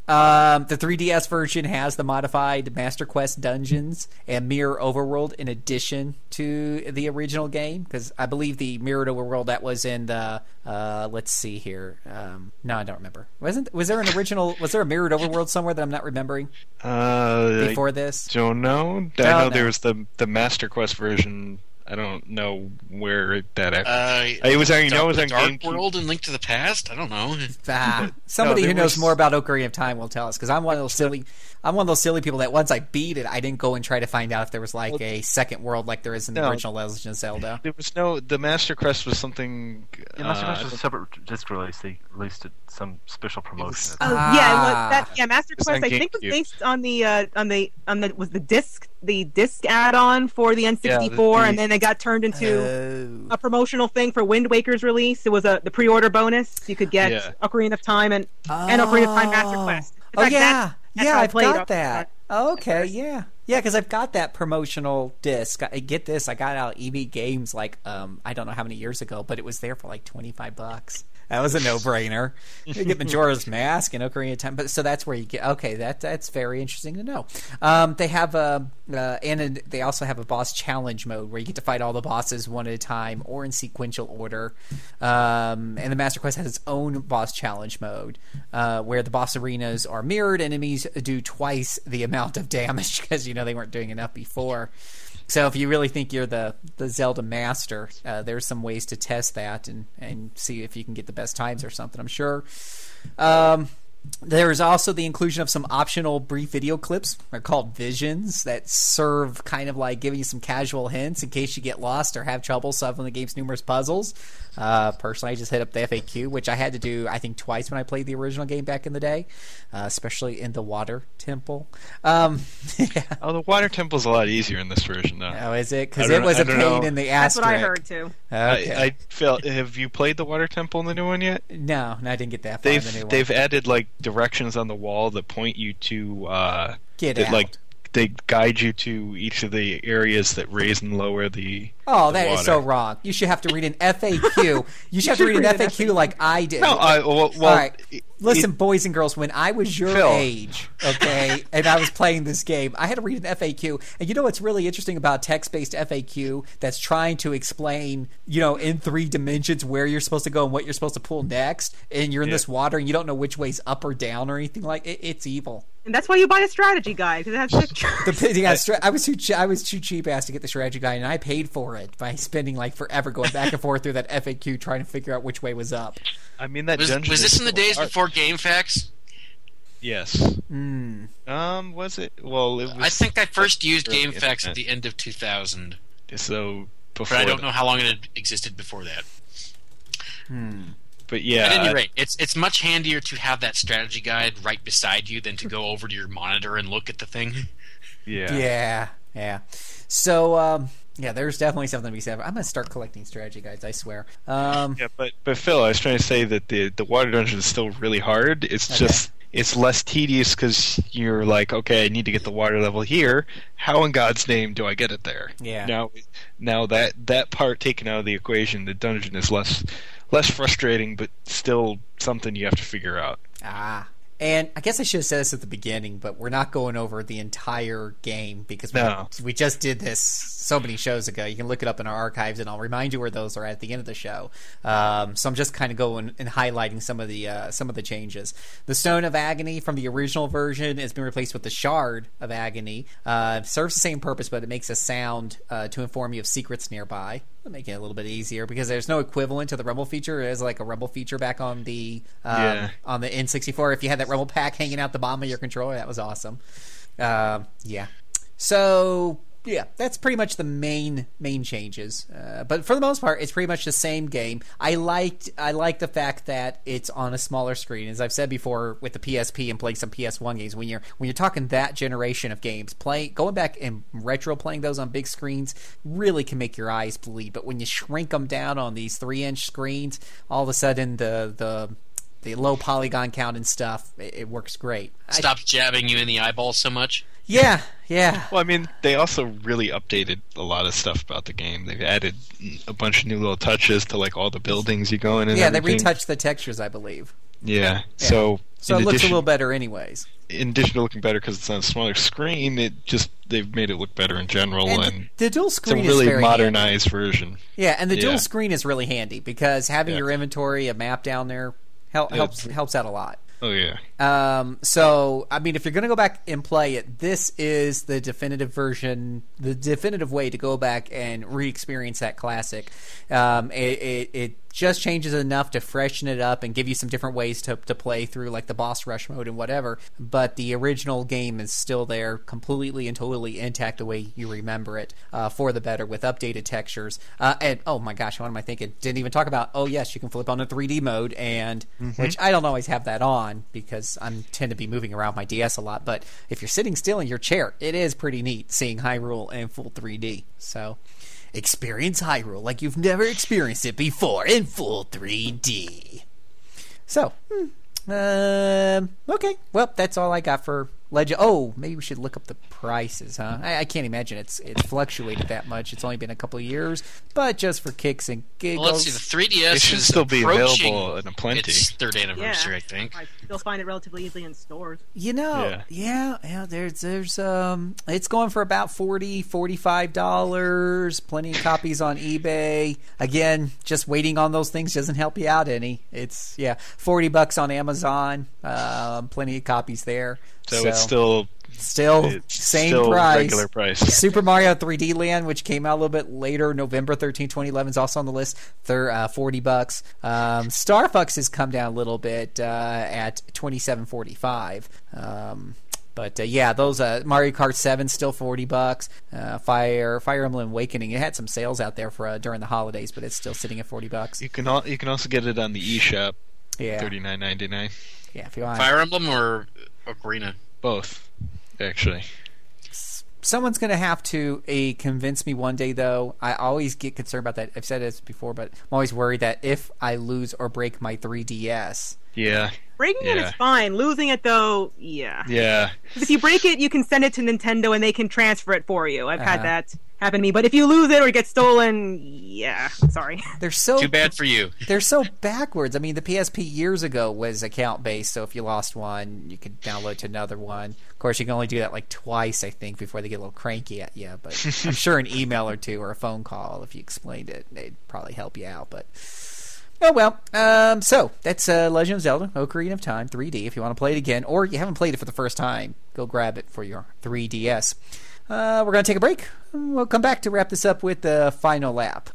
um, the 3DS version has the modified Master Quest dungeons and Mirror Overworld in addition to the original game because I believe the Mirror Overworld that was in the uh, let's see here. Um, no, I don't remember. Wasn't was there an original? Was there a Mirrored Overworld somewhere that I'm not remembering Uh, before I this? don't know. I Don't know know. there was the the Master Quest version. I don't know where that. Uh, it was. I know it was on Dark GameCube. World and Link to the Past. I don't know. Ah, somebody there who knows more about Ocarina of Time will tell us because I'm one of those silly. I'm one of those silly people that once I beat it, I didn't go and try to find out if there was like a second world like there is in the No. original Legend of Zelda. There was no. The Master Quest was something. Yeah, Master uh, Quest was a separate disc release. They released it, some special promotion. Oh Ah. yeah, well, that, yeah. Master It's Quest I think was based on the uh, on the on the was the disc the disc add-on for the N64, Yeah, the- the- and then it got turned into Oh. a promotional thing for Wind Waker's release. It was a the pre-order bonus. You could get Yeah. Ocarina of Time and and Ocarina of Time Master Quest. In Oh fact, yeah, that's- that's yeah, I've got that. Okay, yeah, yeah, because I've got that promotional disc. I get this, I got out EB Games like um I don't know how many years ago, but it was there for like twenty five bucks. That was a no brainer. you get Majora's Mask and Ocarina of Time, but so that's where you get. Okay, that that's very interesting to know. Um, they have a uh, and they also have a boss challenge mode where you get to fight all the bosses one at a time or in sequential order. Um, and the Master Quest has its own boss challenge mode uh, where the boss arenas are mirrored. Enemies do twice the amount of damage because you know they weren't doing enough before. So if you really think you're the, the Zelda master, uh, there's some ways to test that and, and see if you can get the best times or something. I'm sure. Um, there's also the inclusion of some optional brief video clips. They're called visions that serve kind of like giving you some casual hints in case you get lost or have trouble solving the game's numerous puzzles. Uh, personally, I just hit up the FAQ, which I had to do, I think, twice when I played the original game back in the day, uh, especially in the water temple. Um, yeah. Oh, the water temple's a lot easier in this version, though. Oh, is it? Because it was know- a I pain know. in the ass. That's what I heard too. Okay. I, I felt. Have you played the water temple in the new one yet? no, no, I didn't get that far in the new They've one. they've added like directions on the wall that point you to uh, Get that, out. like they guide you to each of the areas that raise and lower the. Oh, the that is water. so wrong. You should have to read an FAQ. You should have to read an FAQ like I did. No, I well, well All right. it- Listen, boys and girls, when I was your Phil. age, okay, and I was playing this game, I had to read an FAQ. And you know what's really interesting about text based FAQ that's trying to explain, you know, in three dimensions where you're supposed to go and what you're supposed to pull next, and you're in Yeah. this water and you don't know which way's up or down or anything like it, it's evil. And that's why you buy a strategy guide because it has pictures. The yeah, stra- I was too che- I was too cheap ass to get the strategy guide, and I paid for it by spending like forever going back and forth through that FAQ trying to figure out which way was up. I mean that Was, dungeon was this in the days hard. before GameFAQs? Yes. Hmm. Um. Was it? Well, it was. I think I first used early GameFAQs at the end of 2000, So but. I don't that. know how long it had existed before that. Hmm. But yeah. At any rate, it's it's much handier to have that strategy guide right beside you than to go over to your monitor and look at the thing. yeah. Yeah, yeah. So, um, yeah, there's definitely something to be said. I'm gonna start collecting strategy guides. I swear. Um, Yeah, but but Phil, I was trying to say that the the water dungeon is still really hard. It's Okay. just it's less tedious because you're like, okay, I need to get the water level here. How in God's name do I get it there? Yeah. Now, now that that part taken out of the equation, the dungeon is less less frustrating, but still something you have to figure out. Ah. And I guess I should have said this at the beginning, but we're not going over the entire game because we, No. we just did this so many shows ago. You can look it up in our archives, and I'll remind you where those are at the end of the show. Um, so I'm just kind of going and highlighting some of the uh, some of the changes. The Stone of Agony from the original version has been replaced with the Shard of Agony. Uh, serves the same purpose, but it makes a sound uh, to inform you of secrets nearby. Make it a little bit easier because there's no equivalent to the Rumble feature. There's like a Rumble feature back on the um, Yeah. on the N64. If you had that Rumble Pak hanging out the bottom of your controller, that was awesome. Um, yeah. So yeah, that's pretty much the main main changes. Uh, but for the most part, it's pretty much the same game. I liked I like the fact that it's on a smaller screen. As I've said before, with the PSP and playing some PS1 games, when you're when you're talking that generation of games, play going back and retro playing those on big screens really can make your eyes bleed. But when you shrink them down on these three inch screens, all of a sudden the the the low polygon count and stuff, it, it works great. I- Stops jabbing you in the eyeball so much. yeah, yeah. Well, I mean, they also really updated a lot of stuff about the game. They've added a bunch of new little touches to like all the buildings you go in. And Yeah, they everything. retouched the textures, I believe. Yeah. So So in it looks a little better, anyways. in addition to looking better because it's on a smaller screen, it just they've made it look better in general, And and, the dual it's a screen is really very modernized version. Yeah, and the Yeah. dual screen is really handy because having Yeah. your inventory, a map down there, hel- helps helps out a lot. Oh yeah. Um, so I mean, if you're going to go back and play it, this is the definitive version, the definitive way to go back and re-experience that classic. Um, it, it, it just changes enough to freshen it up and give you some different ways to, to play through, like the boss rush mode and whatever. But the original game is still there, completely and totally intact the way you remember it, uh, for the better with updated textures. Uh, and oh my gosh, what am I thinking? Didn't even talk about. Oh yes, you can flip on the 3D mode, and which I don't always have that on because because I tend to be moving around my DS a lot. But if you're sitting still in your chair, it is pretty neat seeing Hyrule in full 3D. So experience Hyrule like you've never experienced it before in full 3D. So, hmm, um, okay. Well, that's all I got for Legend. Oh, maybe we should look up the prices, huh? I, I can't imagine it's it's fluctuated that much. It's only been a couple of years, but just for kicks and giggles. Well, let's see. The 3DS It should is still be available in a plenty. Its third anniversary, Yeah. I think. I still find it relatively easily in stores. You know, Yeah. yeah, yeah. There's, there's, um, it's going for about 40 45 dollars. Plenty of copies on eBay. Again, just waiting on those things doesn't help you out any. It's yeah, forty bucks on Amazon. Um, plenty of copies there. So, it's still still it's same still price. regular price. Super Mario 3D Land, which came out a little bit later, November 13, 2011, is also on the list. They're uh, 40 bucks. Um, Star Fox has come down a little bit uh, at 27.45. Um, but uh, yeah, those uh, Mario Kart 7 still 40 bucks. Uh, Fire Fire Emblem Awakening, it had some sales out there for uh, during the holidays, but it's still sitting at 40 bucks. You can al- you can also get it on the eShop. Yeah. Thirty nine ninety nine. Yeah, if you want. Fire Emblem or Ocarina? Both, actually. someone's going to have to uh, convince me one day though i always get concerned about that i've said this before but i'm always worried that if i lose or break my 3ds Yeah. Breaking it Yeah. is fine. Losing it though, yeah. Yeah. If you break it, you can send it to Nintendo and they can transfer it for you. I've had Uh-huh. that happen to me. But if you lose it or it gets stolen, yeah, sorry. they're so Too bad for you. they're so backwards i mean the psp years ago was account based so if you lost one you could download to another one of course you can only do that like twice i think before they get a little cranky at you but i'm sure an email or two or a phone call if you explained it they'd probably help you out but Oh well, um, so that's uh, Legend of Zelda: Ocarina of Time 3D. If you want to play it again, or you haven't played it for the first time, go grab it for your 3DS. Uh, we're gonna take a break. We'll come back to wrap this up with the final lap.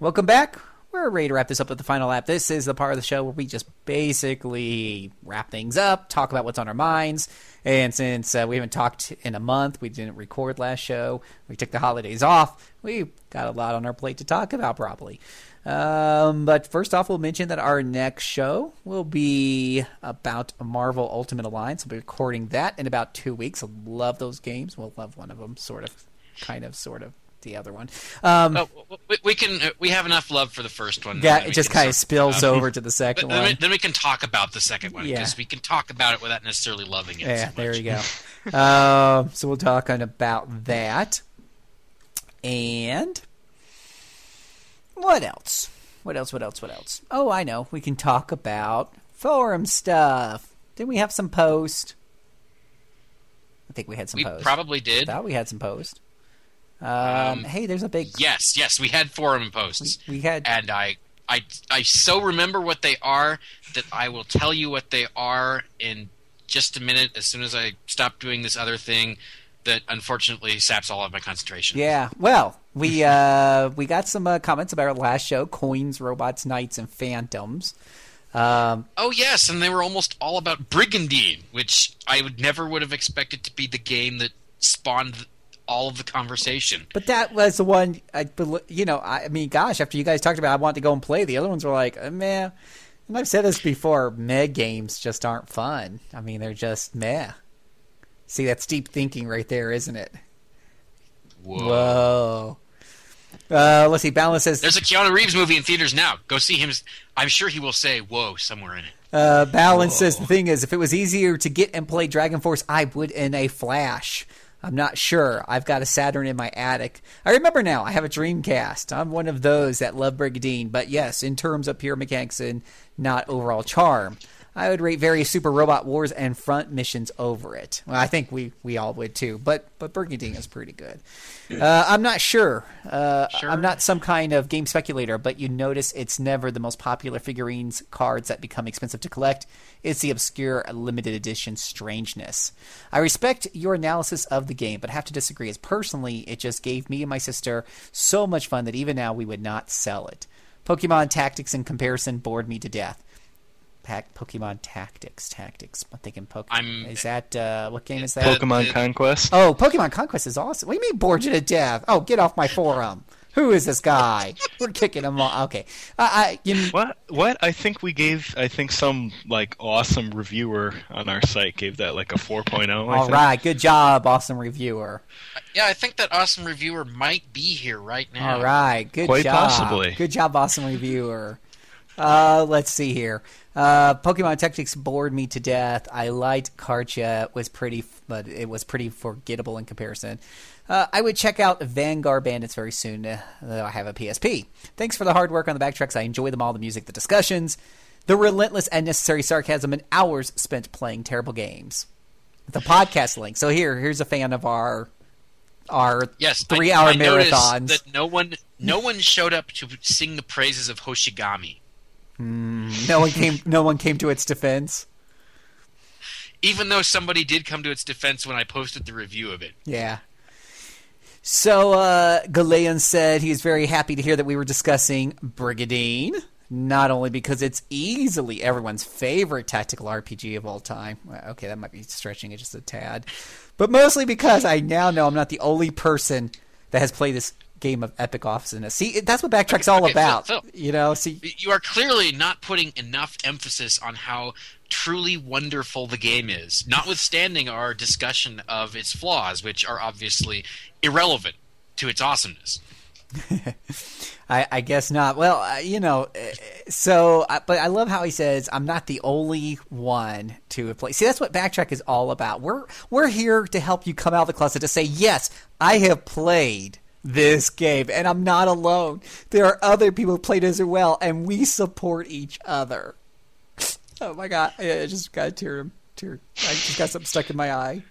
Welcome back. We're ready to wrap this up with the final lap. This is the part of the show where we just basically wrap things up, talk about what's on our minds. And since uh, we haven't talked in a month, we didn't record last show, we took the holidays off, we got a lot on our plate to talk about, probably. Um, but first off, we'll mention that our next show will be about Marvel Ultimate Alliance. We'll be recording that in about two weeks. Love those games. We'll love one of them, sort of, kind of, sort of. The other one. Um, Oh, we, we can. uh, We have enough love for the first one. Yeah, it just kinda spills um, over to the second then we- one. then we can talk about the second one Yeah. because we can talk about it without necessarily loving it. Yeah, so there you go. um, so we'll talk on about that. And what else? What else? What else? What else? Oh, I know. We can talk about forum stuff. Didn't we have some post? I think we had some We post. probably did. Thought we had some post. Um, Um, hey, there's a big. Yes, yes, we had forum posts. We had. and I, I, I so remember what they are that I will tell you what they are in just a minute. As soon as I stop doing this other thing, that unfortunately saps all of my concentration. Yeah. Well, we uh, we got some uh, comments about our last show: coins, robots, knights, and phantoms. Um, Oh yes, and they were almost all about Brigandine, which I would never would have expected to be the game that spawned all of the conversation. But that was the one I, you know, I, mean, gosh, after you guys talked about, I want to go and play. The other ones were like, uh, meh. And I've said this before: meh games just aren't fun. I mean, they're just meh. See, that's deep thinking right there, isn't it? Whoa. Whoa. Uh, let's see. Balance says There's a Keanu Reeves movie in theaters now. Go see him. I'm sure he will say "whoa" somewhere in it. Uh, Balance says the thing is, if it was easier to get and play Dragon Force, I would in a flash. I'm not sure. I've got a Saturn in my attic. I remember now. I have a Dreamcast. I'm one of those that love Brigandine. But yes, in terms of pure mechanics and not overall charm. I would rate various Super Robot Wars and Front missions over it. Well, I think we, we all would too, but but Brigandine is pretty good. Uh, I'm not sure. Uh, I'm not some kind of game speculator, but you notice it's never the most popular figurines cards that become expensive to collect. It's the obscure limited edition strangeness. I respect your analysis of the game, but have to disagree. As personally, it just gave me and my sister so much fun that even now we would not sell it. Pokemon Tactics in comparison bored me to death. Pack Pokemon Tactics, Tactics. I'm thinking Pokemon. I'm- is that uh, what game is that? Pokemon Conquest. Oh, Pokemon Conquest is awesome. What do you mean bored you to death? Oh, get off my forum. Who is this guy? We're kicking him off. Okay. Uh, I, you, What? What? I think we gave. I think some like awesome reviewer on our site gave that like a 4.0. I all think. right. Good job, awesome reviewer. Yeah, I think that awesome reviewer might be here right now. All right. Good Quite job. possibly. Good job, awesome reviewer. Uh, let's see here. Uh, Pokemon Tactics bored me to death. I liked Kartia. It was pretty, but it was pretty forgettable in comparison. Uh, I would check out Vanguard Bandits very soon, uh, though I have a PSP. Thanks for the hard work on the backtracks. I enjoy them all, the music, the discussions, the relentless and necessary sarcasm, and hours spent playing terrible games. The podcast link. So here, here's a fan of our our Yes, I- three-hour I marathons. That no one, no one showed up to sing the praises of Hoshigami. No one came. No one came to its defense. Even though somebody did come to its defense when I posted the review of it. Yeah. So uh, Galeon said he is very happy to hear that we were discussing Brigandine, not only because it's easily everyone's favorite tactical RPG of all time. Well, Okay, that might be stretching it just a tad, but mostly because I now know I'm not the only person that has played this game of epic awesomeness. See, that's what Backtrack's all okay, Phil, about. Phil. You know, see, You are clearly not putting enough emphasis on how truly wonderful the game is, notwithstanding our discussion of its flaws, which are obviously irrelevant to its awesomeness. I, I guess not. Well, uh, you know, uh, so uh, but I love how he says I'm not the only one to play. See, that's what Backtrack is all about. We're we're here to help you come out of the closet to say yes, I have played this game, and I'm not alone. There are other people who played as well, and we support each other. Oh my god, I just got a tear. Tear. I just got something stuck in my eye.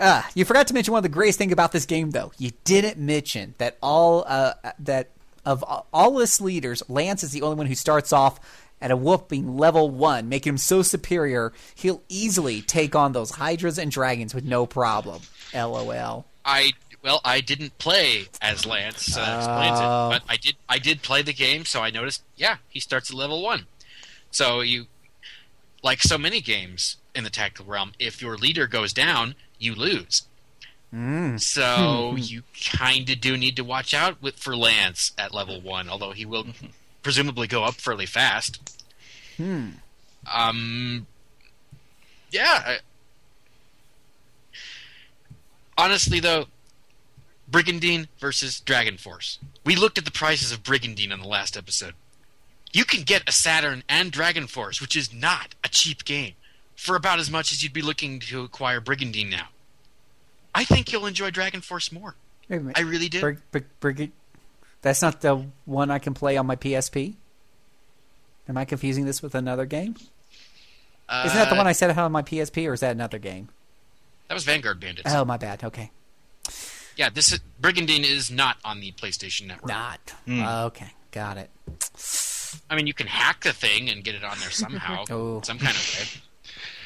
Ah, you forgot to mention one of the greatest thing about this game, though. You didn't mention that all uh, that of all list leaders, Lance is the only one who starts off at a whooping level one, making him so superior he'll easily take on those hydras and dragons with no problem. LOL. I well, I didn't play as Lance, so that explains Oh. it. But I did, I did play the game, so I noticed. Yeah, he starts at level one. So you, like so many games in the tactical realm, if your leader goes down, you lose. Mm. So you kind of do need to watch out with for Lance at level one, although he will presumably go up fairly fast. Hmm. Um, yeah. I- Honestly, though, Brigandine versus Dragon Force. We looked at the prices of Brigandine on the last episode. You can get a Saturn and Dragon Force, which is not a cheap game, for about as much as you'd be looking to acquire Brigandine now. I think you'll enjoy Dragon Force more. Wait a minute. I really do. Brig-. That's not the one I can play on my PSP. Am I confusing this with another game? Isn't that the Uh, one I said I had on my PSP, or is that another game? That was Vanguard Bandits. Oh, my bad. Okay. Yeah, this is Brigandine is not on the PlayStation Network. Not. Hmm. Okay, got it. I mean, you can hack the thing and get it on there somehow, Oh. some kind of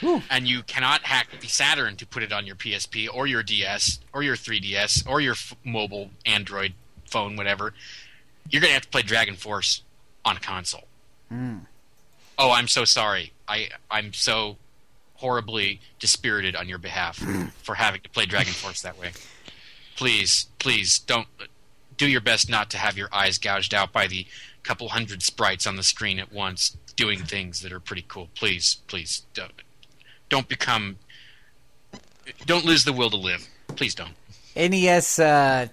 way. And you cannot hack the Saturn to put it on your PSP or your DS or your 3DS or your f- mobile Android phone, whatever. You're gonna have to play Dragon Force on a console. Oh, I'm so sorry. I I'm so horribly dispirited on your behalf for having to play Dragon Force that way. Please, please don't do your best not to have your eyes gouged out by the couple hundred sprites on the screen at once doing things that are pretty cool. Please, please don't don't become don't lose the will to live. Please don't. NES uh,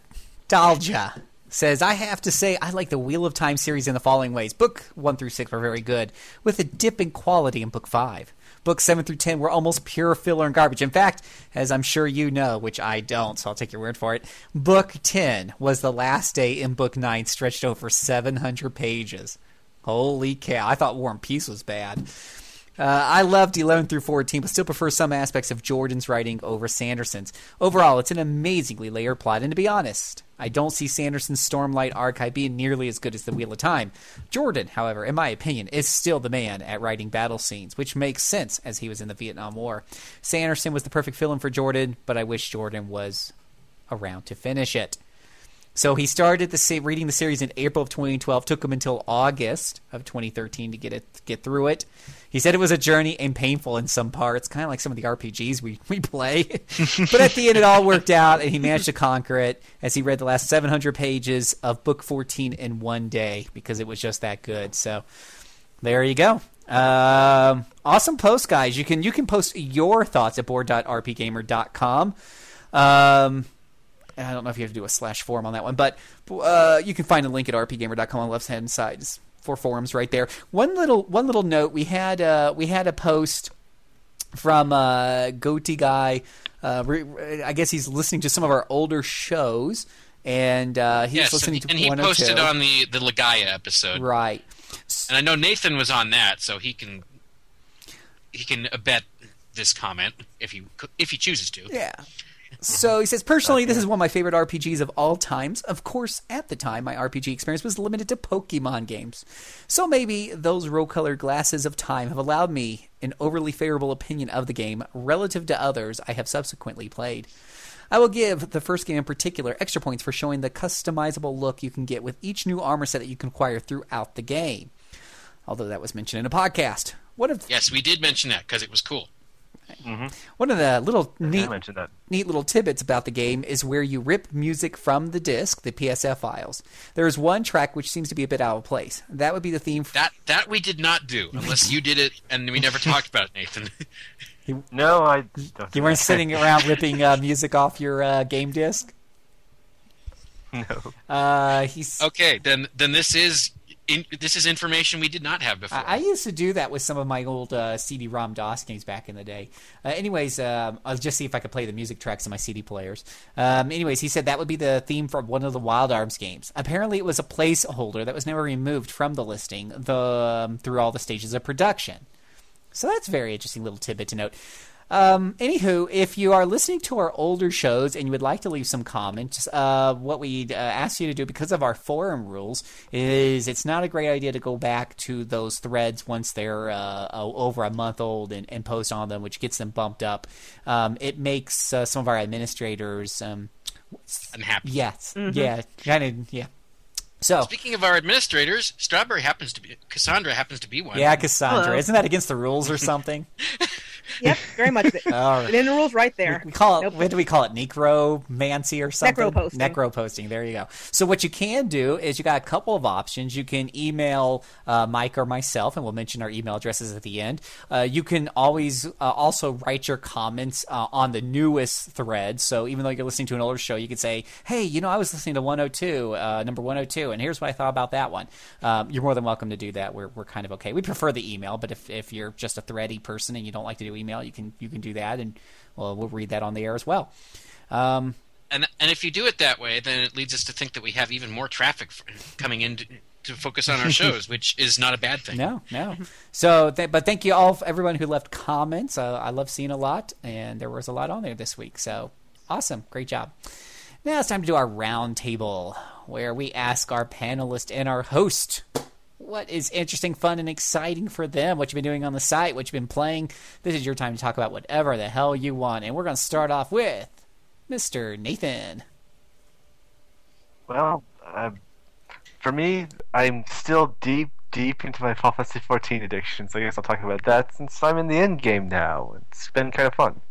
Dalja says, I have to say, I like the Wheel of Time series in the following ways. Book 1 through 6 were very good, with a dip in quality in Book 5. Books 7 through 10 were almost pure filler and garbage. In fact, as I'm sure you know, which I don't, so I'll take your word for it, Book 10 was the last day in Book 9, stretched over 700 pages. Holy cow. I thought War and Peace was bad. Uh, I loved 11 through 14, but still prefer some aspects of Jordan's writing over Sanderson's. Overall, it's an amazingly layered plot, and to be honest, I don't see Sanderson's Stormlight archive being nearly as good as The Wheel of Time. Jordan, however, in my opinion, is still the man at writing battle scenes, which makes sense as he was in the Vietnam War. Sanderson was the perfect villain for Jordan, but I wish Jordan was around to finish it. So he started the reading the series in April of 2012. Took him until August of 2013 to get it get through it. He said it was a journey and painful in some parts, kind of like some of the RPGs we, we play. but at the end, it all worked out, and he managed to conquer it as he read the last 700 pages of Book 14 in one day because it was just that good. So there you go. Um, awesome post, guys. You can you can post your thoughts at board.rpgamer.com. Um, I don't know if you have to do a slash forum on that one, but uh, you can find a link at rpgamer.com on the left hand side for forums right there. One little one little note: we had uh, we had a post from uh, Goatee guy. Uh, re- I guess he's listening to some of our older shows, and uh, he's yes, listening and, to and he posted on the the Legaia episode. right. And I know Nathan was on that, so he can he can abet this comment if he if he chooses to. Yeah. So he says, personally, this is one of my favorite RPGs of all times. Of course, at the time, my RPG experience was limited to Pokemon games. So maybe those rose colored glasses of time have allowed me an overly favorable opinion of the game relative to others I have subsequently played. I will give the first game in particular extra points for showing the customizable look you can get with each new armor set that you can acquire throughout the game. Although that was mentioned in a podcast. What if Yes, we did mention that because it was cool. One of the little neat, neat little tidbits about the game is where you rip music from the disc, the PSF files. There is one track which seems to be a bit out of place. That would be the theme. For- That that we did not do unless you did it, and we never talked about it, Nathan. No, I don't. you weren't that. sitting around ripping uh, music off your uh, game disc. No. Uh, he's. okay, then then this is in, this is information we did not have before. I, I used to do that with some of my old uh, CD-ROM DOS games back in the day. Uh, anyways, um, I'll just see if I could play the music tracks in my CD players. Um, anyways, he said that would be the theme for one of the Wild Arms games. Apparently, it was a placeholder that was never removed from the listing the, um, through all the stages of production. So that's a very interesting little tidbit to note. Um, anywho, if you are listening to our older shows and you would like to leave some comments, uh, what we'd uh, ask you to do because of our forum rules is it's not a great idea to go back to those threads once they're uh, over a month old and, and post on them, which gets them bumped up. Um, it makes uh, some of our administrators. Um, Unhappy. yes, yeah, kind of, yeah. So, Speaking of our administrators, Strawberry happens to be Cassandra happens to be one. yeah, Cassandra, Hello. isn't that against the rules or something? Yep, very much. The, All right. the rules right there. We call it Nope. what do we call it? Necromancy or something? Necroposting. Necroposting. There you go. So what you can do is you got a couple of options. You can email uh, Mike or myself, and we'll mention our email addresses at the end. Uh, you can always uh, also write your comments uh, on the newest thread. So even though you're listening to an older show, you could say, "Hey, you know, I was listening to 102, uh, number 102, and here's what I thought about that one." Um, you're more than welcome to do that. We're we're kind of okay. We prefer the email, but if if you're just a thready person and you don't like to do email, you can you can do that, and well, we'll read that on the air as well. Um, And and if you do it that way, then it leads us to think that we have even more traffic coming in to, to focus on our shows, which is not a bad thing. no, no. So, th- but thank you all, everyone who left comments. Uh, I love seeing a lot, and there was a lot on there this week. So, awesome, great job. Now it's time to do our round table, where we ask our panelist and our host what is interesting, fun, and exciting for them. What you've been doing on the site, what you've been playing. This is your time to talk about whatever the hell you want, and we're going to start off with Mr. Nathan. Well, uh, for me, I'm still deep, deep into my Final Fantasy 14 addiction, so I guess I'll talk about that since I'm in the end game now. It's been kind of fun.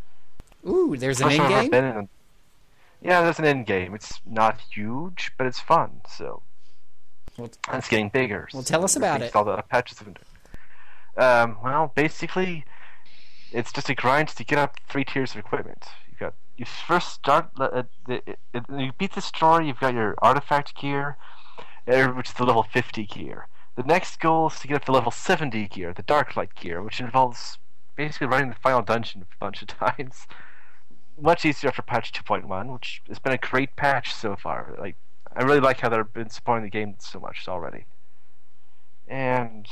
Ooh, there's an end game. Been in a- Yeah, there's an end game. It's not huge, but it's fun. So Well, and it's getting bigger. well, tell us about it. All the patches have been. Um, well, basically, it's just a grind to get up three tiers of equipment. You got you first start uh, the, it, you beat the story. You've got your artifact gear, uh, which is the level 50 gear. The next goal is to get up to level 70 gear, the dark light gear, which involves basically running the final dungeon a bunch of times. Much easier after patch 2.1, which has been a great patch so far. Like I really like how they've been supporting the game so much already. And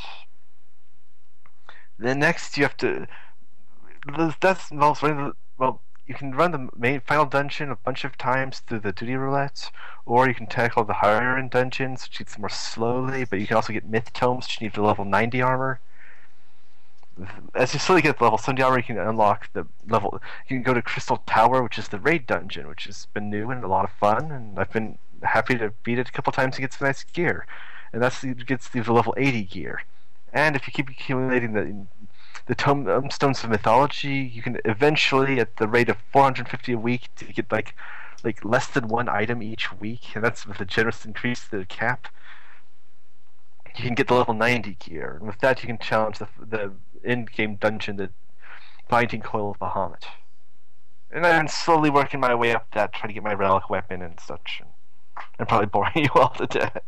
Then next you have to. That involves running the, well. You can run the main final dungeon a bunch of times through the duty roulette, or you can tackle the higher end dungeons, which gets more slowly. But you can also get myth tomes, which you need to level 90 armor. As you slowly get to level 70 armor, you can unlock the level. You can go to Crystal Tower, which is the raid dungeon, which has been new and a lot of fun. And I've been happy to beat it a couple times and get some nice gear. And that's the, gets the level 80 gear. And if you keep accumulating the the tomestones of mythology, you can eventually, at the rate of 450 a week, to get like like less than one item each week, and that's with a generous increase to the cap. You can get the level 90 gear, and with that, you can challenge the the end-game dungeon, the Binding Coil of Bahamut. And I've been slowly working my way up that, trying to get my relic weapon and such. I'm probably boring you all to death.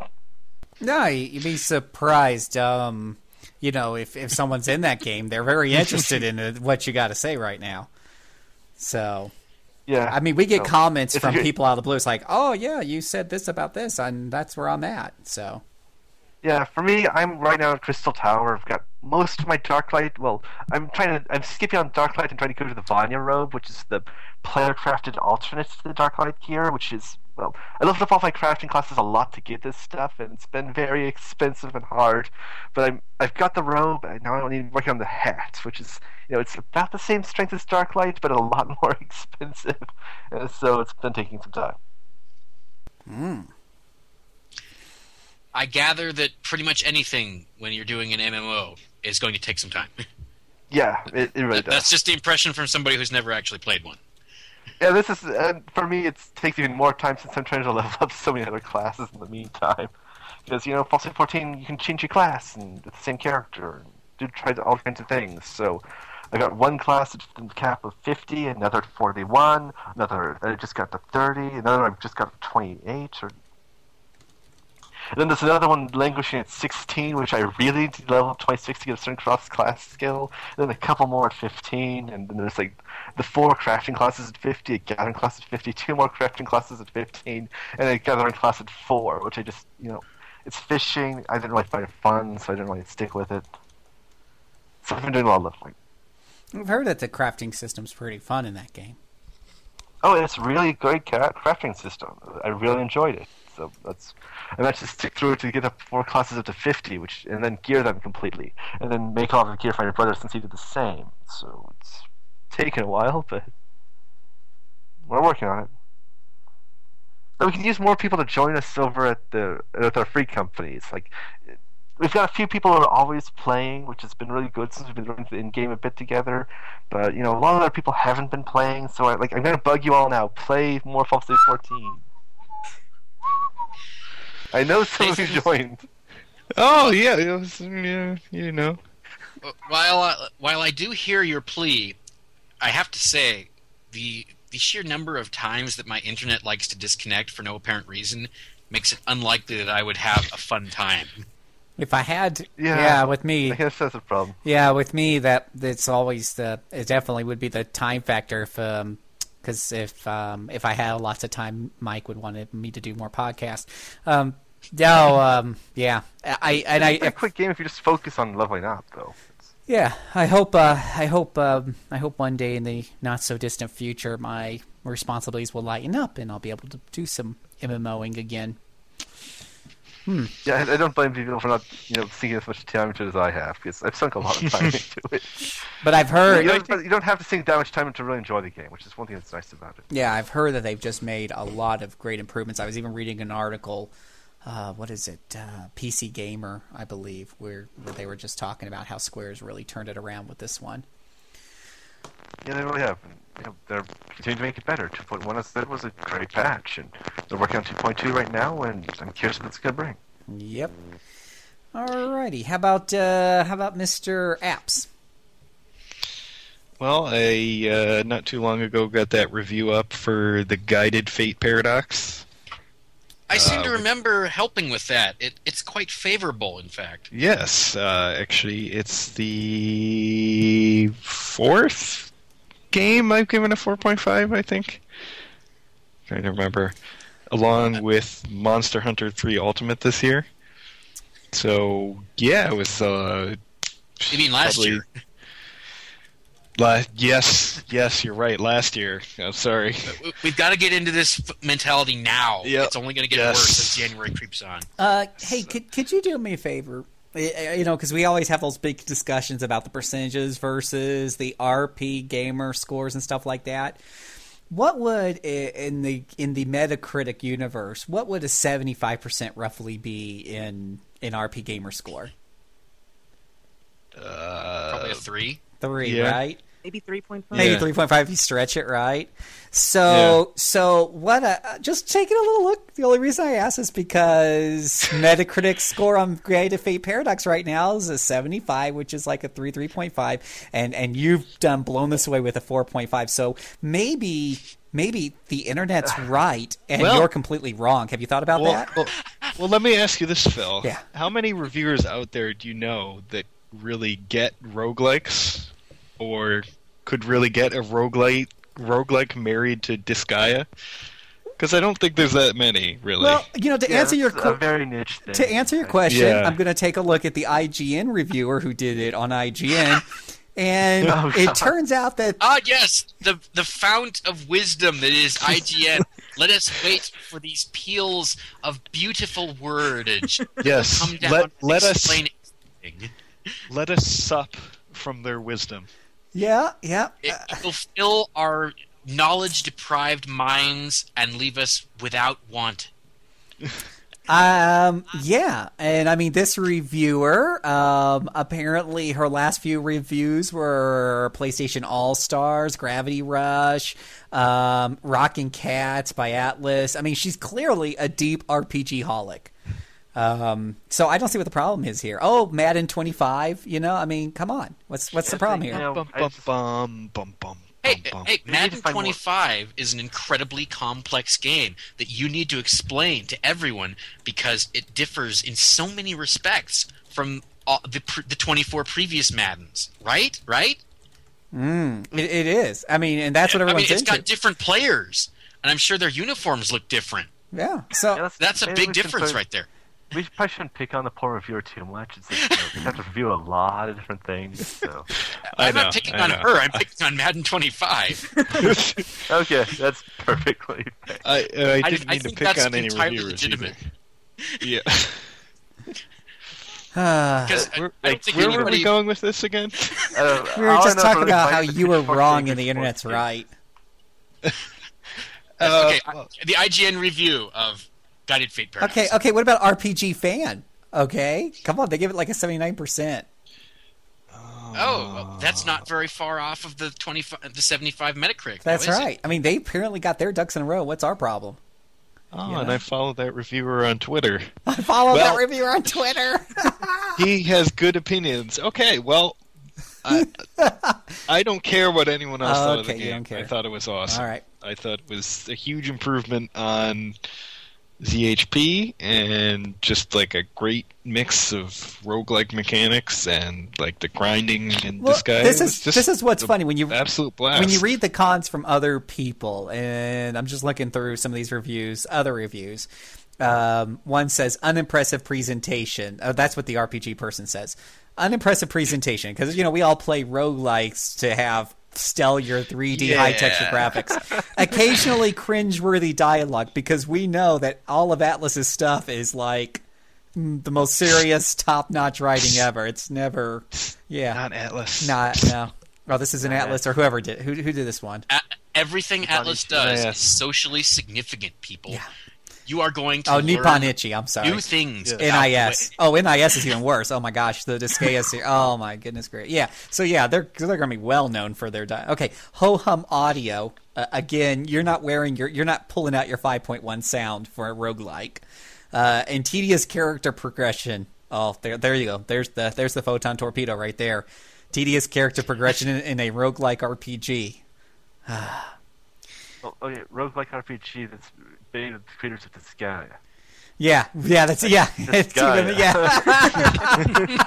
No, you'd be surprised. Um, you know, if if someone's in that game, they're very interested in what you got to say right now. So, yeah, I mean, we get so, comments from people out of the blue. It's like, oh yeah, you said this about this, and that's where I'm at. So, Yeah, for me, I'm right now at Crystal Tower. I've got most of my Darklight. Well, I'm trying to. I'm skipping on Darklight and trying to go to the Vanya robe, which is the player-crafted alternate to the Darklight gear. Which is well, I leveled up all my crafting classes a lot to get this stuff, and it's been very expensive and hard. But I'm I've got the robe, and now I need to work on the hat, which is you know it's about the same strength as Darklight, but a lot more expensive. And so it's been taking some time. mm. I gather that pretty much anything when you're doing an MMO is going to take some time. Yeah, it, it really does. That's just the impression from somebody who's never actually played one. Yeah, this is uh, for me. It takes even more time since I'm trying to level up so many other classes in the meantime. Because you know, Fallout 14, you can change your class and it's the same character, and do try all kinds of things. So I got one class at the cap of 50, another at 41, another I just got to 30, another I've just got 28, or and then there's another one languishing at 16, which I really need to level up 26 to get a certain cross class skill. And then a couple more at 15, and then there's like the four crafting classes at 50, a gathering class at 50, two more crafting classes at 15, and a gathering class at 4, which I just, you know, it's fishing. I didn't really find it fun, so I didn't really stick with it. So I've been doing a lot of leveling. I've heard that the crafting system's pretty fun in that game. Oh, it's really great crafting system. I really enjoyed it. So that's I managed to stick through to get up four classes up to fifty, which and then gear them completely, and then make all the gear for my brother since he did the same. So it's taken a while, but we're working on it. We can use more people to join us over at the with our free companies. Like we've got a few people who are always playing, which has been really good since we've been running the in-game a bit together. But you know, a lot of other people haven't been playing, so I, like I'm gonna bug you all now. Play more Fallout 14. I know some of you joined. Oh yeah, it was, yeah, you know. While I, while I do hear your plea, I have to say the the sheer number of times that my internet likes to disconnect for no apparent reason makes it unlikely that I would have a fun time. If I had, Yeah, yeah, with me, I guess that's a problem. Yeah, with me, that it's always the it definitely would be the time factor. If because if um, if I had lots of time, Mike would want me to do more podcasts. Um, no, um, yeah, I and I It's a quick game if you just focus on leveling up, though. yeah, I hope uh, I hope um, I hope one day in the not so distant future, my responsibilities will lighten up and I'll be able to do some MMOing again. Hmm. Yeah, I, I don't blame people for not, you know, sinking as much time into it as I have because I've sunk a lot of time into it. But I've heard- you don't, you don't have to sink that much time to really enjoy the game, which is one thing that's nice about it. Yeah, I've heard that they've just made a lot of great improvements. I was even reading an article. Uh, what is it? Uh, PC Gamer, I believe, where, where they were just talking about how Square's really turned it around with this one. Yeah, they really have. And, you know, they're continuing to make it better. 2.1 as I said was a great patch, and they're working on 2.2 right now, and I'm curious what it's going to bring. Yep. Alrighty. How about uh, how about Mr. Apps? Well, I uh, not too long ago got that review up for the Guided Fate Paradox. I seem to Uh, remember helping with that. It, it's quite favorable, in fact. Yes, uh, actually, it's the fourth game I've given a 4.5, I think. i Trying to remember. Along with Monster Hunter 3 Ultimate this year. So, yeah, it was uh, You mean last Probably- year? La- yes, yes, you're right. Last year. I'm sorry. We- We've got to get into this mentality now. Yep. It's only going to get Yes. worse as January creeps on. Uh, hey, could could you do me a favor? You know, because we always have those big discussions about the percentages versus the RPGamer scores and stuff like that. What would in the in the Metacritic universe? What would a seventy five percent roughly be in in RPGamer score? Uh, Probably a three. Three, yeah. right? Maybe three point five. Maybe Yeah. three point five if you stretch it, right? So, so what? A, just taking a little look. The only reason I ask is because Metacritic score on Creative Fate Paradox right now is a seventy five, which is like a three three point five, and and you've done blown this away with a four point five. So maybe. Maybe the internet's right and Well- you're completely wrong. Have you thought about well, that? well, well, let me ask you this, Phil. Yeah. How many reviewers out there do you know that really get roguelikes or could really get a roguelike roguelike married to Disgaea? Because I don't think there's that many, really. Well, you know, to Yeah, answer your that's a very niche thing. to answer your question, Yeah. I'm going to take a look at the IGN reviewer who did it on IGN, and Oh, it turns out that Ah, yes, the the fount of wisdom that is IGN. Let us wait for these peals of beautiful wordage. yes, Come down let and let us everything. let us sup from their wisdom. Yeah, yeah, It will fill our knowledge deprived minds and leave us without want. Um, yeah, and I mean, this reviewer, um, apparently her last few reviews were PlayStation All Stars, Gravity Rush, um, Rockin' Cats by Atlus. I mean, she's clearly a deep RPG holic. Um, so I don't see what the problem is here. Oh, Madden 25, you know, I mean, come on. What's what's the Yeah, problem you here? know, Bum bum just- bum bum bum. Hey, bum, bum. hey, Madden find more- 25 is an incredibly complex game that you need to explain to everyone because it differs in so many respects from all, the the 24 previous Maddens, right? Right? Mm, it, it is. I mean, and that's what I mean, everyone's it's into. got different players, and I'm sure their uniforms look different. yeah. So Yeah, That's a big difference put- right there. We probably shouldn't pick on the poor reviewer too much. It's just, you know, we have to review a lot of different things. So I I'm know, not picking I on know. her. I'm picking on Madden 25. okay, that's perfectly. Fair. I, uh, I I- didn't I mean to pick on any reviewers legitimate. either. Yeah. uh, Because I, Where, I where were we going with this again? Uh, we were just talking about how you were wrong and the internet's right. Uh, okay, I- well, the IGN review of Guided Fate Paradox. Okay, okay. What about RPG fan? Okay, come on, they give it like a seventy nine percent. Oh, well, that's not very far off of the 25, the 75 Metacritic. That's now, is it? right. I mean, they apparently got their ducks in a row. What's our problem? Ah, oh, Yeah. and I follow that reviewer on Twitter. I follow Well- that reviewer on Twitter. he has good opinions. Okay, well, I, I don't care what anyone else Oh, thought of the okay, you game. don't care. I thought it was awesome. All right. I thought it was a huge improvement on ZHP and just like a great mix of roguelike mechanics and like the grinding in Well, this guy. this is just this is what's funny when you absolute blast. when you read the cons from other people, and I'm just looking through some of these reviews, other reviews. Um, one says unimpressive presentation. Oh, that's what the RPG person says. Unimpressive presentation because you know we all play roguelikes to have stellar 3D high texture graphics. Occasionally cringeworthy dialogue because we know that all of Atlus's stuff is like mm, the most serious, top-notch writing ever. It's never, yeah, not Atlus. not no. Well, this is an Atlus or whoever did who who did this one. A- everything Atlus does Yes. is socially significant, people. Yeah. You are going to Oh, learn Nippon Ichi. I'm sorry. new things. about the NIS. Oh, NIS is even worse. Oh my gosh, the Disgaea series. Oh my goodness, great. Yeah. So yeah, they're they're going to be well known for their. Di- okay, Ho Hum Audio. Uh, again, you're not wearing your you're not pulling out your 5.1 sound for a roguelike. Uh, and tedious character progression. Oh, there there you go. There's the there's the photon torpedo right there. Tedious character progression in, in a roguelike RPG. Oh, okay, roguelike RPG that's made with the creators of Disgaea. Yeah, yeah, that's yeah. It's even- yeah.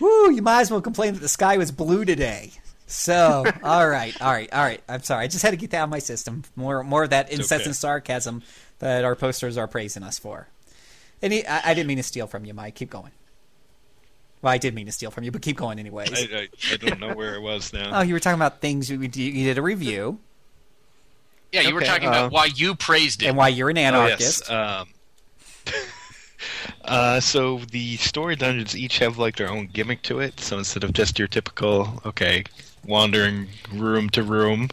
Woo! You might as well complain that the sky was blue today. So, all right, all right, all right. I'm sorry. I just had to get that out of my system. More, more of that incessant okay. sarcasm that our posters are praising us for. And he, I, I didn't mean to steal from you, Mike. Keep going. Well, I did mean to steal from you, but keep going anyways. I, I, I don't know where it was now. oh, you were talking about things you, you did a review Yeah, you were talking uh, about why you praised it. and why you're an Oh, anarchist. yes. Um, uh, so the story dungeons each have like their own gimmick to it. So instead of just your typical, okay, wandering room to room,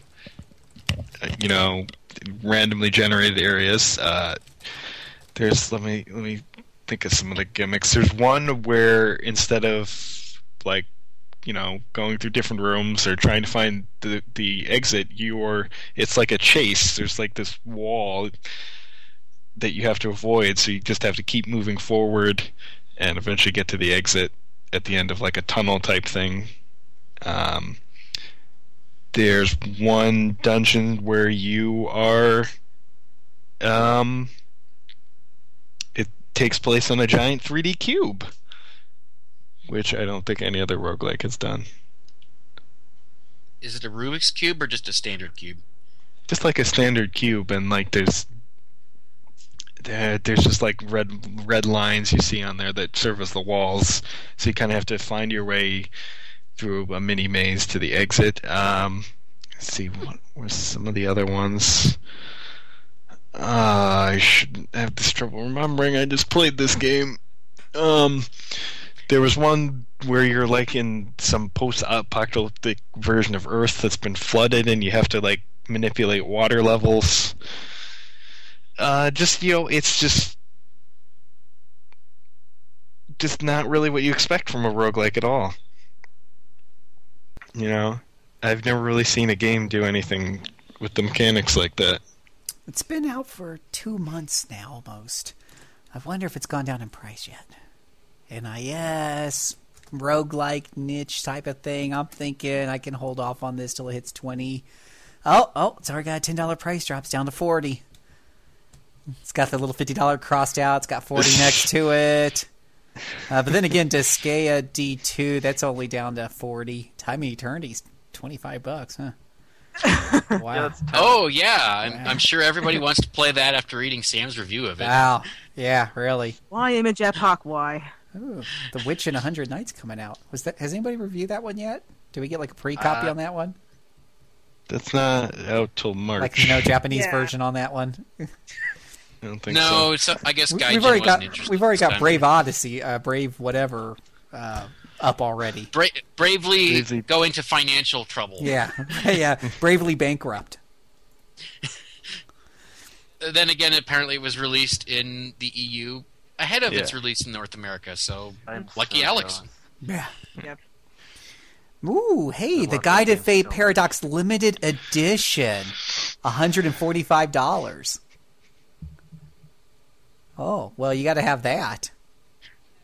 uh, you know, randomly generated areas, uh, there's let me let me think of some of the gimmicks. There's one where instead of like you know going through different rooms or trying to find the the exit, you're it's like a chase. There's like this wall that you have to avoid, so you just have to keep moving forward and eventually get to the exit at the end of like a tunnel type thing. Um, there's one dungeon where you are um, it takes place on a giant 3D cube, which I don't think any other roguelike has done. Is it a Rubik's cube or just a standard cube? Just like a standard cube, and like there's there's just like red red lines you see on there that serve as the walls, so you kind of have to find your way through a mini maze to the exit. Um, let's see what were some of the other ones. Uh, I should have this trouble remembering. I just played this game. Um, there was one where you're like in some post-apocalyptic version of Earth that's been flooded, and you have to like manipulate water levels. Uh, just you know, it's just just not really what you expect from a roguelike at all. You know, I've never really seen a game do anything with the mechanics like that. It's been out for two months now, almost. I wonder if it's gone down in price yet. NIS, roguelike niche type of thing. I'm thinking I can hold off on this till it hits 20. Oh, oh, it's already got a $10 price drops down to 40. It's got the little $50 crossed out. It's got 40 next to it. Uh, but then again, Disgaea D2, that's only down to 40. Time of Eternity's 25 bucks, huh? wow. Oh yeah, I'm, I'm sure everybody wants to play that after reading Sam's review of it. Wow. Yeah, really. Why Image Epoch? Why? Ooh, the Witch in a Hundred Nights coming out. Was that? Has anybody reviewed that one yet? Do we get like a pre-copy Uh, on that one? That's not out till March. Like no Japanese Yeah. version on that one. I don't think no, so. it's, I guess we, we've already wasn't got we've already got time. Brave Odyssey, uh, Brave whatever, uh, up already. Bra- bravely Bravely- go into financial trouble. Yeah, yeah, bravely bankrupt. Then again, apparently it was released in the EU ahead of its release in North America. So I'm lucky so Alex. jealous. Yeah. Yep. Ooh, hey, I the love Guide that of game Fate. Paradox limited edition, hundred and forty-five dollars. Oh well, you got to have that.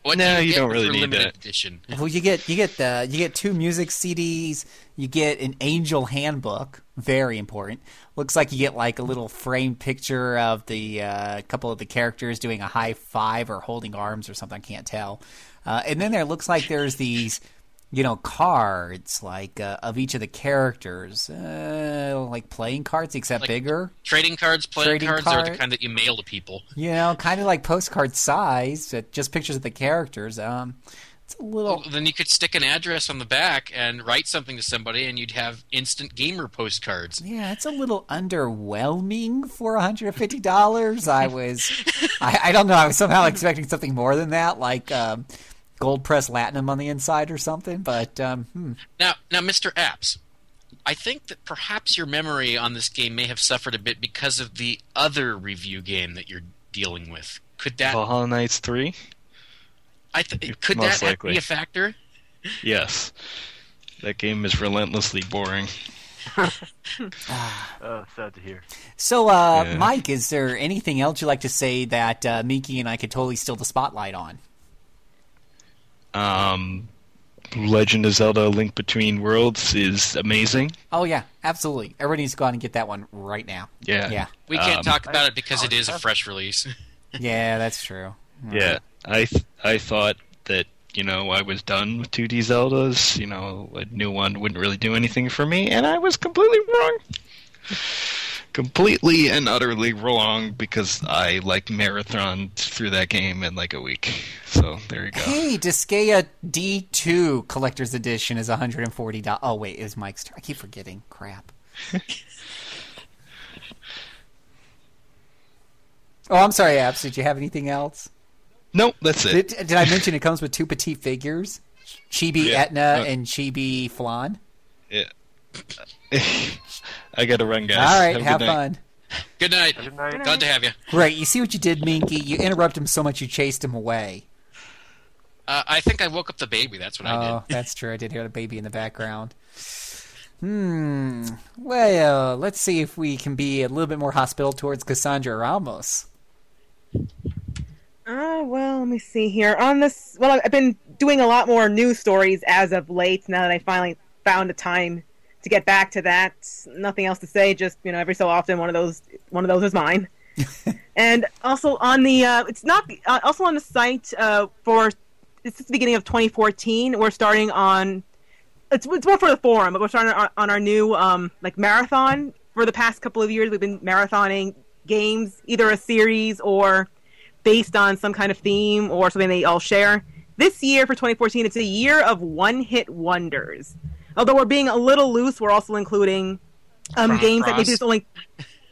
What No, do you get don't really need limited that. edition. Well, you get you get the you get two music CDs. You get an Angel Handbook, very important. Looks like you get like a little framed picture of the uh, couple of the characters doing a high five or holding arms or something. I can't tell. Uh, and then there looks like there's these, you know, cards like uh, of each of the characters, uh, like playing cards except Like- bigger. Trading cards, playing Trading cards are the kind that you mail to people. You know, kind of like postcard size, just pictures of the characters. Um, it's a little. Well, then you could stick an address on the back and write something to somebody, and you'd have instant gamer postcards. Yeah, it's a little underwhelming for $150. I was, I, I don't know, I was somehow expecting something more than that, like um, gold press latinum on the inside or something, but um, hmm. Now, now, Mr. Apps, I think that perhaps your memory on this game may have suffered a bit because of the other review game that you're dealing with. Could that? Valhalla Knights three. I th- could most that likely. be a factor? Yes, that game is relentlessly boring. Oh, sad to hear. So, uh, Yeah. Mike, is there anything else you'd like to say that uh, Miki and I could totally steal the spotlight on? Um, Legend of Zelda: Link Between Worlds is amazing. Oh, yeah, absolutely. Everybody needs to go out and get that one right now. Yeah, Yeah, We can't Um, talk about it because it is a fresh release. yeah, that's true. Yeah, I th- I thought that you know I was done with 2D Zeldas. You know, a new one wouldn't really do anything for me, and I was completely wrong. completely and utterly wrong because I like marathon through that game in like a week. So there you go. hey, Disgaea D2 Collector's Edition is $140. Oh, wait, it was Mike's turn. I keep forgetting. Crap. oh, I'm sorry, Apps. Did you have anything else? Nope, that's it. Did, did I mention it comes with two petite figures? Chibi Yeah. Etna Uh, and Chibi Flonne? Yeah. I gotta run, guys. All right, a have good night. fun. Good night. Good night. Glad to have you. Great. You see what you did, Minky? You interrupted him so much you chased him away. Uh, I think I woke up the baby. That's what I did. Oh, that's true. I did hear the baby in the background. Hmm. Well, let's see if we can be a little bit more hospitable towards Cassandra Ramos. Uh, well, let me see here. On this, well, I've been doing a lot more news stories as of late. Now that I finally found a time to get back to that, nothing else to say. Just you know, every so often, one of those, one of those is mine. and also on the, uh, it's not uh, also on the site uh, for. It's the beginning of 2014. We're starting on. It's, it's more for the forum, but we're starting on, on our new um, like marathon. For the past couple of years, we've been marathoning games, either a series or based on some kind of theme or something they all share. This year for 2014, it's a year of one-hit wonders. Although we're being a little loose, we're also including um, games that maybe there's only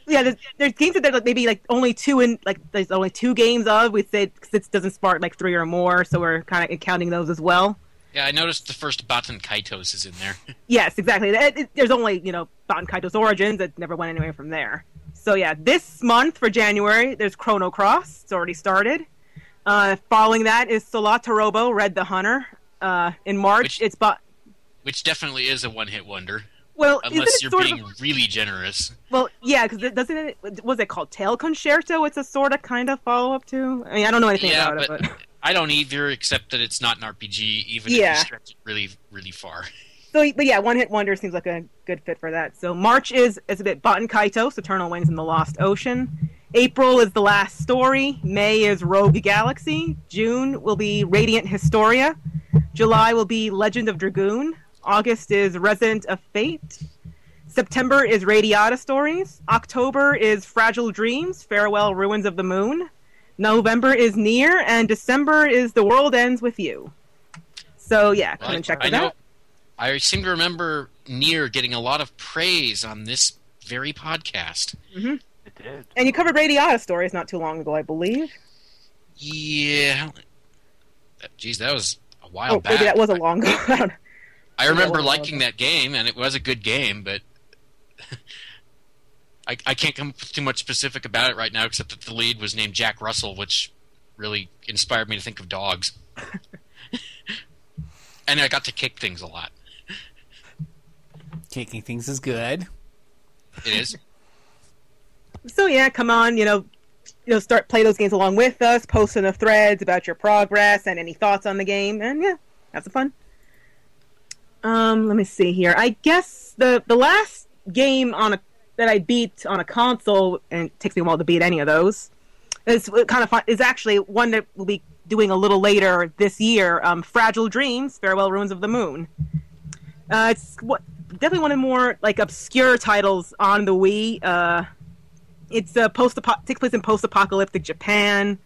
yeah, there's, there's games that there's like maybe like only two in like there's only two games of. We said it doesn't spark like three or more, so we're kind of counting those as well. Yeah, I noticed the first Baten Kaitos is in there. Yes, exactly. It- it- there's only you know Baten Kaitos origins. that never went anywhere from there. So yeah, this month for January, there's Chrono Cross. It's already started. Uh, following that is Solatorobo Red the Hunter. Uh, in March, which, it's but Which definitely is a one-hit wonder. well, unless you're being of really generous. well, yeah, because it doesn't it was it called Tail Concerto? It's a sort of kind of follow up to. I mean, I don't know anything yeah, about but, it, but I don't either, except that it's not an RPG, even if Yeah. you stretch it really, really far. So, but yeah, One Hit Wonder seems like a good fit for that. So March is is a bit Baten Kaitos, Eternal Wings in the Lost Ocean. April is The Last Story. May is Rogue Galaxy. June will be Radiant Historia. July will be Legend of Dragoon. August is Resonance of Fate. September is Radiata Stories. October is Fragile Dreams, Farewell Ruins of the Moon. November is NieR, and December is The World Ends with You. So yeah, come and check I know. that. I seem to remember NieR getting a lot of praise on this very podcast. hmm It did. And you covered Radiata stories not too long ago, I believe. Yeah. Geez, that was a while oh, back. maybe that was a long ago. I don't- I that remember was a while liking that game, and it was a good game, but I, I can't come up with too much specific about it right now, except that the lead was named Jack Russell, which really inspired me to think of dogs. and I got to kick things a lot. Kicking things is good. It is. So yeah, come on, you know, you know, start play those games along with us. Post in the threads about your progress and any thoughts on the game, and yeah, have some fun. Um, let me see here. I guess the the last game on a that I beat on a console, and it takes me a while to beat any of those. Is kind of fun. Is actually one that we'll be doing a little later this year. Um, Fragile Dreams, Farewell Ruins of the Moon. Uh, it's what definitely one of the more like obscure titles on the Wii. Uh, it's a post takes place in post-apocalyptic Japan.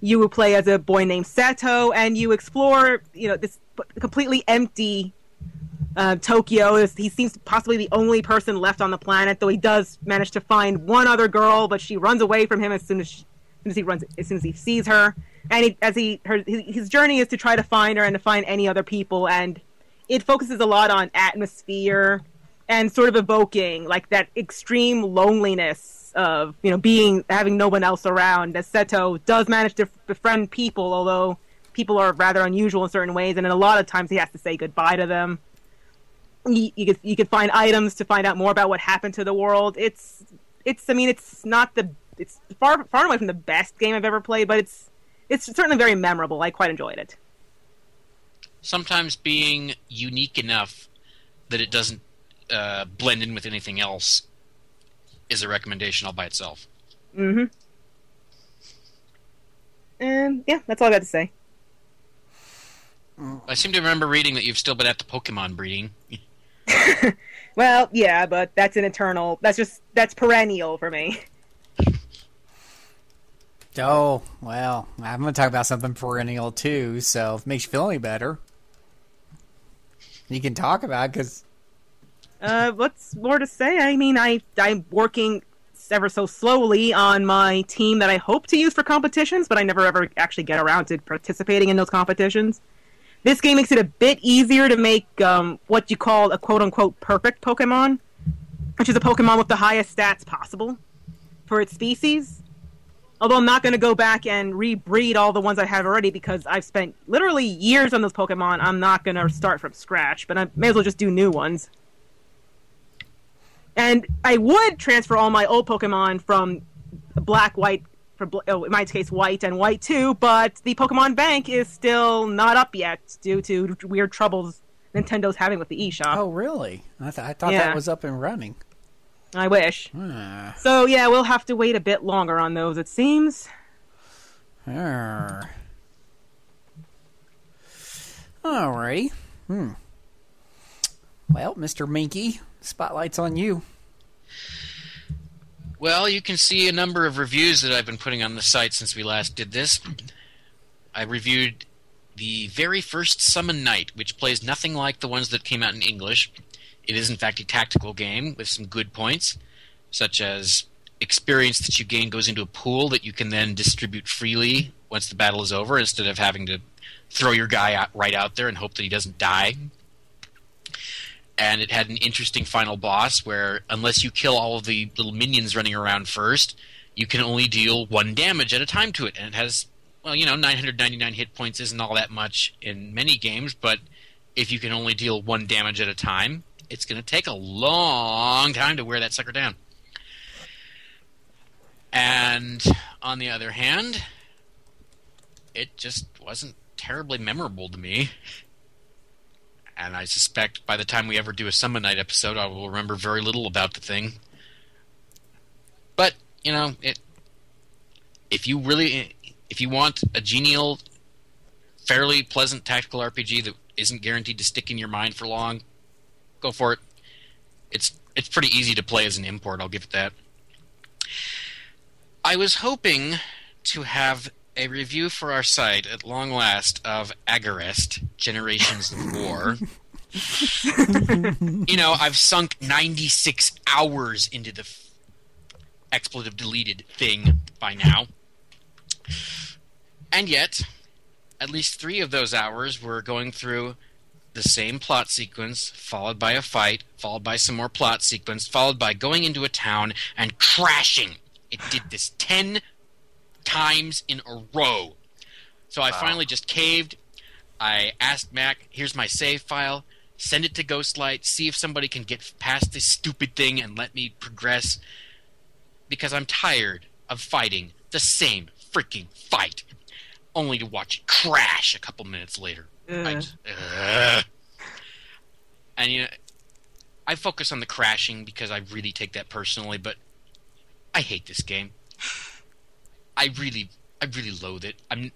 You will play as a boy named Seto, and you explore, you know, this completely empty uh, Tokyo. He seems possibly the only person left on the planet, though he does manage to find one other girl, but she runs away from him as soon as, she, as, soon as he runs, as soon as he sees her. And he, as he, her, his, his journey is to try to find her and to find any other people, and it focuses a lot on atmosphere and sort of evoking like that extreme loneliness of you know being having no one else around. As Seto does manage to befriend people, although people are rather unusual in certain ways, and in a lot of times he has to say goodbye to them. You, you could you could find items to find out more about what happened to the world. It's it's I mean it's not the it's far far away from the best game I've ever played, but it's it's certainly very memorable. I quite enjoyed it. Sometimes being unique enough that it doesn't uh, blend in with anything else is a recommendation all by itself. Mm-hmm. And yeah, that's all I got to say. I seem to remember reading that you've still been at the Pokemon breeding. Well, yeah, but that's an eternal. That's just that's perennial for me. Oh, well, I'm going to talk about something perennial too, so if it makes you feel any better, you can talk about because Uh, what's more to say? I mean, I I'm working ever so slowly on my team that I hope to use for competitions, but I never ever actually get around to participating in those competitions. This game makes it a bit easier to make um, what you call a quote unquote perfect Pokemon, which is a Pokemon with the highest stats possible for its species. Although I'm not going to go back and rebreed all the ones I have already because I've spent literally years on those Pokemon. I'm not going to start from scratch, but I may as well just do new ones. And I would transfer all my old Pokemon from black, white, for oh, in my case, white and white too, but the Pokemon Bank is still not up yet due to weird troubles Nintendo's having with the eShop. Oh, really? I, th- I thought Yeah. that was up and running. I wish. Ah. So yeah, we'll have to wait a bit longer on those, it seems. Arr. Alrighty. Hmm. Well, Mr. Minky, spotlight's on you. Well, you can see a number of reviews that I've been putting on the site since we last did this. I reviewed the very first Summon Night, which plays nothing like the ones that came out in English. It is, in fact, a tactical game with some good points, such as experience that you gain goes into a pool that you can then distribute freely once the battle is over instead of having to throw your guy out, right out there and hope that he doesn't die and it had an interesting final boss where unless you kill all of the little minions running around first, you can only deal one damage at a time to it. And it has, well, you know, 999 hit points isn't all that much in many games, but if you can only deal one damage at a time, it's going to take a long time to wear that sucker down. And on the other hand, it just wasn't terribly memorable to me and I suspect by the time we ever do a Summon Night episode, I will remember very little about the thing. But you know, it. If you really, if you want a genial, fairly pleasant tactical RPG that isn't guaranteed to stick in your mind for long, go for it. It's it's pretty easy to play as an import. I'll give it that. I was hoping to have a review for our site at long last of Agarest Generations of War. you know, I've sunk 96 hours into the f- expletive deleted thing by now. And yet, at least three of those hours were going through the same plot sequence, followed by a fight, followed by some more plot sequence, followed by going into a town and crashing. It did this 10 times in a row. So I finally just caved. I asked Mac, here's my save file. Send it to Ghostlight. See if somebody can get past this stupid thing and let me progress. Because I'm tired of fighting the same freaking fight, only to watch it crash a couple minutes later. I Ugh. just- Ugh. and you know, I focus on the crashing because I really take that personally, but I hate this game. I really, I really loathe it. I'm.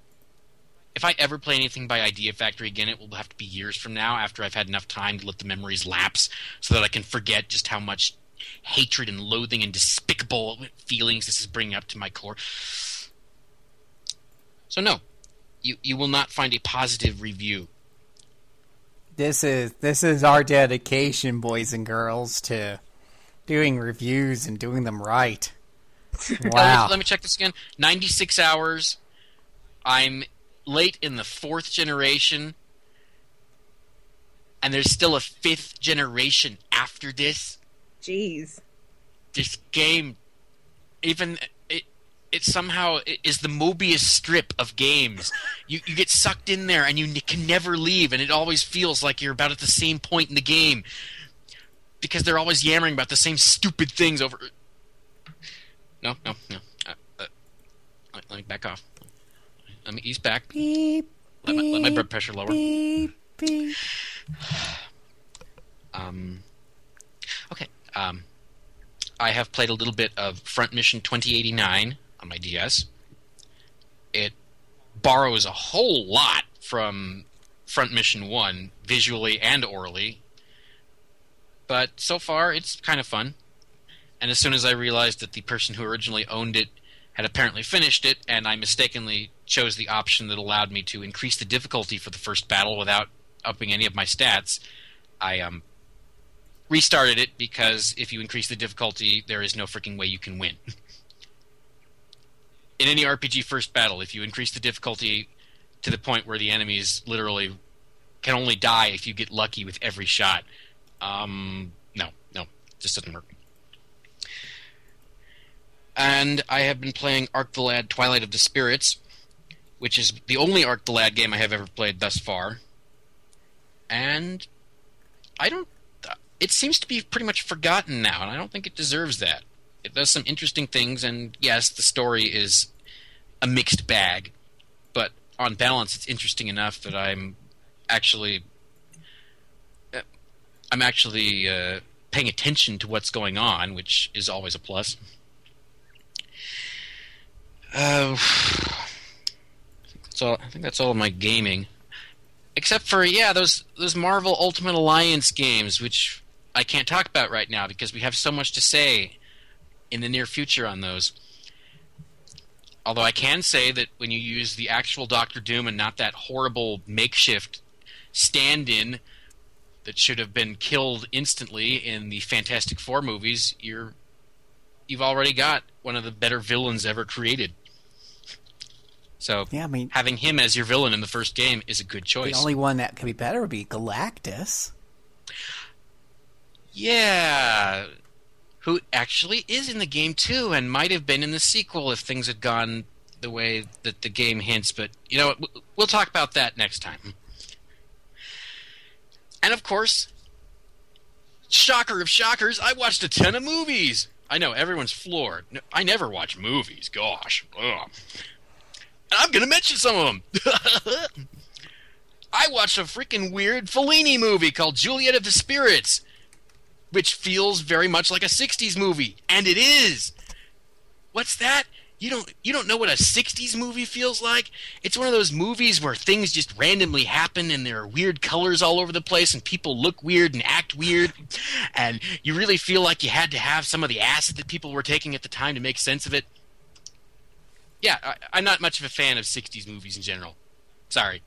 If I ever play anything by Idea Factory again, it will have to be years from now after I've had enough time to let the memories lapse, so that I can forget just how much hatred and loathing and despicable feelings this is bringing up to my core. So no, you you will not find a positive review. This is this is our dedication, boys and girls, to doing reviews and doing them right. Wow. Let me check this again. 96 hours. I'm late in the fourth generation. And there's still a fifth generation after this. Jeez. This game, even it, somehow is the Mobius strip of games. You you get sucked in there and you can never leave, and it always feels like you're about at the same point in the game because they're always yammering about the same stupid things over. No, no, no. Uh, uh, let, let me back off. Let me ease back. Beep, Let my, let my blood pressure lower. beep, beep. Um, okay. Um, I have played a little bit of Front Mission 2089 on my DS. It borrows a whole lot from Front Mission 1, visually and orally. But so far, it's kind of fun. And as soon as I realized that the person who originally owned it had apparently finished it, and I mistakenly chose the option that allowed me to increase the difficulty for the first battle without upping any of my stats. I um, restarted it because if you increase the difficulty, there is no freaking way you can win. In any RPG first battle, if you increase the difficulty to the point where the enemies literally can only die if you get lucky with every shot, um, no, no, just doesn't work. And I have been playing Arc the Lad Twilight of the Spirits, which is the only Arc the Lad game I have ever played thus far. And I don't. It seems to be pretty much forgotten now, and I don't think it deserves that. It does some interesting things, and yes, the story is a mixed bag, but on balance, it's interesting enough that I'm actually. uh, I'm actually uh, paying attention to what's going on, which is always a plus. Uh. I think that's all of my gaming, except for yeah, those those Marvel Ultimate Alliance games, which I can't talk about right now because we have so much to say in the near future on those. Although I can say that when you use the actual Doctor Doom and not that horrible makeshift stand-in that should have been killed instantly in the Fantastic Four movies, you're you've already got one of the better villains ever created. So Yeah, I mean, having him as your villain in the first game is a good choice. the only one that could be better would be Galactus. Yeah, who actually is in the game too, and might have been in the sequel if things had gone the way that the game hints. But you know, we'll talk about that next time. And of course, shocker of shockers, I watched a ton of movies. I know everyone's floored. I never watch movies. Gosh, Ugh. and I'm gonna mention some of them. I watched a freaking weird Fellini movie called Juliet of the Spirits which feels very much like a 60s movie and it is. What's that? You don't you don't know what a 60s movie feels like? It's one of those movies where things just randomly happen and there are weird colors all over the place and people look weird and act weird and you really feel like you had to have some of the acid that people were taking at the time to make sense of it. Yeah I, i'm not much of a fan of 60s movies in general. Sorry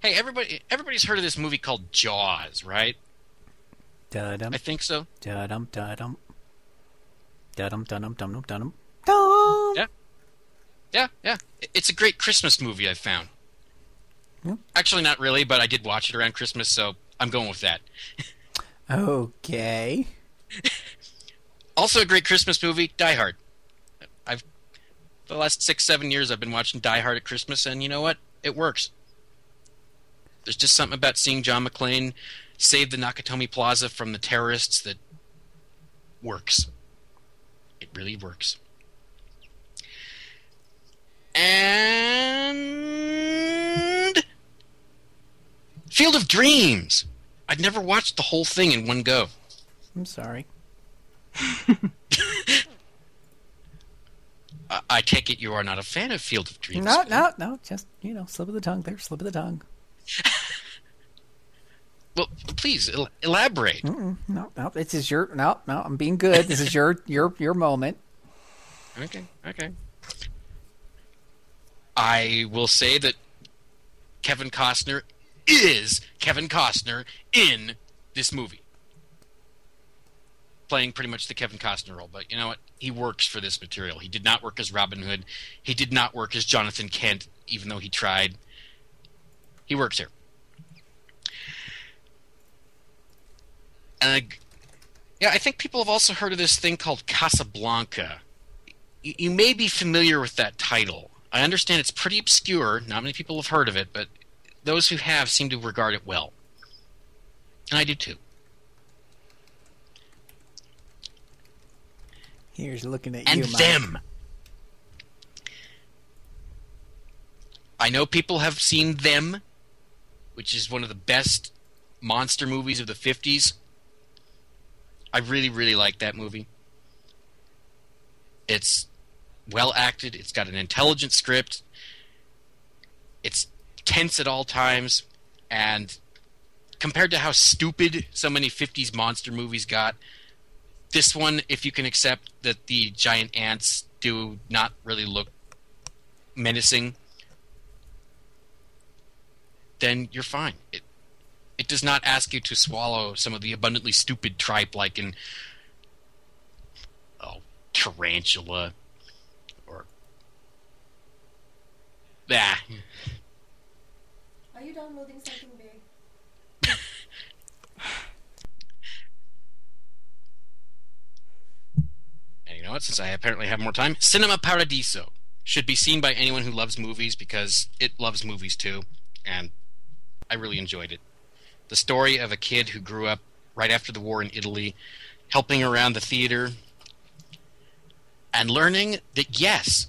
Hey, everybody! Everybody's heard of this movie called Jaws, right? Da-dum, I think so. da-dum, da-dum. Da-dum, da-dum, dum-dum, dum-dum. Dum! Yeah, yeah, yeah. It's a great Christmas movie. I found. Yeah. Actually, not really, but I did watch it around Christmas, so I'm going with that. Okay. Also, a great Christmas movie, Die Hard. I've the last six, seven years, I've been watching Die Hard at Christmas, and you know what? It works. There's just something about seeing John McClane save the Nakatomi Plaza from the terrorists that works. It really works. And Field of Dreams. I'd never watched the whole thing in one go. I'm sorry. I, I take it you are not a fan of Field of Dreams. No, no, no. Just, you know, slip of the tongue there, slip of the tongue. Well, please el- elaborate. Mm-mm, no, no. This is your, no, no. I'm being good. This is your, your, your moment. Okay, okay. I will say that Kevin Costner is Kevin Costner in this movie. Playing pretty much the Kevin Costner role, but you know what? He works for this material. He did not work as Robin Hood. He did not work as Jonathan Kent, even though he tried. He works here. And I, yeah, I think people have also heard of this thing called Casablanca you, you may be familiar with that title. I understand it's pretty obscure. Not many people have heard of it, but those who have seem to regard it well. And I do too. Here's looking at And you, Mike. them. I know people have seen them, which is one of the best monster movies of the 50s. I really, really like that movie. It's well acted, it's got an intelligent script, it's tense at all times, and compared to how stupid so many 50s monster movies got, this one, if you can accept that the giant ants do not really look menacing, then you're fine. It it does not ask you to swallow some of the abundantly stupid tripe like in oh tarantula or ah. Are you downloading something big? And you know what? Since I apparently have more time, Cinema Paradiso should be seen by anyone who loves movies because it loves movies too, and I really enjoyed it. The story of a kid who grew up right after the war in Italy, helping around the theater, and learning that yes,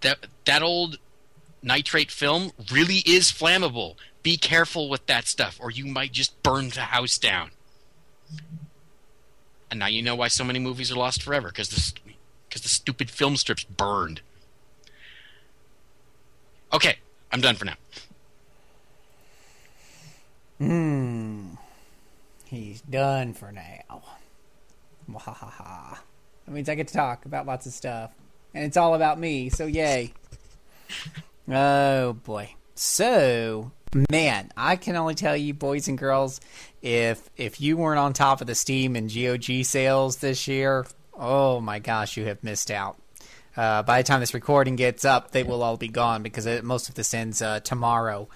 that that old nitrate film really is flammable. Be careful with that stuff, or you might just burn the house down. And now you know why so many movies are lost forever because the because the stupid film strips burned. Okay, I'm done for now. Hmm. He's done for now. Wahaha. That means I get to talk about lots of stuff. And it's all about me, so yay. Oh boy. So, man, I can only tell you boys and girls if if you weren't on top of the Steam and GOG sales this year, oh my gosh, you have missed out. Uh, by the time this recording gets up, they will all be gone because it, most of this ends uh, tomorrow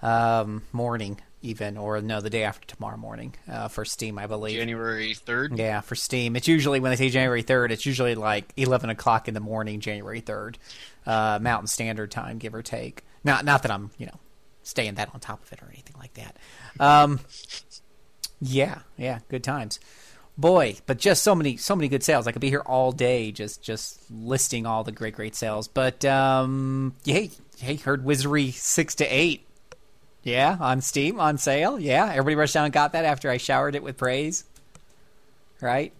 um, morning, even, or no, the day after tomorrow morning uh, for Steam, I believe. January 3rd? Yeah, for Steam. It's usually, when they say January 3rd, it's usually like 11 o'clock in the morning, January 3rd, uh, Mountain Standard Time, give or take. Not, not that I'm, you know, staying that on top of it or anything like that. Um, yeah, yeah, good times boy but just so many so many good sales i could be here all day just just listing all the great great sales but um hey hey heard wizardry six to eight yeah on steam on sale yeah everybody rushed down and got that after i showered it with praise right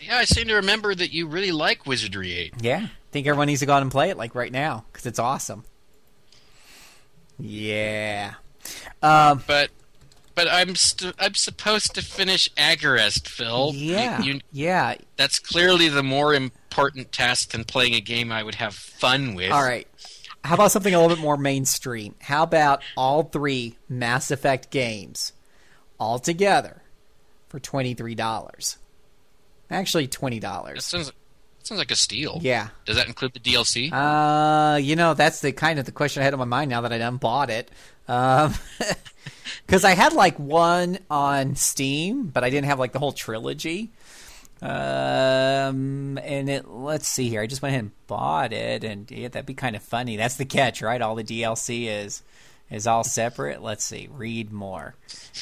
Yeah, I seem to remember that you really like Wizardry 8. yeah I think everyone needs to go out and play it like right now because it's awesome yeah um But but I'm st- I'm supposed to finish Agarest, Phil. yeah You- you- yeah that's clearly the more important task than playing a game I would have fun with. All right. How about something a little bit more mainstream? How about all three Mass Effect games all together for twenty three dollars? Actually, twenty That dollars. sounds that sounds like a steal. Yeah. Does that include the DLC? Uh, you know, that's the kind of the question I had on my mind now that I done bought it. Um, because I had like one on Steam, but I didn't have like the whole trilogy. Um, and it let's see here. I just went ahead and bought it, and yeah, that'd be kind of funny. That's the catch, right? All the DLC is is all separate. Let's see. Read more.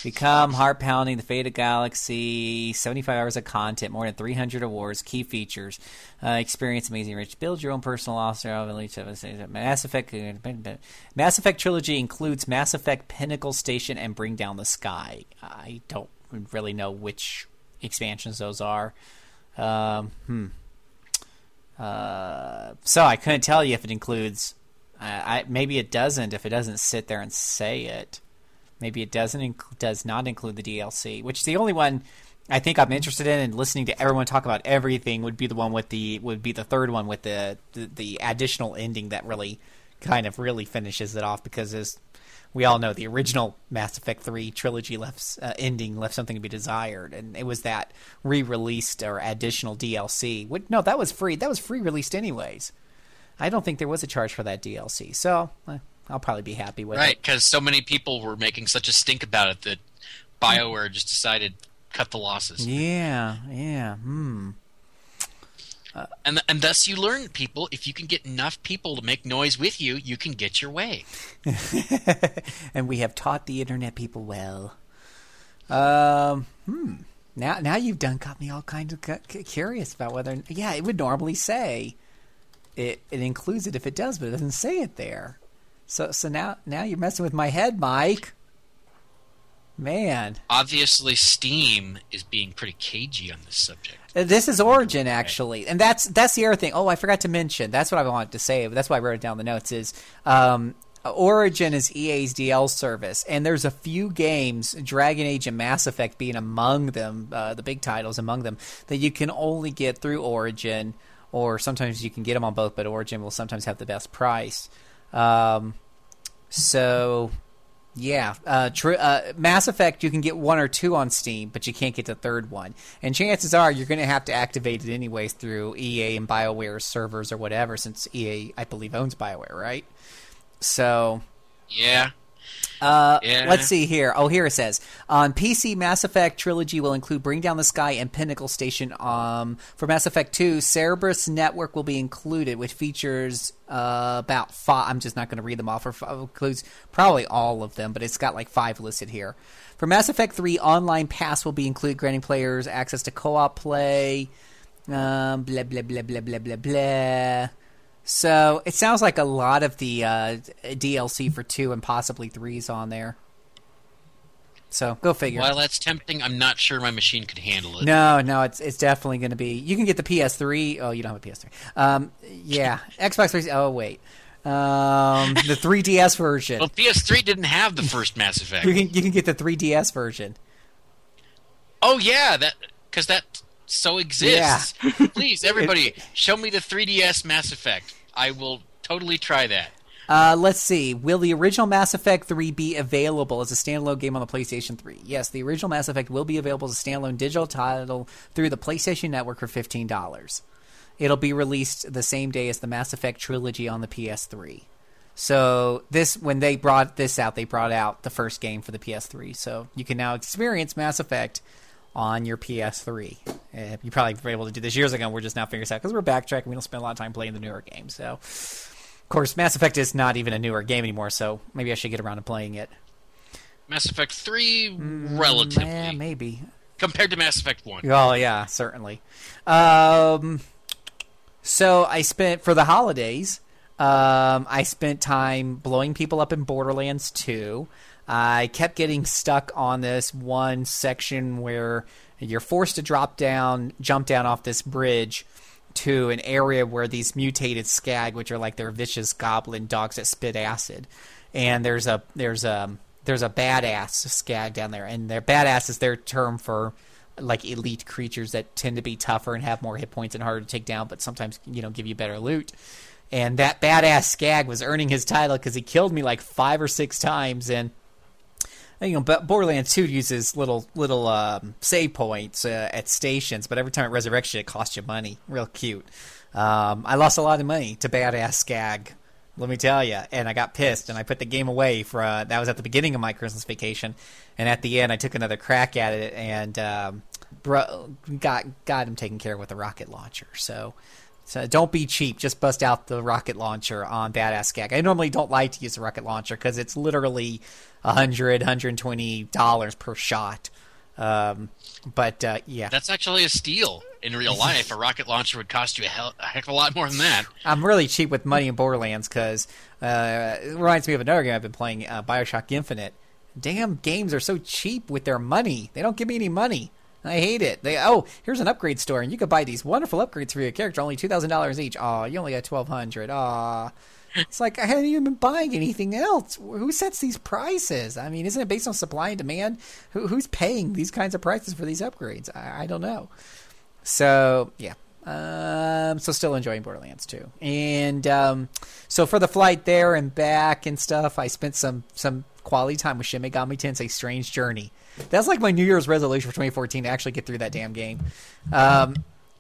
Become heart pounding. The Fate of Galaxy. Seventy five hours of content. More than three hundred awards. Key features. Uh, experience amazing rich. Build your own personal officer. of us. Mass Effect. Mass Effect trilogy includes Mass Effect Pinnacle Station and Bring Down the Sky. I don't really know which expansions those are. Um, hmm. Uh, so I couldn't tell you if it includes. I maybe it doesn't if it doesn't sit there and say it. Maybe it doesn't inc- does not include the DLC, which is the only one I think I'm interested in. And listening to everyone talk about everything would be the one with the would be the third one with the the, the additional ending that really kind of really finishes it off because as we all know the original Mass Effect 3 trilogy left uh, ending left something to be desired and it was that re-released or additional DLC. Would no, that was free. That was free released anyways. I don't think there was a charge for that DLC. So, eh, I'll probably be happy with Right, it. because so many people were making such a stink about it that BioWare just decided cut the losses. Yeah, yeah. Hmm. And and thus you learn people if you can get enough people to make noise with you, you can get your way. and we have taught the internet people well. Um, hmm. Now, now you've done got me all kinds of cu- cu- curious about whether. Yeah, it would normally say it. It includes it if it does, but it doesn't say it there. So, so now, now you're messing with my head, Mike. Man, Obviously Steam is being pretty cagey on this subject. This is Origin actually, and that's that's the other thing. Oh, I forgot to mention. That's what I wanted to say. That's why I wrote it down in the notes. Is um, Origin is EA's DL service, and there's a few games, Dragon Age and Mass Effect being among them, uh, the big titles among them, that you can only get through Origin, or sometimes you can get them on both, but Origin will sometimes have the best price. Um, so, yeah, uh, tr- uh, Mass Effect you can get one or two on Steam, but you can't get the third one. And chances are you're going to have to activate it anyways through EA and BioWare servers or whatever, since EA, I believe, owns BioWare, right? So, Yeah. Uh, Yeah. let's see here. Oh, here it says on PC, Mass Effect trilogy will include Bring Down the Sky and Pinnacle Station. Um, for Mass Effect Two, Cerberus Network will be included, which features uh, about five. I'm just not going to read them off. Or f- includes probably all of them, but it's got like five listed here. For Mass Effect Three, Online Pass will be included, granting players access to co-op play. Um, blah blah blah blah blah blah blah. So it sounds like a lot of the uh, DLC for two and possibly threes on there. So go figure. While that's tempting, I'm not sure my machine could handle it. No, no, it's it's definitely going to be. You can get the PS3. Oh, you don't have a PS3. Um, yeah, Xbox 3. Oh, wait, um, the 3DS version. Well, PS3 didn't have the first Mass Effect. You can you can get the 3DS version. Oh yeah, that because that so exists. Please, everybody, show me the 3DS Mass Effect. I will totally try that. Uh, let's see. Will the original Mass Effect 3 be available as a standalone game on the PlayStation 3? Yes, the original Mass Effect will be available as a standalone digital title through the PlayStation Network for $15. It'll be released the same day as the Mass Effect trilogy on the PS3. So this when they brought this out, they brought out the first game for the PS3. So you can now experience Mass Effect on your PS3. Uh, you probably were able to do this years ago. We're just now figuring this out because we're backtracking. We don't spend a lot of time playing the newer games. So, of course, Mass Effect is not even a newer game anymore. So maybe I should get around to playing it. Mass Effect 3, relatively. Yeah, maybe. Compared to Mass Effect 1. Oh yeah, certainly. Um, so I spent for the holidays. Um, I spent time blowing people up in Borderlands 2. I kept getting stuck on this one section where you're forced to drop down, jump down off this bridge to an area where these mutated skag, which are like their vicious goblin dogs that spit acid, and there's a there's a there's a badass skag down there, and their badass is their term for like elite creatures that tend to be tougher and have more hit points and harder to take down, but sometimes you know give you better loot. And that badass skag was earning his title because he killed me like five or six times, and you know, but Borderlands 2 uses little little um, save points uh, at stations, but every time it resurrects you, it costs you money. Real cute. Um, I lost a lot of money to badass Skag, let me tell you, and I got pissed, and I put the game away for uh, that was at the beginning of my Christmas vacation, and at the end, I took another crack at it and um, bro- got got him taken care of with a rocket launcher. So. So don't be cheap. Just bust out the rocket launcher on Badass Skag. I normally don't like to use a rocket launcher because it's literally 100 120 dollars per shot. Um, but uh, yeah, That's actually a steal in real life. a rocket launcher would cost you a, hell, a heck of a lot more than that. I'm really cheap with money in Borderlands because uh, it reminds me of another game I've been playing, uh, Bioshock Infinite. Damn games are so cheap with their money. They don't give me any money. I hate it. They oh, here's an upgrade store, and you could buy these wonderful upgrades for your character, only two thousand dollars each. Aw, you only got twelve hundred. Aw. It's like I haven't even been buying anything else. Who sets these prices? I mean, isn't it based on supply and demand? Who, who's paying these kinds of prices for these upgrades? I, I don't know. So yeah, um, so still enjoying Borderlands 2. And um, so for the flight there and back and stuff, I spent some some quality time with Shin Megami Tensei Strange Journey. That's like my New Year's resolution for 2014 to actually get through that damn game. Um,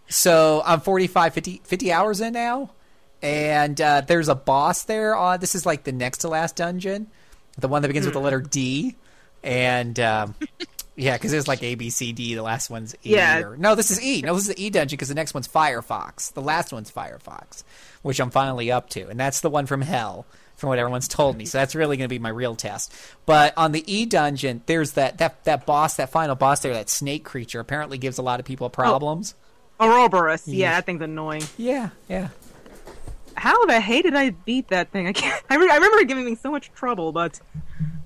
so I'm 45, 50, 50 hours in now. And uh, there's a boss there. Uh, this is like the next to last dungeon, the one that begins with the letter D. And um, yeah, because there's like A, B, C, D. The last one's E. Yeah. Or, no, this is E. No, this is the E dungeon because the next one's Fornax. The last one's Fornax, which I'm finally up to, and that's the one from Hell, from what everyone's told me. So that's really going to be my real test. But on the E dungeon, there's that that that boss, that final boss there, that snake creature. Apparently, gives a lot of people problems. Ouroboros. Yeah, Yeah. that thing's annoying. Yeah, yeah. How the hey did I beat that thing? I can't. I, re- I remember giving me so much trouble, but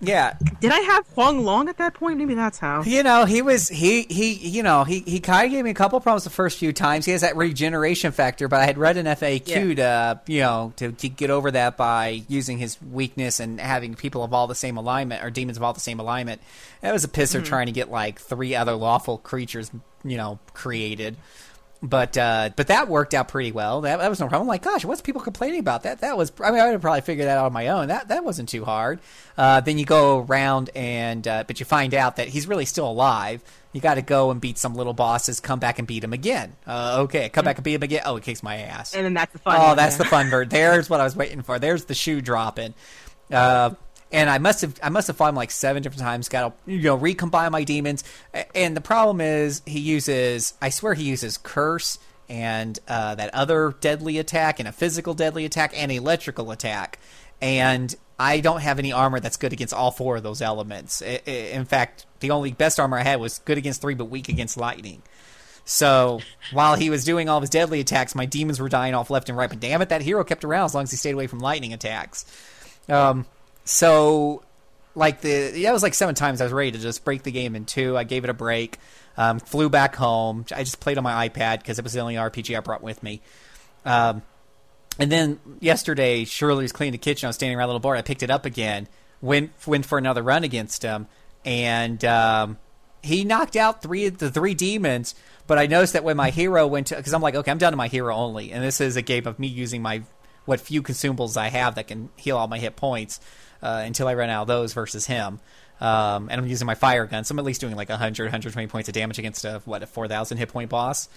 Yeah, did I have Huang Long at that point? Maybe that's how. You know, he was he he you know he he kind of gave me a couple problems the first few times. He has that regeneration factor, but I had read an FAQ to you know to, to get over that by using his weakness and having people of all the same alignment or demons of all the same alignment. That was a pisser Mhm. trying to get like three other lawful creatures you know created. But uh, but that worked out pretty well. That, that was no problem. I'm like, gosh, what's people complaining about? That that was. I mean, I would have probably figured that out on my own. That that wasn't too hard. Uh, then you go around and uh, but you find out that he's really still alive. You got to go and beat some little bosses. Come back and beat him again. Uh, okay, come back and beat him again. Oh, it kicks my ass. And then that's the fun. Oh, that's yeah. the fun bird. There's what I was waiting for. There's the shoe dropping. And I must have I must have fought him like seven different times. Got to you know recombine my demons. And the problem is he uses I swear he uses curse and uh, that other deadly attack and a physical deadly attack and electrical attack. And I don't have any armor that's good against all four of those elements. In fact, the only best armor I had was good against three but weak against lightning. So while he was doing all his deadly attacks, my demons were dying off left and right. But damn it, that hero kept around as long as he stayed away from lightning attacks. Um, so like the yeah, it was like seven times I was ready to just break the game in two. I gave it a break. Um, flew back home. I just played on my iPad because it was the only RPG I brought with me. Um, and then yesterday, Shirley was cleaning the kitchen. I was standing around a little board. I picked it up again. Went went for another run against him, and um, he knocked out three of the three demons. But I noticed that when my hero went to, because I'm like, okay, I'm down to my hero only, and this is a game of me using my what few consumables I have that can heal all my hit points uh, until I run out of those versus him. Um, and I'm using my fire gun, so I'm at least doing like 100, 120 points of damage against a what a 4,000 hit point boss.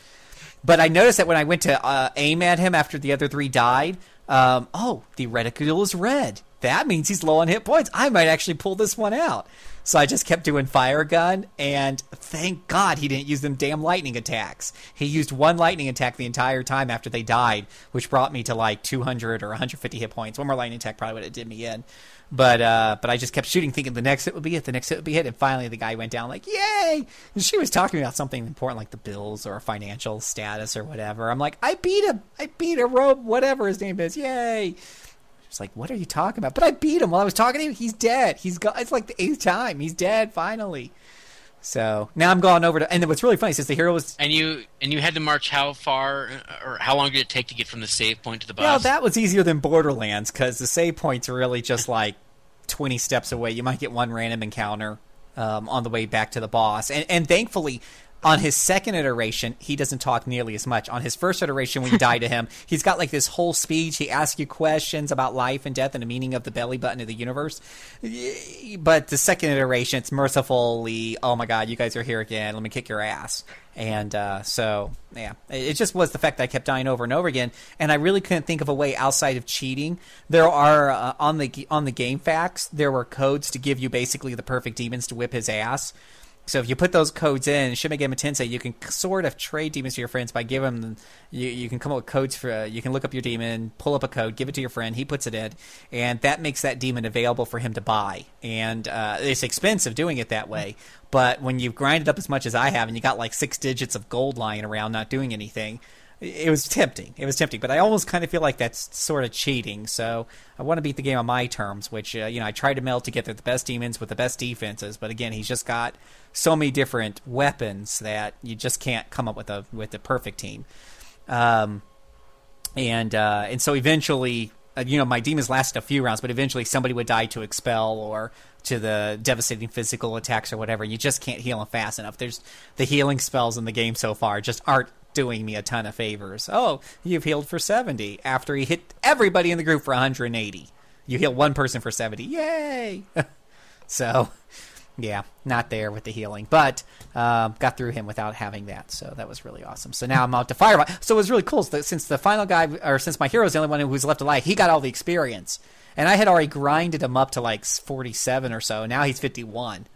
But I noticed that when I went to uh, aim at him after the other three died, um, oh, the reticule is red. That means he's low on hit points. I might actually pull this one out. So I just kept doing fire gun, and thank God he didn't use them damn lightning attacks. He used one lightning attack the entire time after they died, which brought me to like 200 or 150 hit points. One more lightning attack probably would have did me in. But uh, but I just kept shooting, thinking the next hit would be it, the next hit would be it, and finally the guy went down like, yay! And she was talking about something important like the bills or financial status or whatever. I'm like, I beat him! I beat a robe, whatever his name is, yay! She's like, what are you talking about? But I beat him while I was talking to him. He's dead. He's got. It's like the eighth time. He's dead finally. So now I'm going over to. And what's really funny is the hero was. And you and you had to march how far or how long did it take to get from the save point to the boss? Well, that was easier than Borderlands because the save points are really just like 20 steps away. You might get one random encounter um, on the way back to the boss. And, and thankfully, on his second iteration, he doesn't talk nearly as much. On his first iteration, when you die to him, he's got like this whole speech. He asks you questions about life and death and the meaning of the belly button of the universe. But the second iteration, it's mercifully, oh my god, you guys are here again. Let me kick your ass. And uh, so, yeah, it just was the fact that I kept dying over and over again, and I really couldn't think of a way outside of cheating. There are uh, on the on the GameFAQs, there were codes to give you basically the perfect demons to whip his ass. So if you put those codes in Shin Megami Tensei, you can sort of trade demons to your friends by giving them. You, you can come up with codes for. Uh, you can look up your demon, pull up a code, give it to your friend. He puts it in, and that makes that demon available for him to buy. And uh, it's expensive doing it that way. But when you've grinded up as much as I have, and you got like six digits of gold lying around, not doing anything, it was tempting. It was tempting, but I almost kind of feel like that's sort of cheating. So I want to beat the game on my terms, which uh, you know I tried to meld together the best demons with the best defenses. But again, he's just got so many different weapons that you just can't come up with a with the perfect team. Um, and uh, and so eventually, uh, you know, my demons lasted a few rounds, but eventually somebody would die to expel or to the devastating physical attacks or whatever. You just can't heal them fast enough. There's the healing spells in the game so far just aren't doing me a ton of favors. Oh, you've healed for 70 after he hit everybody in the group for 180. You heal one person for 70. Yay! so, yeah, not there with the healing, but um, got through him without having that. So that was really awesome. So now I'm out to Fireball. So it was really cool since the final guy, or since my hero's the only one who was left alive, he got all the experience. And I had already grinded him up to like 47 or so. Now he's 51.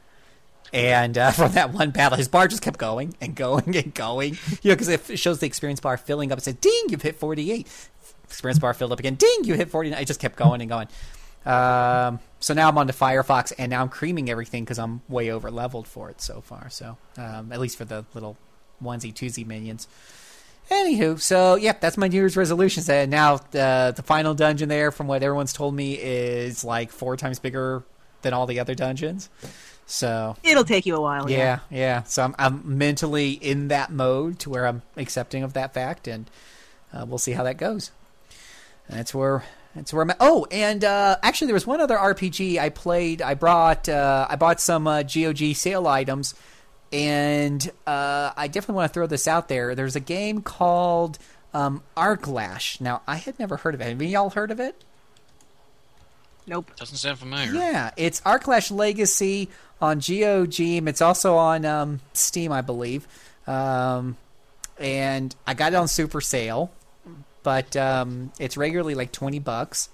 And uh, from that one battle, his bar just kept going and going and going. You know, because it shows the experience bar filling up. It said, "Ding, you've hit 48." Experience bar filled up again. Ding, you hit 49. It just kept going and going. Um, so now I'm on to Fornax, and now I'm creaming everything because I'm way over leveled for it so far. So um, at least for the little onesie twosie minions. Anywho, so yep, that's my New Year's resolution. And now uh, the final dungeon there, from what everyone's told me, is like four times bigger than all the other dungeons. So It'll take you a while. yeah, yeah. So I'm, I'm mentally in that mode to where I'm accepting of that fact, and uh, we'll see how that goes. That's where that's where I'm at. Oh, and uh, actually, there was one other RPG I played. I brought uh, I bought some uh, GOG sale items, and uh, I definitely want to throw this out there. There's a game called um, Aarklash. Now, I had never heard of it. Have y'all heard of it? Nope. Doesn't sound familiar. Yeah, it's Aarklash Legacy on GOG. It's also on um, Steam, I believe. Um, and I got it on super sale, but um, it's regularly like twenty bucks.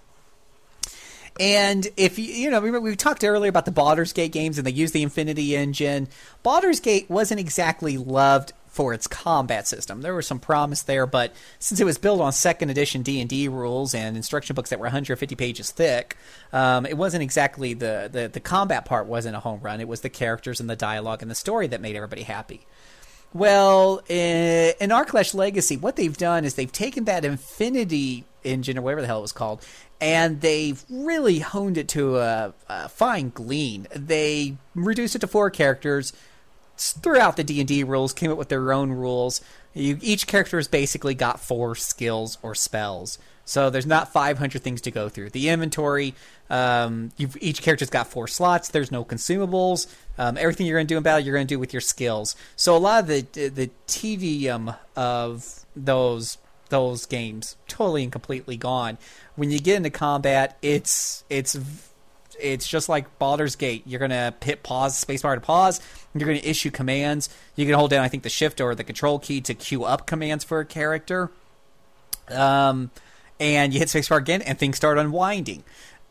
And if you you know remember we talked earlier about the Baldur's Gate games and they use the Infinity Engine. Baldur's Gate wasn't exactly loved for its combat system. There was some promise there, but since it was built on second edition D and D rules and instruction books that were 150 pages thick, um, it wasn't exactly the, the the combat part wasn't a home run. It was the characters and the dialogue and the story that made everybody happy. Well, in, in Aarklash Legacy, what they've done is they've taken that Infinity engine or whatever the hell it was called, and they've really honed it to a, a fine glean. They reduced it to four characters throughout the D&D rules came up with their own rules. You, each character has basically got four skills or spells. So there's not 500 things to go through. The inventory, um, each character's got four slots. There's no consumables. Um, everything you're going to do in battle, you're going to do with your skills. So a lot of the the tedium of those those games totally and completely gone. When you get into combat, it's it's it's just like Baldur's Gate. You're gonna hit pause, spacebar to pause. You're gonna issue commands. You can hold down, I think, the shift or the control key to queue up commands for a character. Um, and you hit spacebar again, and things start unwinding.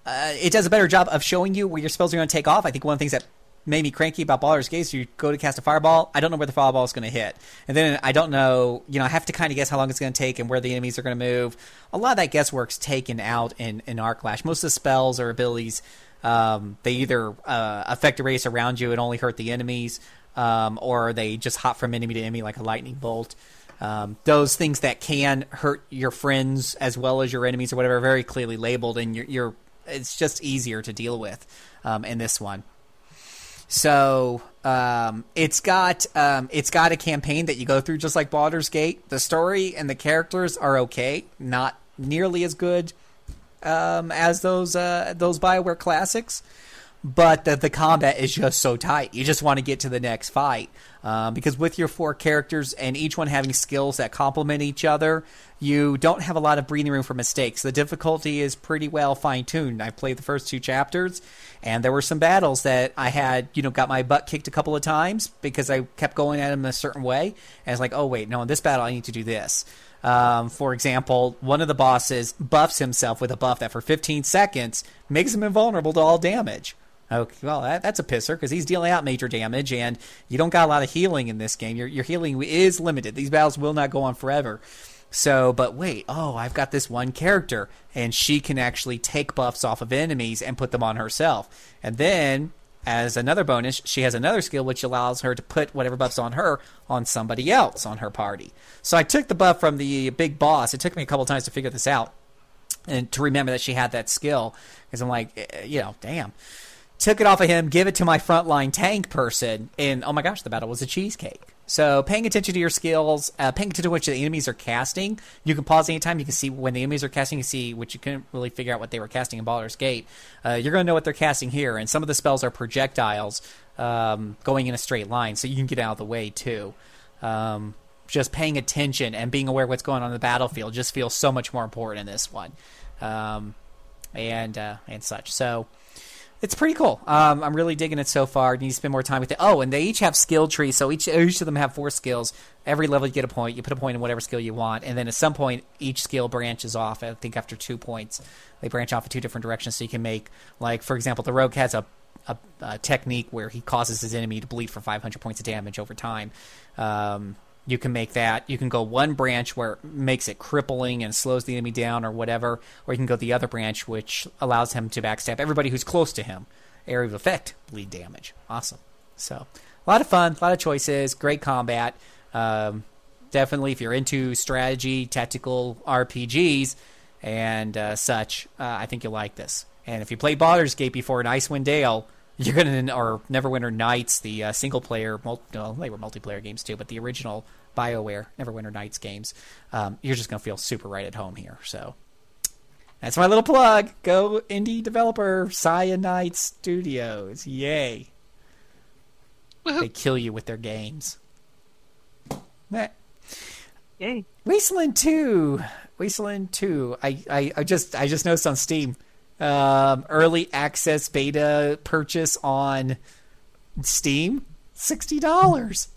Uh, it does a better job of showing you where your spells are going to take off. I think one of the things that made me cranky about Baldur's Gate is you go to cast a fireball. I don't know where the fireball is going to hit, and then I don't know. You know, I have to kind of guess how long it's going to take and where the enemies are going to move. A lot of that guesswork's taken out in in Aarklash. Most of the spells or abilities um, they either uh, affect a race around you and only hurt the enemies, um, or they just hop from enemy to enemy like a lightning bolt. Um, those things that can hurt your friends as well as your enemies or whatever are very clearly labeled, and you're, you're it's just easier to deal with um, in this one. So um, it's got um, it's got a campaign that you go through just like Baldur's Gate. The story and the characters are okay, not nearly as good um, as those uh, those Bioware classics, but the, the combat is just so tight. You just want to get to the next fight um, because with your four characters and each one having skills that complement each other, you don't have a lot of breathing room for mistakes. The difficulty is pretty well fine tuned. I played the first two chapters, and there were some battles that I had, you know, got my butt kicked a couple of times because I kept going at them a certain way, and it's like, oh wait, no, in this battle I need to do this. Um, for example, one of the bosses buffs himself with a buff that for 15 seconds makes him invulnerable to all damage. Okay, well, that, that's a pisser because he's dealing out major damage, and you don't got a lot of healing in this game. Your, your healing is limited. These battles will not go on forever. So, but wait, oh, I've got this one character, and she can actually take buffs off of enemies and put them on herself. And then as another bonus, she has another skill which allows her to put whatever buffs on her on somebody else on her party. So I took the buff from the big boss. It took me a couple times to figure this out and to remember that she had that skill because I'm like, eh, you know, damn. Took it off of him, give it to my frontline tank person, and oh my gosh, the battle was a cheesecake. So paying attention to your skills, uh, paying attention to what the enemies are casting. You can pause anytime. You can see when the enemies are casting. You can see which you couldn't really figure out what they were casting in Baldur's Gate. Uh, you're going to know what they're casting here, and some of the spells are projectiles um, going in a straight line, so you can get out of the way too. Um, just paying attention and being aware of what's going on in the battlefield just feels so much more important in this one, um, and uh, and such. So it's pretty cool. Um, I'm really digging it so far. You need to spend more time with it. Oh, and they each have skill trees, so each each of them have four skills. Every level you get a point. You put a point in whatever skill you want, and then at some point each skill branches off. I think after two points, they branch off in two different directions. So you can make, like for example, the rogue has a a, a technique where he causes his enemy to bleed for 500 points of damage over time. Um, you can make that. You can go one branch where it makes it crippling and slows the enemy down or whatever, or you can go the other branch which allows him to backstab everybody who's close to him. Area of effect, bleed damage. Awesome. So a lot of fun, a lot of choices, great combat. Um, definitely if you're into strategy, tactical RPGs, and uh, such, uh, I think you'll like this. And if you play Baldur's Gate before in Icewind Dale, you're gonna or Neverwinter Nights, the uh, single player, mul- well, they were multiplayer games too, but the original Bioware Neverwinter Nights games, um, you're just gonna feel super right at home here. So that's my little plug. Go indie developer Cyanide Studios. Yay! They kill you with their games. Meh. Yay. Wasteland Two. Wasteland Two. I, I, I just I just noticed on Steam. Um, early access beta purchase on Steam, sixty dollars.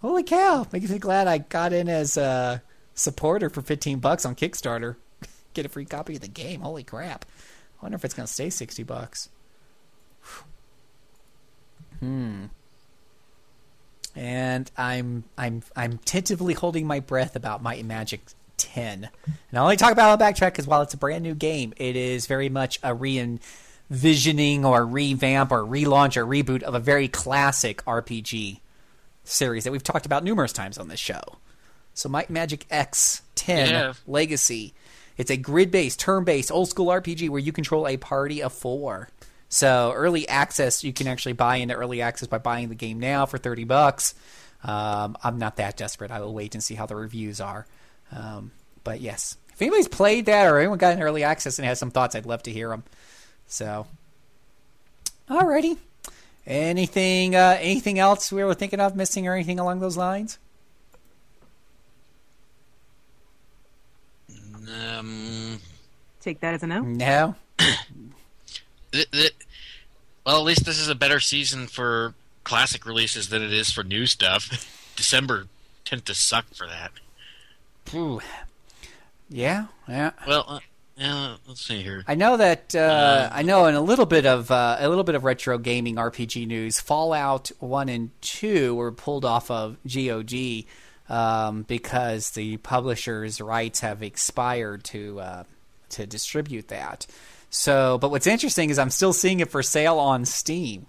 Holy cow! Makes me glad I got in as a supporter for fifteen bucks on Kickstarter. Get a free copy of the game. Holy crap! I wonder if it's gonna stay sixty bucks. Hmm. And I'm I'm I'm tentatively holding my breath about and Magic 10. And I only talk about Backtrack because while it's a brand new game, it is very much a re-envisioning or revamp or relaunch or reboot of a very classic RPG series that we've talked about numerous times on this show. So Might Magic X 10 Yeah. Legacy. It's a grid-based, turn-based, old-school RPG where you control a party of four. So early access, you can actually buy into early access by buying the game now for thirty bucks. Um, I'm not that desperate. I will wait and see how the reviews are. Um, but yes, if anybody's played that or anyone got an early access and has some thoughts, I'd love to hear them. So, alrighty. Anything? Uh, anything else we were thinking of missing or anything along those lines? Um, Take that as a no. No. th- th- well, at least this is a better season for classic releases than it is for new stuff. December tend to suck for that. Ooh. Yeah. Yeah. Well, uh, yeah, let's see here. I know that uh, I know in a little bit of uh, a little bit of retro gaming RPG news, Fallout One and Two were pulled off of GOG um, because the publisher's rights have expired to uh, to distribute that. So, but what's interesting is I'm still seeing it for sale on Steam.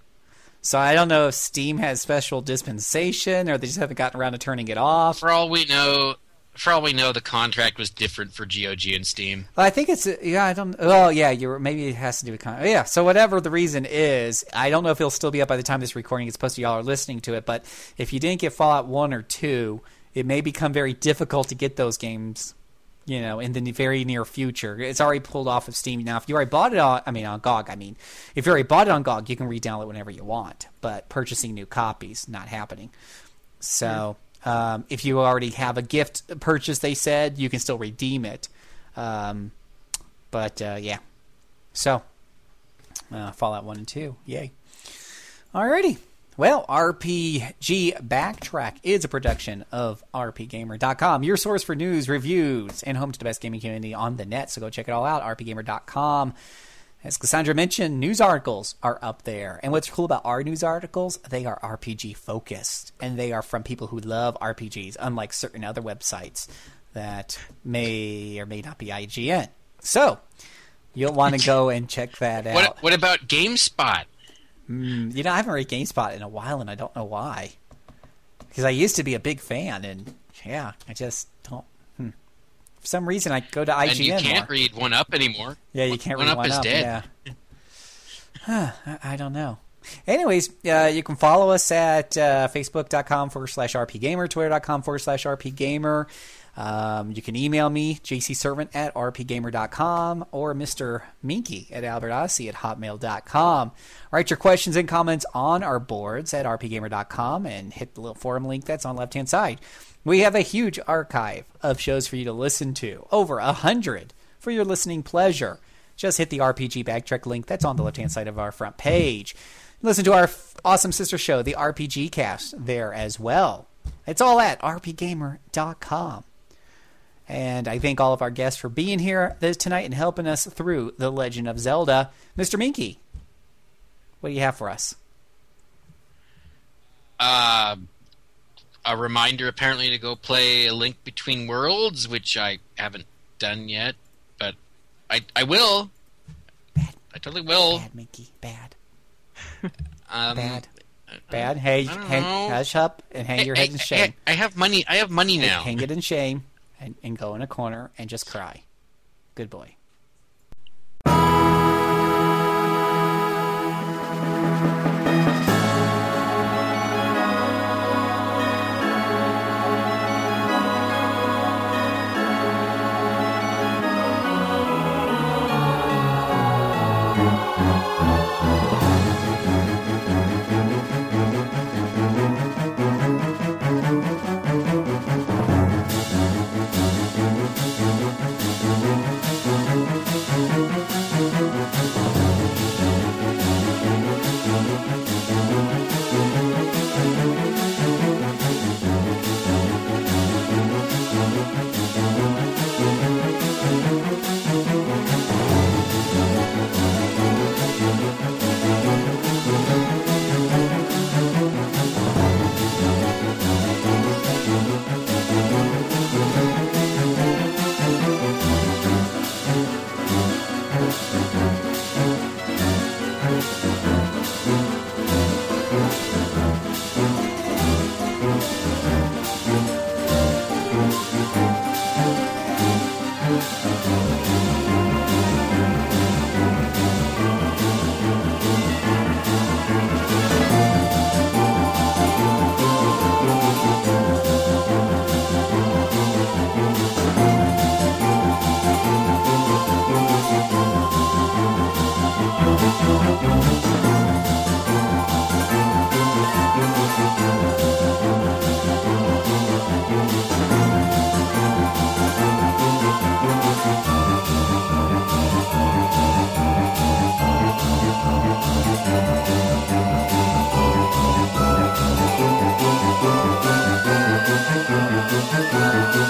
So I don't know if Steam has special dispensation or they just haven't gotten around to turning it off. For all we know, for all we know, the contract was different for GOG and Steam. I think it's yeah. I don't. Oh, yeah. You're maybe it has to do with con- yeah. So whatever the reason is, I don't know if it'll still be up by the time this recording is posted. Y'all are listening to it, but if you didn't get Fallout one or two, it may become very difficult to get those games. You know, in the very near future, it's already pulled off of Steam now. If you already bought it on, I mean, on GOG, I mean, if you already bought it on GOG, you can re-download whenever you want. But purchasing new copies not happening. So um, if you already have a gift purchase, they said you can still redeem it. Um, but uh, yeah, so uh, Fallout One and Two, yay! Alrighty. Well, RPG Backtrack is a production of RPGamer.com, your source for news, reviews, and home to the best gaming community on the net. So go check it all out, RPGamer.com. As Cassandra mentioned, news articles are up there. And what's cool about our news articles, they are RPG focused. And they are from people who love RPGs, unlike certain other websites that may or may not be IGN. So, you'll want to go and check that out. What, what about GameSpot? Mm, you know, I haven't read GameSpot in a while, and I don't know why. Because I used to be a big fan, and yeah, I just don't. For some reason, I go to IGN and you can't more. read One Up anymore. Yeah, you can't One read Up one is up. dead. Yeah. Huh, I I don't know. Anyways, uh, you can follow us at uh, facebook.com forward slash rpgamer, twitter.com forward slash rpgamer. Um, you can email me, jcservant at rpgamer.com or Mr. Minky at albertodyssey at hotmail.com. Write your questions and comments on our boards at rpgamer.com and hit the little forum link that's on the left hand side. We have a huge archive of shows for you to listen to, over a hundred for your listening pleasure. Just hit the RPG backtrack link that's on the left hand side of our front page. Listen to our f- awesome sister show, the RPG Cast, there as well. It's all at rpgamer.com. And I thank all of our guests for being here tonight and helping us through The Legend of Zelda. Mr. Minky, what do you have for us? Uh, a reminder apparently to go play A Link Between Worlds, which I haven't done yet, but I I will. Bad. I totally will. Bad, Minky, bad. Um, Bad. Bad. Hey, hang, hush up and hang your head in shame. I, I have money. I have money now. Hang it in shame and, and go in a corner and just cry. Good boy.